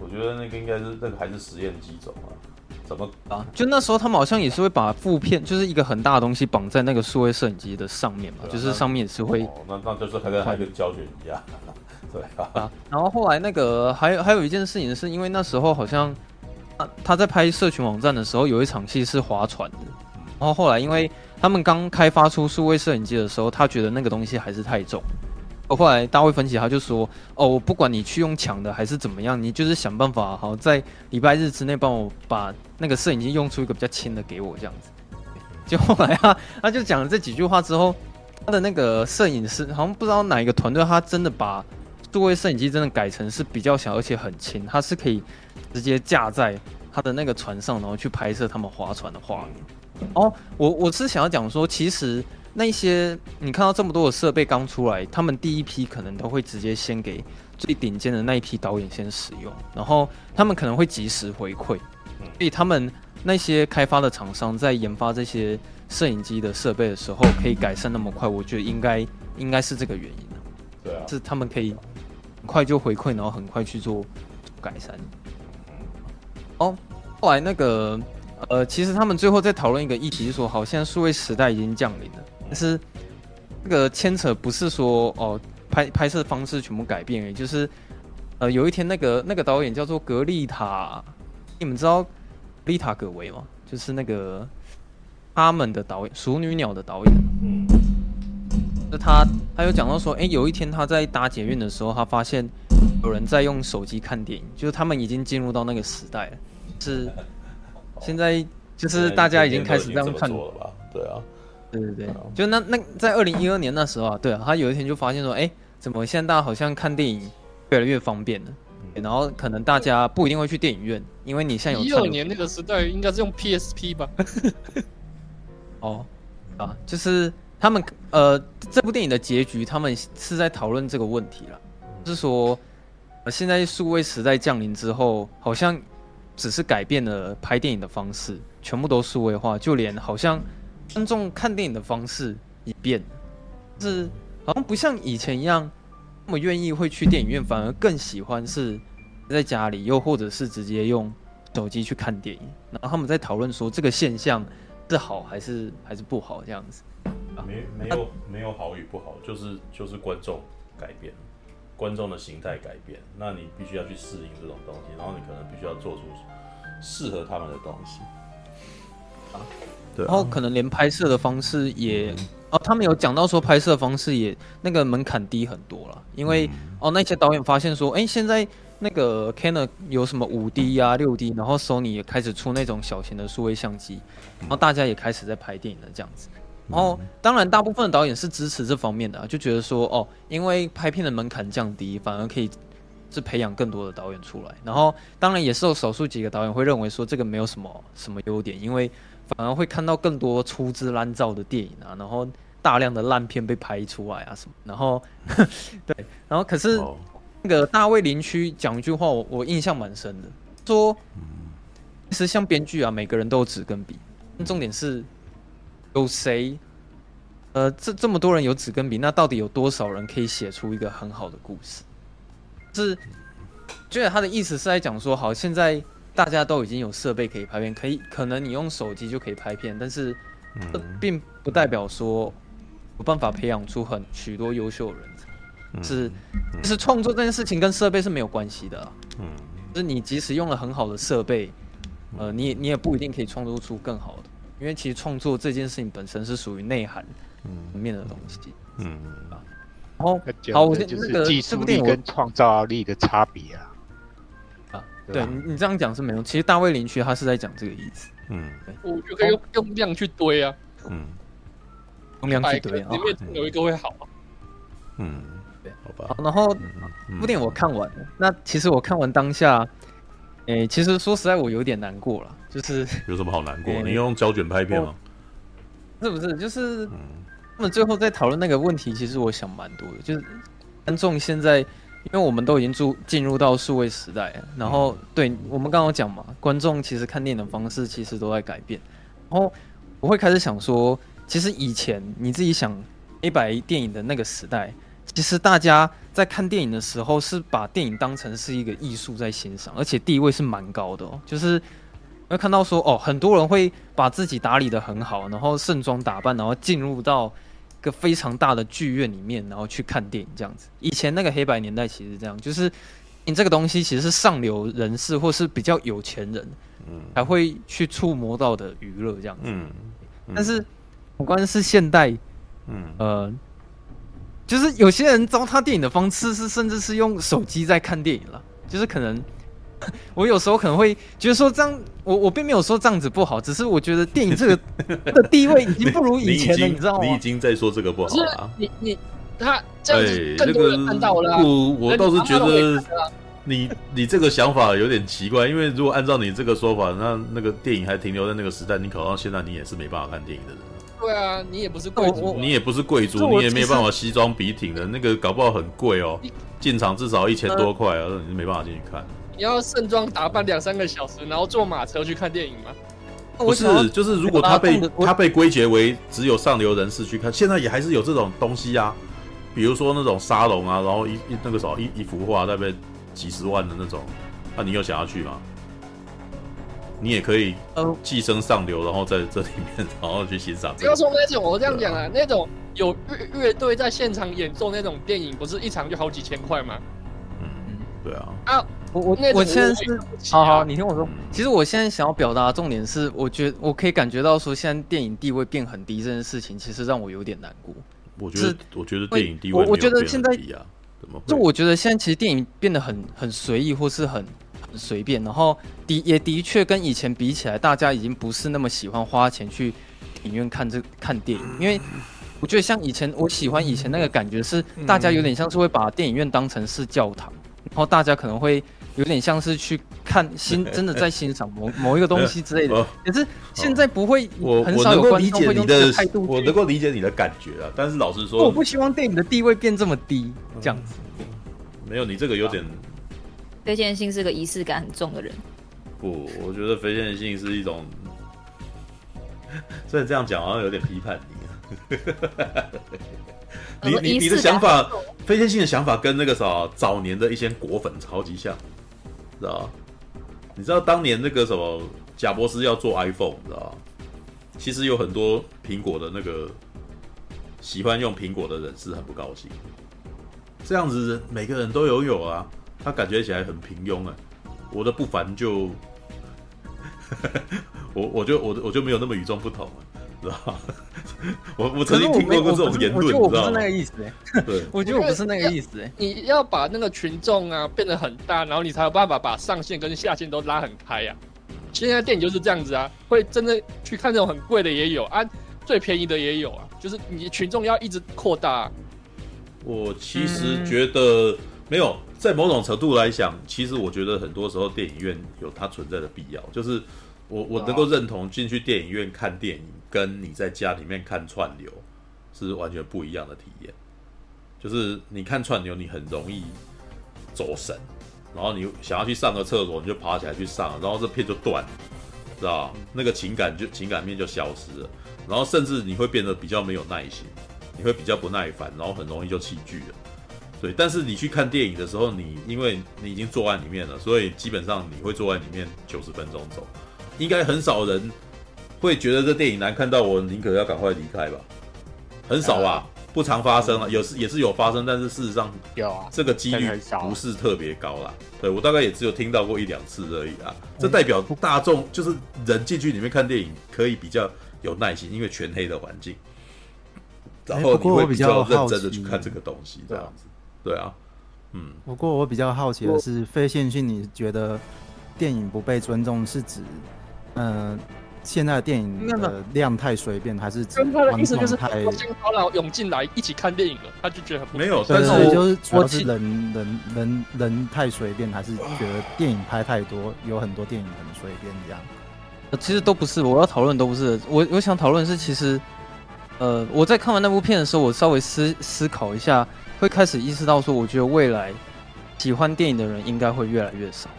我觉得那个应该是那个还是实验机种啊。怎么啊？就那时候他们好像也是会把负片，就是一个很大的东西绑在那个数位摄影机的上面嘛，就是上面也是会。那那就是它跟它跟胶卷一样。对啊。然后后来那个还有还有一件事情是因为那时候好像他他在拍社群网站的时候有一场戏是划船的，然后后来因为他们刚开发出数位摄影机的时候，他觉得那个东西还是太重。后来大卫分析他就说：“哦，我不管你去用抢的还是怎么样，你就是想办法好在礼拜日之内帮我把那个摄影机用出一个比较轻的给我这样子。”就后来他，他就讲了这几句话之后，他的那个摄影师好像不知道哪一个团队，他真的把数位摄影机真的改成是比较小而且很轻，它是可以直接架在他的那个船上，然后去拍摄他们划船的画面。哦，我我是想要讲说，其实那些你看到这么多的设备刚出来，他们第一批可能都会直接先给最顶尖的那一批导演先使用，然后他们可能会及时回馈，所以他们那些开发的厂商在研发这些摄影机的设备的时候，可以改善那么快，我觉得应该应该是这个原因。对啊，是他们可以很快就回馈，然后很快去做改善。哦，后来那个呃，其实他们最后在讨论一个议题，是说，好像数位时代已经降临了，但是那个牵扯不是说哦，拍拍摄方式全部改变，也就是呃，有一天那个那个导演叫做格丽塔，你们知道丽塔·葛维吗？就是那个他们的导演，《熟女鸟》的导演。嗯。那他他有讲到说，哎、欸，有一天他在搭捷运的时候，他发现有人在用手机看电影，就是他们已经进入到那个时代了，是现在就是大家已经开始这样看了吧？对啊，对对对，就那那在二零一二年那时候啊，对啊，他有一天就发现说，哎、欸，怎么现在大家好像看电影越来越方便了？然后可能大家不一定会去电影院，因为你现在有一二年那个时代应该是用 PSP 吧？哦，啊，就是。他们呃，这部电影的结局，他们是在讨论这个问题了，就是说，呃，现在数位时代降临之后，好像只是改变了拍电影的方式，全部都数位化，就连好像观众看电影的方式也变是好像不像以前一样那么愿意会去电影院，反而更喜欢是在家里，又或者是直接用手机去看电影。然后他们在讨论说，这个现象是好还是还是不好这样子。没没有没有好与不好，就是就是观众改变，观众的形态改变，那你必须要去适应这种东西，然后你可能必须要做出适合他们的东西啊。对，然后可能连拍摄的方式也、嗯、哦，他们有讲到说拍摄方式也那个门槛低很多了，因为、嗯、哦那些导演发现说，哎，现在那个 Canon 有什么五 D 呀、六 D，然后 Sony 也开始出那种小型的数位相机，然后大家也开始在拍电影了这样子。然后，当然，大部分的导演是支持这方面的啊，就觉得说，哦，因为拍片的门槛降低，反而可以是培养更多的导演出来。然后，当然也是有少数几个导演会认为说这个没有什么什么优点，因为反而会看到更多粗制滥造的电影啊，然后大量的烂片被拍出来啊什么。然后，对，然后可是那个大卫林区讲一句话，我我印象蛮深的，说，其实像编剧啊，每个人都有纸跟笔，重点是。有谁？呃，这这么多人有纸跟笔，那到底有多少人可以写出一个很好的故事？是，觉得他的意思是在讲说，好，现在大家都已经有设备可以拍片，可以可能你用手机就可以拍片，但是，并不代表说有办法培养出很许多优秀的人才。是，就是创作这件事情跟设备是没有关系的。嗯，就是你即使用了很好的设备，呃，你你也不一定可以创作出更好的。因为其实创作这件事情本身是属于内涵层面的东西，嗯。啊，然后好，我就是技术力跟创造力的差别啊，啊，对你你这样讲是没用。其实大卫林区他是在讲这个意思，嗯，我觉得可以用用量去堆啊，嗯，用量去堆啊，里面有一个会好，嗯，对，好吧。然后这部电影我看完了，那其实我看完当下，诶，其实说实在我有点难过了。就是 有什么好难过？欸、你用胶卷拍片吗？是不是？就是他们最后在讨论那个问题，其实我想蛮多的。就是观众现在，因为我们都已经住进入到数位时代，然后对我们刚刚讲嘛，观众其实看电影的方式其实都在改变。然后我会开始想说，其实以前你自己想黑白电影的那个时代，其实大家在看电影的时候是把电影当成是一个艺术在欣赏，而且地位是蛮高的哦，就是。会看到说哦，很多人会把自己打理得很好，然后盛装打扮，然后进入到一个非常大的剧院里面，然后去看电影这样子。以前那个黑白年代其实这样，就是你这个东西其实是上流人士或是比较有钱人，嗯，才会去触摸到的娱乐这样子。嗯，但是关键是现代，嗯呃，就是有些人糟蹋电影的方式是甚至是用手机在看电影了，就是可能。我有时候可能会觉得说这样，我我并没有说这样子不好，只是我觉得电影这个 的地位已经不如以前了，你，你知道吗？你已经在说这个不好了。你你他这样子更多人看到了、啊。不、欸，我倒是觉得你你这个想法有点奇怪，因为如果按照你这个说法，那那个电影还停留在那个时代，你考到现在，你也是没办法看电影的人。对啊，你也不是贵族，你也不是贵族，你也没办法西装笔挺的，那个搞不好很贵哦，进场至少一千多块啊，你是没办法进去看。你要盛装打扮两三个小时，然后坐马车去看电影吗？不是，就是如果他被他被归结为只有上流人士去看，现在也还是有这种东西啊，比如说那种沙龙啊，然后一一那个什么一一幅画大概几十万的那种，那你有想要去吗？你也可以寄生上流，然后在这里面，然后去欣赏。不要说那种，我这样讲啊，那种有乐乐队在现场演奏那种电影，不是一场就好几千块吗？嗯，对啊。啊，我我我现在是好好，你听我说。其实我现在想要表达的重点是，我觉得我可以感觉到说，现在电影地位变很低这件事情，其实让我有点难过。我觉得，我觉得电影地位，我觉得现在怎么？就我觉得现在其实电影变得很很随意，或是很很。随便，然后的也的确跟以前比起来，大家已经不是那么喜欢花钱去影院看这看电影，因为我觉得像以前，我喜欢以前那个感觉是，大家有点像是会把电影院当成是教堂，然后大家可能会有点像是去看欣真的在欣赏某某一个东西之类的。可是现在不会，我很少有观众会用这个态度。我能够理解你的感觉啊，但是老实说，我不希望电影的地位变这么低，这样子。没有，你这个有点。非线性是个仪式感很重的人。不，我觉得非线性是一种，虽然这样讲好像有点批判你。你你你的想法，非线性的想法跟那个啥早年的一些果粉超级像，知道？你知道当年那个什么贾伯斯要做 iPhone，知道吗？其实有很多苹果的那个喜欢用苹果的人是很不高兴。这样子每个人都拥有啊。他感觉起来很平庸啊，我的不凡就，我我就我我就没有那么与众不同了，知道 吗？我我曾经听过过这种言论，我不是那个意思哎，对，我觉得我不是那个意思哎，你要把那个群众啊变得很大，然后你才有办法把上限跟下限都拉很开呀。现在电影就是这样子啊，会真的去看这种很贵的也有啊，最便宜的也有啊，就是你群众要一直扩大。我其实觉得没有。在某种程度来讲，其实我觉得很多时候电影院有它存在的必要。就是我我能够认同进去电影院看电影，跟你在家里面看串流是完全不一样的体验。就是你看串流，你很容易走神，然后你想要去上个厕所，你就爬起来去上，然后这片就断了，知道？那个情感就情感面就消失了，然后甚至你会变得比较没有耐心，你会比较不耐烦，然后很容易就弃剧了。对，但是你去看电影的时候，你因为你已经坐在里面了，所以基本上你会坐在里面九十分钟走，应该很少人会觉得这电影难看到我宁可要赶快离开吧，很少吧，不常发生啊，有是也是有发生，但是事实上有啊，这个几率不是特别高啦。对，我大概也只有听到过一两次而已啊，这代表大众就是人进去里面看电影可以比较有耐心，因为全黑的环境，然后你会比较认真的去看这个东西，这样子。对啊，嗯。不过我比较好奇的是，非线性，你觉得电影不被尊重是指，嗯、呃，现在的电影的量太随便，还是指跟他的意思就是太新潮佬涌进来一起看电影了，他就觉得很没有。但是就是主要是人人人人太随便，还是觉得电影拍太多，有很多电影很随便这样？其实都不是，我要讨论都不是。我我想讨论是，其实，呃，我在看完那部片的时候，我稍微思思考一下。会开始意识到说，我觉得未来喜欢电影的人应该会越来越少。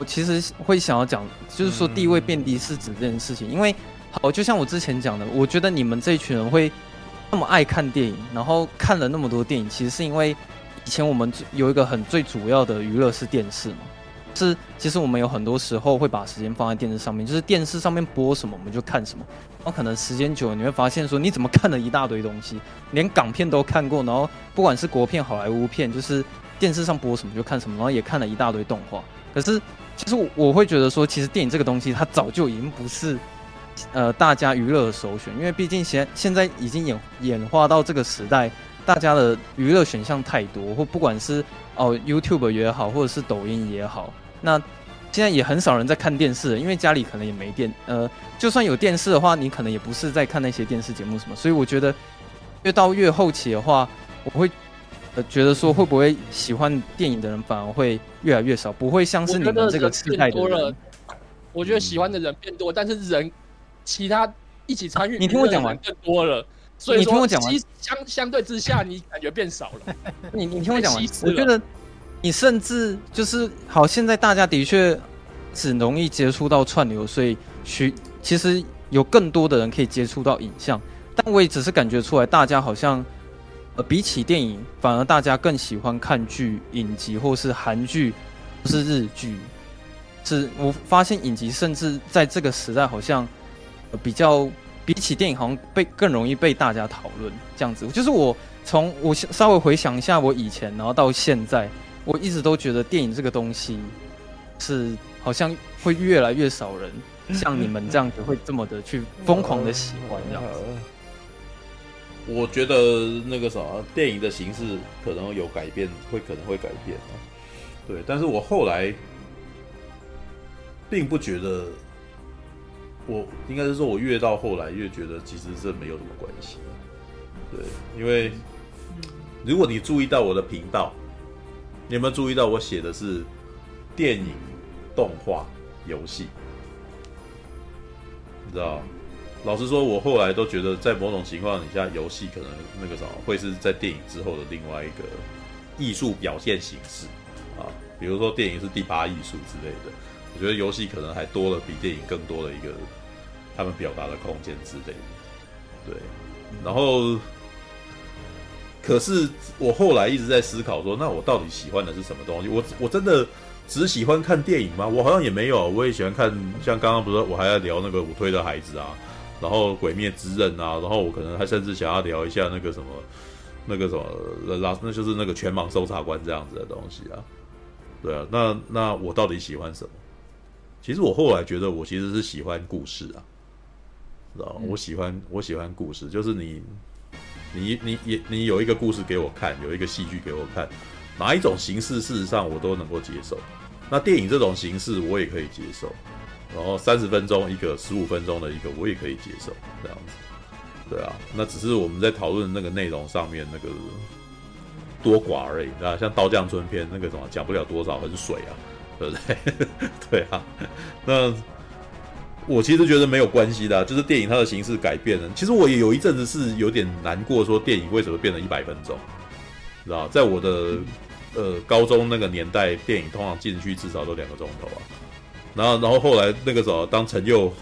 我其实会想要讲，就是说地位变低是指这件事情。因为好，就像我之前讲的，我觉得你们这一群人会那么爱看电影，然后看了那么多电影，其实是因为以前我们有一个很最主要的娱乐是电视嘛。是，其实我们有很多时候会把时间放在电视上面，就是电视上面播什么我们就看什么。然后可能时间久了，你会发现说，你怎么看了一大堆东西，连港片都看过，然后不管是国片、好莱坞片，就是电视上播什么就看什么，然后也看了一大堆动画。可是其实我会觉得说，其实电影这个东西它早就已经不是呃大家娱乐的首选，因为毕竟现现在已经演演化到这个时代，大家的娱乐选项太多，或不管是哦 YouTube 也好，或者是抖音也好。那现在也很少人在看电视，因为家里可能也没电。呃，就算有电视的话，你可能也不是在看那些电视节目什么。所以我觉得越到越后期的话，我会呃觉得说会不会喜欢电影的人反而会越来越少，不会像是你们这个世代的人。我觉得喜欢的人变多，但是人其他一起参与，你听我讲完更多了。所以你听我讲完，相相对之下，你感觉变少了。你你听我讲完，我觉得你甚至就是好，现在大家的确只容易接触到串流，所以需其实有更多的人可以接触到影像。但我也只是感觉出来，大家好像呃比起电影，反而大家更喜欢看剧、影集，或是韩剧，或是日剧。是我发现影集甚至在这个时代好像比较。比起电影，好像被更容易被大家讨论这样子。就是我从我稍微回想一下我以前，然后到现在，我一直都觉得电影这个东西是好像会越来越少人像你们这样子会这么的去疯狂的喜欢这样子。我觉得那个什么，电影的形式可能有改变，会可能会改变啊。对，但是我后来并不觉得。我应该是说，我越到后来越觉得其实这没有什么关系。对，因为如果你注意到我的频道，你有没有注意到我写的是电影、动画、游戏？你知道？老实说，我后来都觉得，在某种情况底下，游戏可能那个什么会是在电影之后的另外一个艺术表现形式啊。比如说，电影是第八艺术之类的。我觉得游戏可能还多了比电影更多的一个他们表达的空间之类的，对。然后，可是我后来一直在思考说，那我到底喜欢的是什么东西？我我真的只喜欢看电影吗？我好像也没有，我也喜欢看，像刚刚不是我还在聊那个我推的孩子啊，然后鬼灭之刃啊，然后我可能还甚至想要聊一下那个什么那个什么拉，那就是那个全盲搜查官这样子的东西啊。对啊，那那我到底喜欢什么？其实我后来觉得，我其实是喜欢故事啊，知道吗？我喜欢我喜欢故事，就是你你你你你有一个故事给我看，有一个戏剧给我看，哪一种形式事实上我都能够接受。那电影这种形式我也可以接受，然后三十分钟一个，十五分钟的一个我也可以接受，这样子。对啊，那只是我们在讨论那个内容上面那个多寡而已，啊，像刀匠春篇那个什么讲不了多少，很水啊。对不对？对啊，那我其实觉得没有关系的，就是电影它的形式改变了。其实我也有一阵子是有点难过，说电影为什么变成一百分钟？知道，在我的呃高中那个年代，电影通常进去至少都两个钟头啊。然后，然后后来那个时候，当陈佑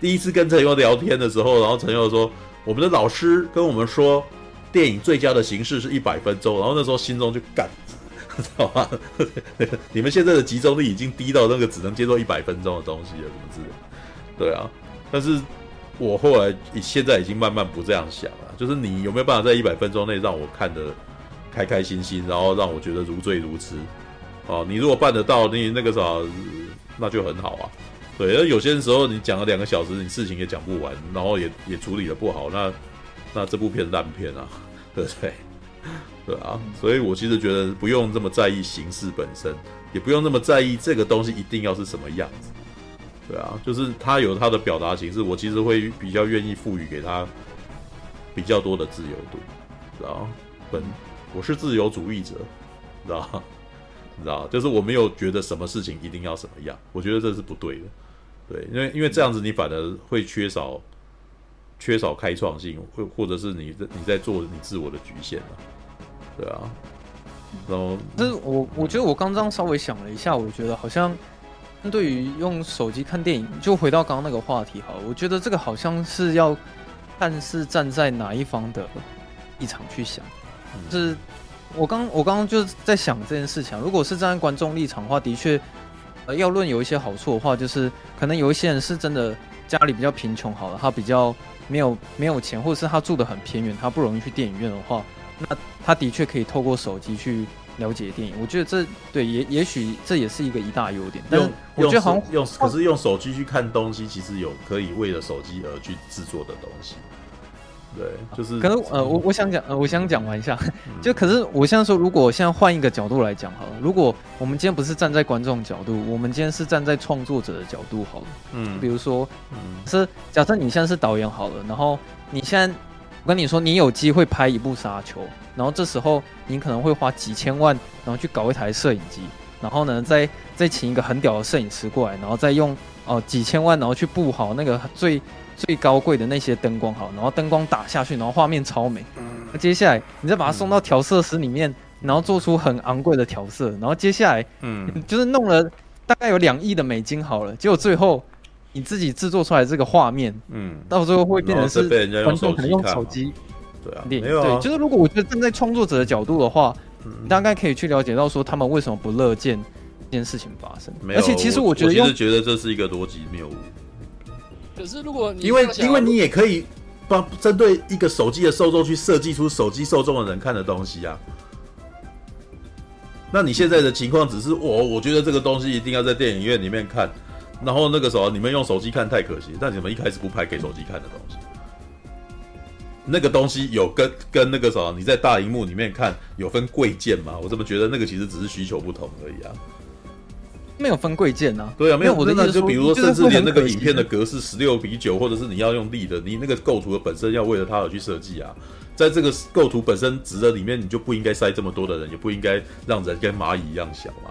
第一次跟陈佑聊天的时候，然后陈佑说：“我们的老师跟我们说，电影最佳的形式是一百分钟。”然后那时候心中就干。知道吗？你们现在的集中力已经低到那个只能接受一百分钟的东西了，什么之类。对啊，但是我后来现在已经慢慢不这样想了。就是你有没有办法在一百分钟内让我看得开开心心，然后让我觉得如醉如痴？哦，你如果办得到，你那个啥，那就很好啊。对，而有些时候你讲了两个小时，你事情也讲不完，然后也也处理得不好，那那这部片烂片啊，对不对？对啊，所以我其实觉得不用这么在意形式本身，也不用那么在意这个东西一定要是什么样子。对啊，就是他有他的表达形式，我其实会比较愿意赋予给他比较多的自由度，知道？本我是自由主义者，知道？知道？就是我没有觉得什么事情一定要什么样，我觉得这是不对的。对，因为因为这样子你反而会缺少缺少开创性，或或者是你你在做你自我的局限了。对啊，然后，但是我我觉得我刚刚稍微想了一下，我觉得好像对于用手机看电影，就回到刚刚那个话题好了，我觉得这个好像是要看是站在哪一方的立场去想。就是我刚我刚刚就是在想这件事情，如果是站在观众立场的话，的确，呃，要论有一些好处的话，就是可能有一些人是真的家里比较贫穷，好了，他比较没有没有钱，或者是他住的很偏远，他不容易去电影院的话。那他的确可以透过手机去了解电影，我觉得这对也也许这也是一个一大优点。但我觉得好像用可是用手机去看东西，其实有可以为了手机而去制作的东西，对，就是。可是呃，我我想讲呃，我想讲完一下，就可是我现在说，如果现在换一个角度来讲好了，如果我们今天不是站在观众角度，我们今天是站在创作者的角度好了，嗯，比如说，嗯，是假设你现在是导演好了，然后你现在我跟你说，你有机会拍一部沙丘，然后这时候你可能会花几千万，然后去搞一台摄影机，然后呢，再再请一个很屌的摄影师过来，然后再用哦、呃、几千万，然后去布好那个最。最高贵的那些灯光好，然后灯光打下去，然后画面超美。那接下来你再把它送到调色师里面，然后做出很昂贵的调色，然后接下来，嗯，就是弄了大概有两亿的美金好了，结果最后你自己制作出来这个画面，嗯，到最后会变成是观众可能用手机，对啊，对，就是如果我觉得站在创作者的角度的话，你大概可以去了解到说他们为什么不乐见这件事情发生。而且其实我觉得，我其实觉得这是一个逻辑谬误。可是如果你因为因为你也可以帮针对一个手机的受众去设计出手机受众的人看的东西啊，那你现在的情况只是我我觉得这个东西一定要在电影院里面看，然后那个时候你们用手机看太可惜，但你们一开始不拍给手机看的东西？那个东西有跟跟那个什么你在大荧幕里面看有分贵贱吗？我怎么觉得那个其实只是需求不同而已啊。没有分贵贱呐，对啊，没有。我的意思就比如说，甚至连那个影片的格式十六比九，或者是你要用立的，你那个构图的本身要为了它而去设计啊。在这个构图本身值的里面，你就不应该塞这么多的人，也不应该让人跟蚂蚁一样小嘛。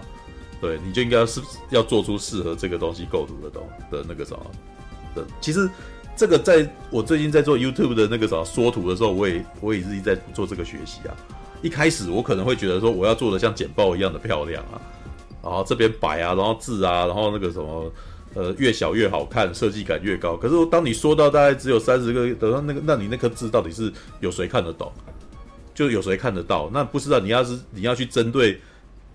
对，你就应该是要做出适合这个东西构图的东的那个什么的。其实这个在我最近在做 YouTube 的那个什么缩图的时候，我也我也是一直在做这个学习啊。一开始我可能会觉得说，我要做的像简报一样的漂亮啊。然后这边白啊，然后字啊，然后那个什么，呃，越小越好看，设计感越高。可是当你说到大概只有三十个，等到那个，那你那颗字到底是有谁看得懂？就有谁看得到？那不知道你要是你要去针对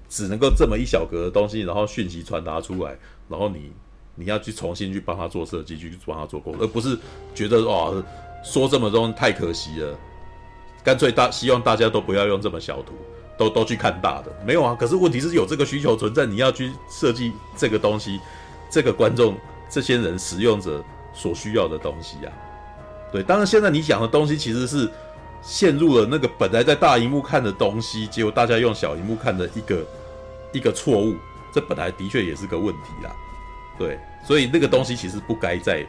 只能够这么一小格的东西，然后讯息传达出来，然后你你要去重新去帮他做设计，去帮他做工，而不是觉得哦，说这么多太可惜了，干脆大希望大家都不要用这么小图。都都去看大的，没有啊。可是问题是有这个需求存在，你要去设计这个东西，这个观众这些人使用者所需要的东西啊。对，当然现在你讲的东西其实是陷入了那个本来在大荧幕看的东西，结果大家用小荧幕看的一个一个错误，这本来的确也是个问题啦。对，所以那个东西其实不该在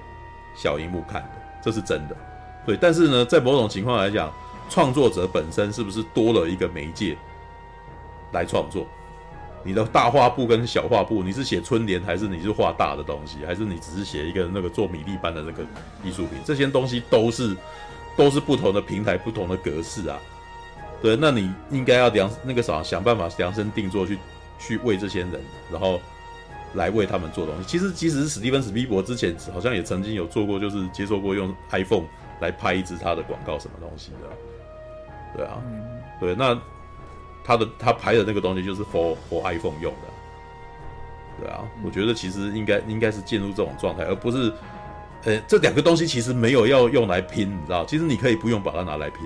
小荧幕看的，这是真的。对，但是呢，在某种情况来讲，创作者本身是不是多了一个媒介？来创作，你的大画布跟小画布，你是写春联还是你是画大的东西，还是你只是写一个那个做米粒般的那个艺术品？这些东西都是都是不同的平台、不同的格式啊。对，那你应该要量那个啥，想办法量身定做去去为这些人，然后来为他们做东西。其实，即使是史蒂芬史匹柏之前好像也曾经有做过，就是接受过用 iPhone 来拍一支他的广告什么东西的。对啊，对，那。他的他拍的那个东西就是 for for iPhone 用的，对啊，我觉得其实应该应该是进入这种状态，而不是，呃，这两个东西其实没有要用来拼，你知道？其实你可以不用把它拿来拼，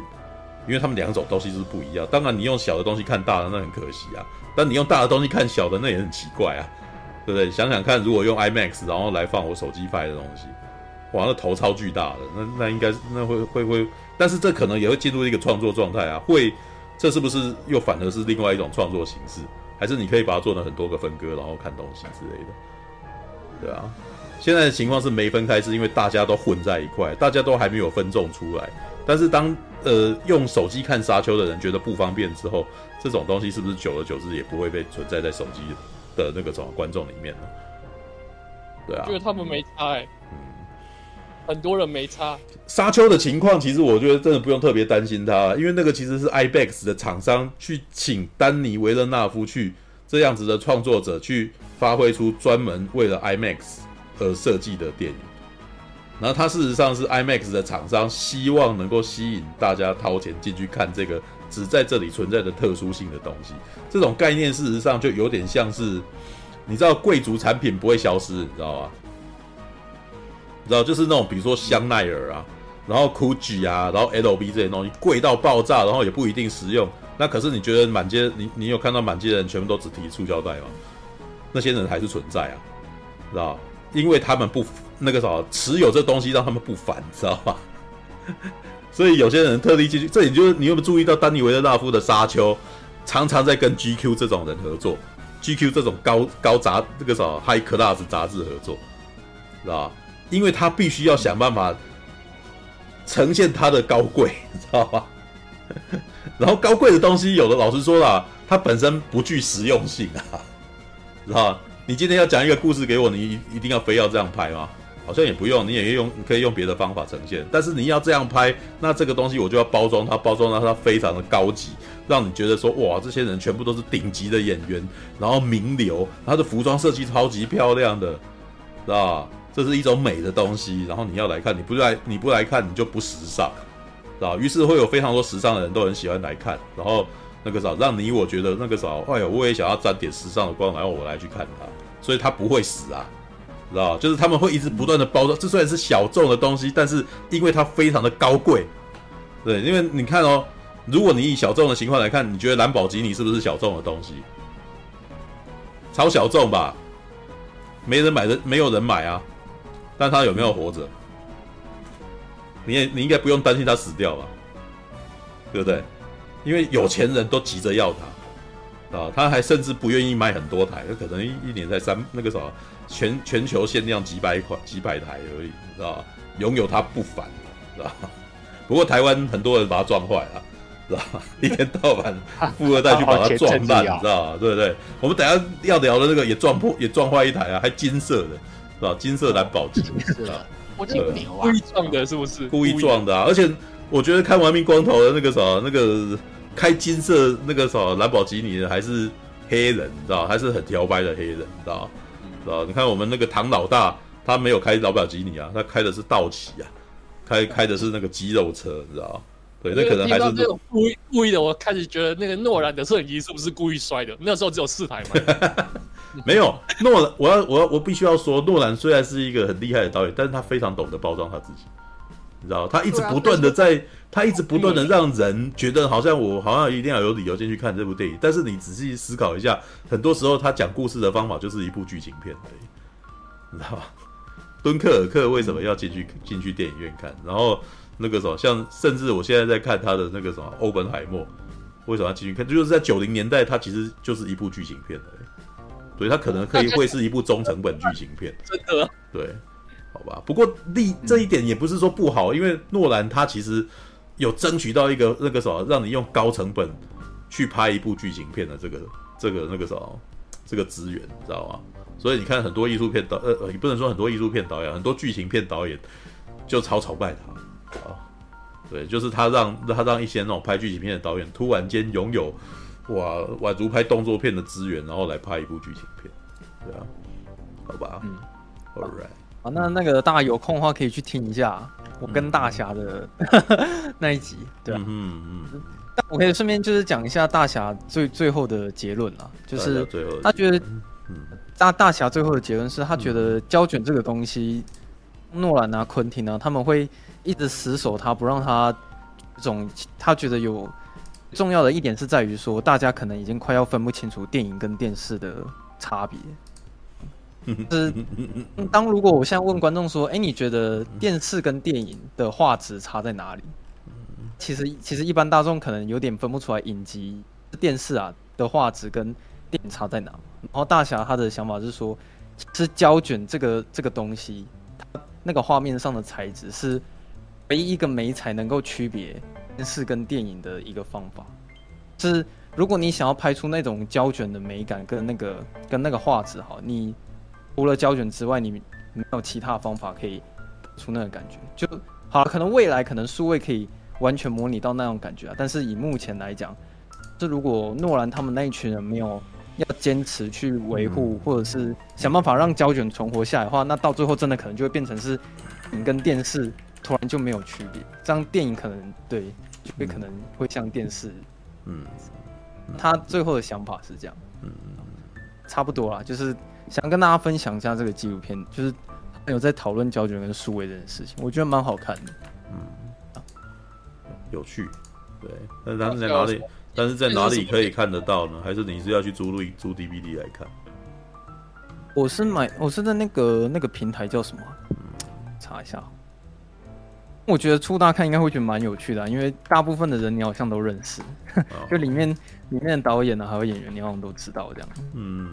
因为他们两种东西是不一样。当然，你用小的东西看大的，那很可惜啊；但你用大的东西看小的，那也很奇怪啊，对不对？想想看，如果用 IMAX 然后来放我手机拍的东西，哇，那头超巨大的，那那应该那会会会，但是这可能也会进入一个创作状态啊，会。这是不是又反而是另外一种创作形式？还是你可以把它做成很多个分割，然后看东西之类的？对啊，现在的情况是没分开，是因为大家都混在一块，大家都还没有分众出来。但是当呃用手机看沙丘的人觉得不方便之后，这种东西是不是久而久之也不会被存在在手机的那个什么观众里面呢？对啊，因为他们没差欸。很多人没差。沙丘的情况，其实我觉得真的不用特别担心它，因为那个其实是 IBEX 的厂商去请丹尼维勒纳夫去这样子的创作者去发挥出专门为了 IMAX 而设计的电影。然后他事实上是 IMAX 的厂商，希望能够吸引大家掏钱进去看这个只在这里存在的特殊性的东西。这种概念事实上就有点像是，你知道贵族产品不会消失，你知道吗？你知道，就是那种比如说香奈儿啊，然后 Gucci 啊，然后 LV 这些东西贵到爆炸，然后也不一定实用。那可是你觉得满街你你有看到满街的人全部都只提塑胶袋吗？那些人还是存在啊，知道？因为他们不那个啥，持有这东西让他们不烦，知道吧？所以有些人特地进去，这里就是你有没有注意到丹尼维勒纳夫的沙丘常常在跟 GQ 这种人合作，GQ 这种高高杂这个什么 High Class 杂志合作，知道吧？因为他必须要想办法呈现他的高贵，知道吧？然后高贵的东西，有的老实说了，它本身不具实用性啊，知道？你今天要讲一个故事给我，你一定要非要这样拍吗？好像也不用，你也可以用，可以用别的方法呈现。但是你要这样拍，那这个东西我就要包装它，包装到它非常的高级，让你觉得说哇，这些人全部都是顶级的演员，然后名流，他的服装设计超级漂亮的，知道吧？这是一种美的东西。然后你要来看，你不来你不来看，你就不时尚，知道？于是会有非常多时尚的人都很喜欢来看，然后那个啥，让你我觉得那个啥，哎呦，我也想要沾点时尚的光，然后我来去看它，所以它不会死啊。知道，就是他们会一直不断的包装，这虽然是小众的东西，但是因为它非常的高贵，对，因为你看哦，如果你以小众的情况来看，你觉得蓝宝坚尼是不是小众的东西？超小众吧，没人买的，没有人买啊，但他有没有活着？你也你应该不用担心他死掉吧，对不对？因为有钱人都急着要他，啊，他还甚至不愿意买很多台，他可能一一年才三那个什么。全全球限量几百款、几百台而已，知道吧？拥有它不凡，知道吧？不过台湾很多人把它撞坏了，知道吧？一天到晚富二代去把它撞烂，你知道吧？对不对？我们等下要聊的那个也撞破、也撞坏一台啊，还金色的，是吧？金色蓝宝坚尼，是吧？我记得故意撞的，是不是？故意撞的啊！而且我觉得开玩命光头的那个啥，那个开金色那个啥蓝宝基尼的还是黑人，知道还是很挑白的黑人，知道知道，你看我们那个唐老大，他没有开蓝宝基尼啊，他开的是道奇啊，开开的是那个肌肉车，你知道对，那可能还是这种故意故意的。我开始觉得那个诺兰的摄影机是不是故意摔的？那时候只有四台嘛。没有诺兰，我要我要我必须要说，诺兰虽然是一个很厉害的导演，但是他非常懂得包装他自己，你知道他一直不断的在，他一直不断的让人觉得好像我好像一定要有理由进去看这部电影。但是你仔细思考一下，很多时候他讲故事的方法就是一部剧情片而已，你知道吧？敦刻尔克为什么要进去进去电影院看？然后那个什么，像甚至我现在在看他的那个什么欧本海默，为什么要进去看？就是在九零年代，他其实就是一部剧情片而已。所以他可能可以会是一部中成本剧情片，真的对，好吧。不过利这一点也不是说不好，因为诺兰他其实有争取到一个那个什么，让你用高成本去拍一部剧情片的这个这个那个什么这个资源，知道吗？所以你看很多艺术片导呃呃，也不能说很多艺术片导演，很多剧情片导演就超崇拜他啊。对，就是他让他让一些那种拍剧情片的导演突然间拥有。哇，宛如拍动作片的资源，然后来拍一部剧情片，对啊，好吧，嗯，All right，啊，那那个大家有空的话可以去听一下我跟大侠的、嗯、那一集，对啊，嗯嗯，嗯，但我可以顺便就是讲一下大侠最最后的结论啊，就是他觉得，嗯，大大侠最后的结论是他觉得胶卷这个东西，诺兰啊、昆汀啊，他们会一直死守他，不让他这种他觉得有。重要的一点是在于说，大家可能已经快要分不清楚电影跟电视的差别。是，当如果我现在问观众说：“哎，你觉得电视跟电影的画质差在哪里？”其实，其实一般大众可能有点分不出来，影集电视啊的画质跟电影差在哪。然后大侠他的想法是说，其实胶卷这个这个东西，它那个画面上的材质是唯一一个媒材能够区别。电视跟电影的一个方法，是如果你想要拍出那种胶卷的美感跟那个跟那个画质哈，你除了胶卷之外，你没有其他方法可以出那个感觉就好了。可能未来可能数位可以完全模拟到那种感觉啊，但是以目前来讲，这如果诺兰他们那一群人没有要坚持去维护，或者是想办法让胶卷存活下来的话，那到最后真的可能就会变成是你跟电视。突然就没有区别，这样电影可能对，就会可能会像电视，嗯，他最后的想法是这样，嗯，差不多啦，就是想跟大家分享一下这个纪录片，就是有在讨论胶卷跟数位这件事情，我觉得蛮好看的，嗯，有趣，对，但是在哪里？但是在哪里可以看得到呢？还是你是要去租录租 DVD 来看？我是买，我是在那个那个平台叫什么？查一下。我觉得初大看应该会觉得蛮有趣的、啊，因为大部分的人你好像都认识，哦、就里面里面的导演呢、啊，还有演员，你好像都知道这样。嗯。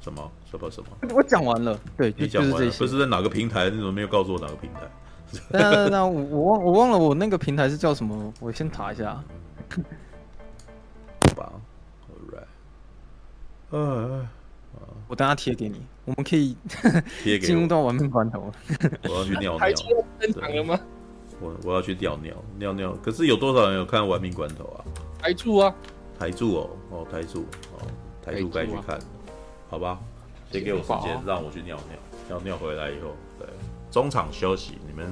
什么什么什么？我讲完了，对，就讲完了，不是在哪个平台？你怎么没有告诉我哪个平台？那那我我忘我忘了我那个平台是叫什么？我先查一下。好吧，All right，呃，我等下贴给你，我们可以贴进入到玩命关头。我要去尿尿。台柱登场了吗？我我要去尿尿尿尿。可是有多少人有看玩命关头啊？台柱啊，台柱哦哦台柱哦台柱该去看。好吧，先给我时间，让我去尿尿，尿尿回来以后，对，中场休息，你们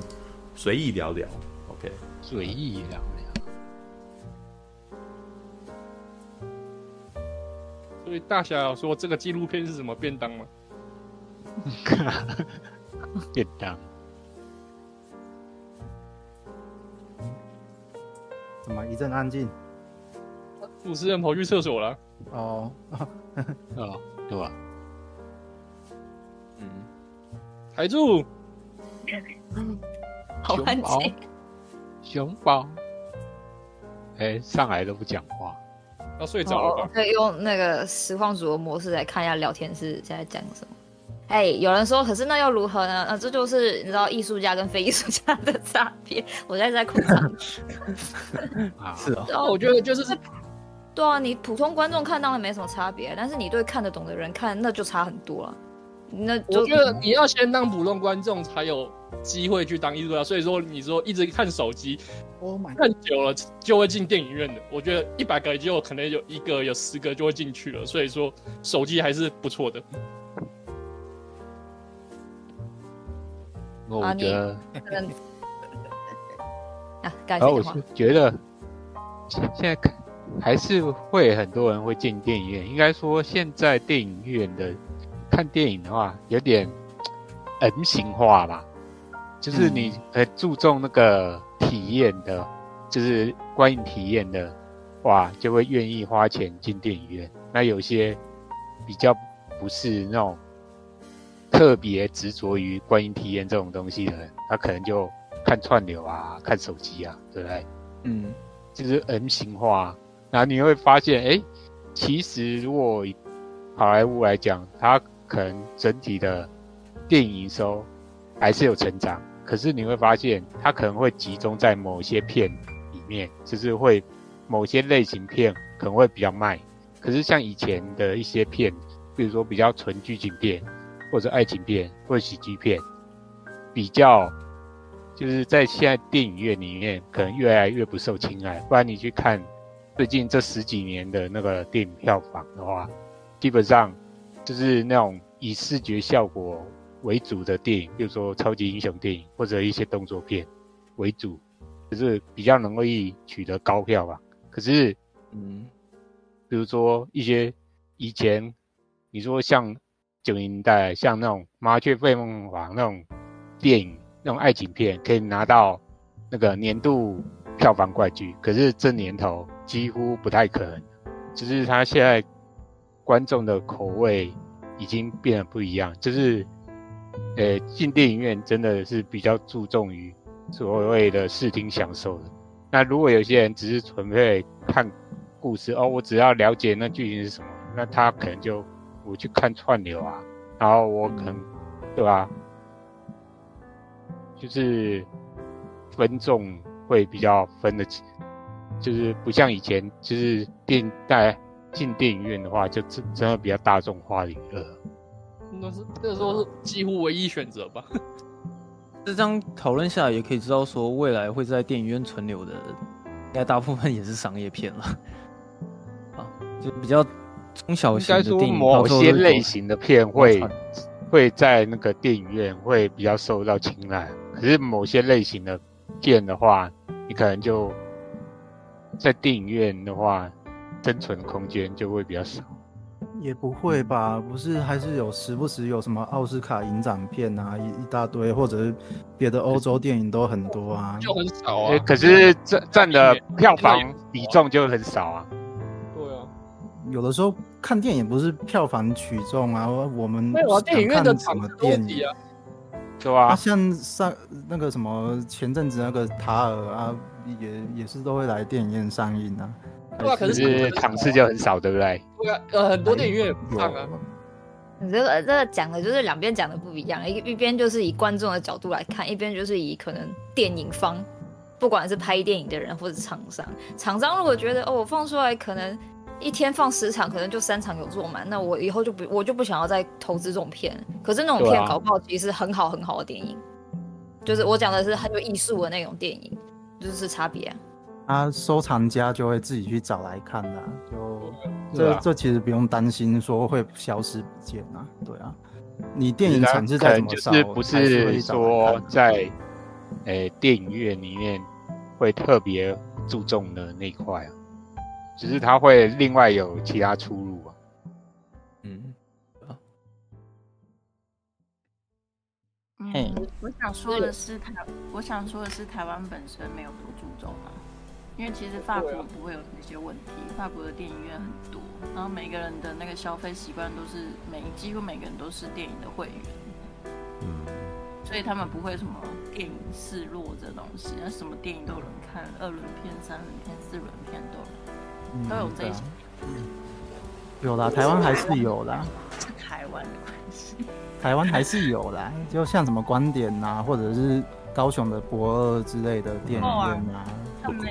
随意聊聊，OK，随意聊聊。所以大侠有说这个纪录片是什么便当吗？便当。怎么一阵安静？主持人跑去厕所了。哦，哦。对吧？嗯，台柱，好安静。熊宝，哎、欸，上来都不讲话，要睡着了吧？可以用那个实况组的模式来看一下聊天室现在讲什么。哎，有人说，可是那又如何呢？啊，这就是你知道艺术家跟非艺术家的差别。我现在在空场。是啊，我觉得就是。对啊，你普通观众看当然没什么差别，但是你对看得懂的人看那就差很多了。那我觉得你要先当普通观众才有机会去当艺术家，所以说你说一直看手机，oh、看久了就会进电影院的。我觉得一百个就可能有一个、有十个就会进去了，所以说手机还是不错的。我觉得，啊，感谢我是觉得现在看。还是会很多人会进电影院。应该说，现在电影院的看电影的话，有点 M 型化吧。就是你很注重那个体验的，就是观影体验的话，就会愿意花钱进电影院。那有些比较不是那种特别执着于观影体验这种东西的人，他可能就看串流啊，看手机啊，对不对？嗯，就是 M 型化。然后你会发现，哎，其实如果以好莱坞来讲，它可能整体的电影营收还是有成长，可是你会发现，它可能会集中在某些片里面，就是会某些类型片可能会比较卖。可是像以前的一些片，比如说比较纯剧情片，或者爱情片，或者喜剧片，比较就是在现在电影院里面可能越来越不受青睐。不然你去看。最近这十几年的那个电影票房的话，基本上就是那种以视觉效果为主的电影，比如说超级英雄电影或者一些动作片为主，就是比较容易取得高票吧。可是，嗯，比如说一些以前你说像九零年代像那种《麻雀变凤凰》那种电影，那种爱情片，可以拿到那个年度票房冠军，可是这年头。几乎不太可能，就是他现在观众的口味已经变得不一样，就是，呃，进电影院真的是比较注重于所谓的视听享受的。那如果有些人只是纯粹看故事哦，我只要了解那剧情是什么，那他可能就我去看串流啊，然后我可能，对吧？就是分众会比较分得清。就是不像以前，就是电带进电影院的话，就真真的比较大众化的娱乐。那是那个时候是几乎唯一选择吧。这张讨论下来，也可以知道说，未来会在电影院存留的，应该大部分也是商业片了。啊，就比较中小型的电影，某些类型的片会会在那个电影院会比较受到青睐。可是某些类型的片的话，你可能就。在电影院的话，生存空间就会比较少。也不会吧？不是，还是有时不时有什么奥斯卡影展片啊，一一大堆，或者是别的欧洲电影都很多啊。就很少啊。欸、可是占占的票房比重就很少啊。有的时候看电影不是票房取重啊，我们电影院的什么电影啊。对啊，啊，像上那个什么前阵子那个塔尔啊，也也是都会来电影院上映啊。对啊，可可是场次就很少，对不对？对啊，呃，很多电影院也不放啊。你这个这个讲的就是两边讲的不一样，一一边就是以观众的角度来看，一边就是以可能电影方，不管是拍电影的人或者厂商，厂商如果觉得哦，我放出来可能一天放十场，可能就三场有做满，那我以后就不我就不想要再投资这种片。可是那种片搞不好其实很好很好的电影，啊、就是我讲的是很有艺术的那种电影，就是差别啊。啊，收藏家就会自己去找来看的，就这、啊、这其实不用担心说会消失不见啊，对啊，你电影产值再怎么少，是不是说在诶、欸、电影院里面会特别注重的那块啊，只是他会另外有其他出入啊。嗯，嗯，我想说的是台，我想说的是台湾本身没有多注重啊。因为其实法国不会有那些问题，法国的电影院很多，然后每个人的那个消费习惯都是每几乎每个人都是电影的会员，嗯，所以他们不会什么电影示弱这东西，那什么电影都有人看，二轮片、三轮片、四轮片都有，都有这些。嗯，有啦，台湾还是有啦，是台湾的关系，台湾还是有啦，就像什么观点呐、啊，或者是高雄的博二之类的电影院啊。不够，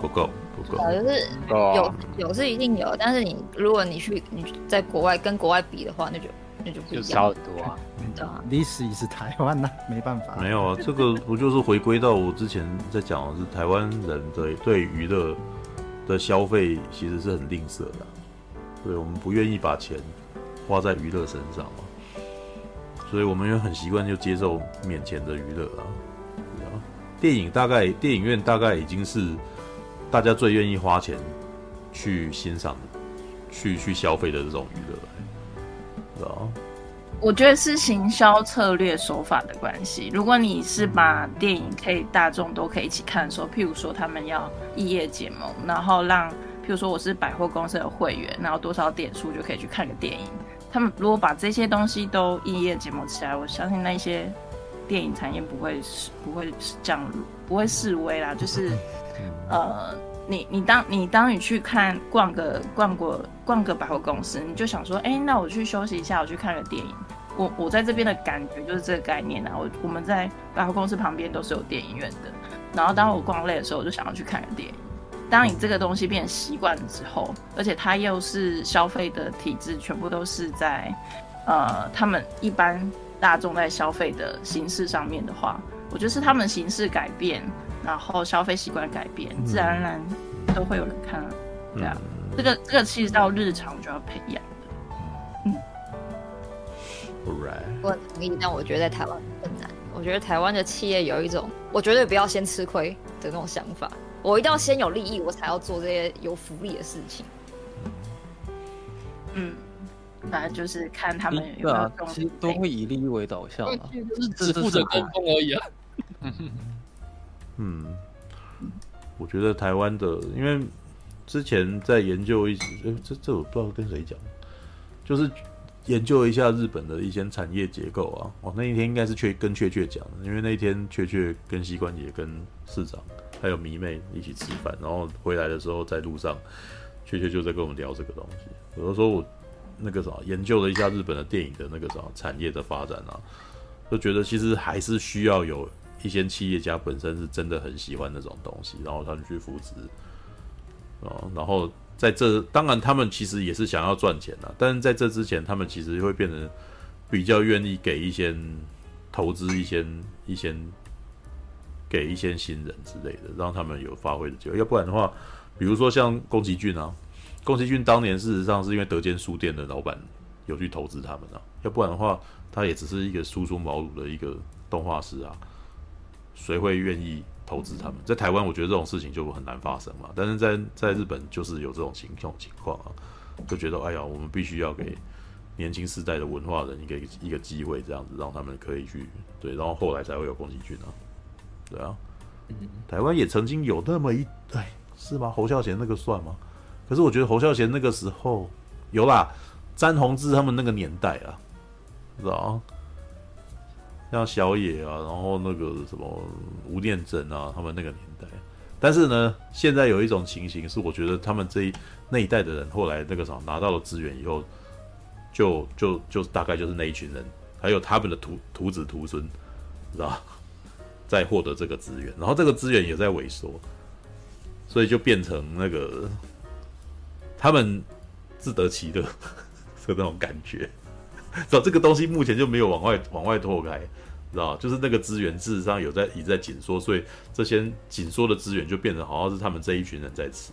不够，不够。就是有有是一定有，但是你如果你去你在国外跟国外比的话，那就那就不一样。就少很多啊。对啊，历史也是台湾呐，没办法。没有啊，这个不就是回归到我之前在讲的是台湾人的对娱乐的消费其实是很吝啬的，对，我们不愿意把钱花在娱乐身上嘛，所以我们也很习惯就接受免钱的娱乐啊。电影大概，电影院大概已经是大家最愿意花钱去欣赏、去去消费的这种娱乐，对啊。我觉得是行销策略手法的关系。如果你是把电影可以大众都可以一起看的时候，譬如说他们要异业结盟，然后让譬如说我是百货公司的会员，然后多少点数就可以去看个电影。他们如果把这些东西都异业结盟起来，我相信那些。电影产业不会不会降不会示威啦，就是，呃，你你当你当你去看逛个逛过逛个百货公司，你就想说，哎、那我去休息一下，我去看个电影。我我在这边的感觉就是这个概念啊。我我们在百货公司旁边都是有电影院的，然后当我逛累的时候，我就想要去看个电影。当你这个东西变成习惯了之后，而且它又是消费的体制，全部都是在呃他们一般。大众在消费的形式上面的话，我觉得是他们形式改变，然后消费习惯改变，自然而然都会有人看啊。对啊，这个这个其实到日常就要培养的。嗯。Right. 我很同意，但我觉得在台湾更难。我觉得台湾的企业有一种，我绝对不要先吃亏的那种想法，我一定要先有利益，我才要做这些有福利的事情。嗯。反正就是看他们有没有、啊、其实都会以利益为导向啊，就是只负责跟风而已啊。嗯，我觉得台湾的，因为之前在研究一些，这这我不知道跟谁讲，就是研究一下日本的一些产业结构啊。哦，那一天应该是确跟确确讲的，因为那一天确确跟膝关节跟市长还有迷妹一起吃饭，然后回来的时候在路上，确确就在跟我们聊这个东西。有的时候我。那个啥，研究了一下日本的电影的那个啥产业的发展啊，就觉得其实还是需要有一些企业家本身是真的很喜欢那种东西，然后他们去扶持，哦，然后在这当然他们其实也是想要赚钱的，但是在这之前，他们其实会变成比较愿意给一些投资一些一些给一些新人之类的，让他们有发挥的机会，要不然的话，比如说像宫崎骏啊。宫崎骏当年事实上是因为德间书店的老板有去投资他们啊，要不然的话，他也只是一个初出茅庐的一个动画师啊，谁会愿意投资他们？在台湾，我觉得这种事情就很难发生嘛。但是在在日本，就是有这种情这种情况啊，就觉得哎呀，我们必须要给年轻世代的文化人一个一个机会，这样子让他们可以去对，然后后来才会有宫崎骏啊，对啊，台湾也曾经有那么一哎，是吗？侯孝贤那个算吗？可是我觉得侯孝贤那个时候有啦，詹宏志他们那个年代啊，知道像小野啊，然后那个什么吴念真啊，他们那个年代。但是呢，现在有一种情形是，我觉得他们这一那一代的人，后来那个啥拿到了资源以后，就就就大概就是那一群人，还有他们的徒徒子徒孙，知道吧？在获得这个资源，然后这个资源也在萎缩，所以就变成那个他们自得其乐 的那种感觉。知道这个东西目前就没有往外往外拓开。知道，就是那个资源事实上有在一直在紧缩，所以这些紧缩的资源就变成好像是他们这一群人在吃，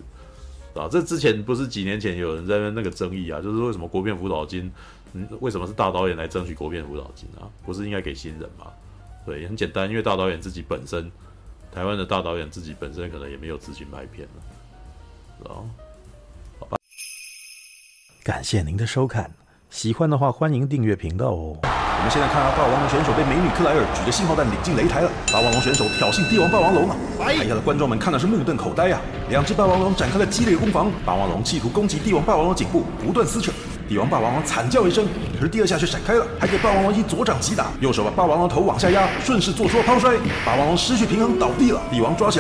啊，这之前不是几年前有人在那个争议啊，就是为什么国片辅导金，嗯，为什么是大导演来争取国片辅导金啊？不是应该给新人吗？对，很简单，因为大导演自己本身，台湾的大导演自己本身可能也没有资金拍片了，知道？好吧，感谢您的收看，喜欢的话欢迎订阅频道哦。我们现在看到霸王龙选手被美女克莱尔举着信号弹领进擂台了。霸王龙选手挑衅帝王霸王龙啊！台下的观众们看的是目瞪口呆啊！两只霸王龙展开了激烈攻防，霸王龙企图攻击帝王霸王龙颈部，不断撕扯。帝王霸王龙惨叫一声，可是第二下却闪开了，还给霸王龙一左掌击打，右手把霸王龙头往下压，顺势做出了抛摔。霸王龙失去平衡倒地了，帝王抓起来。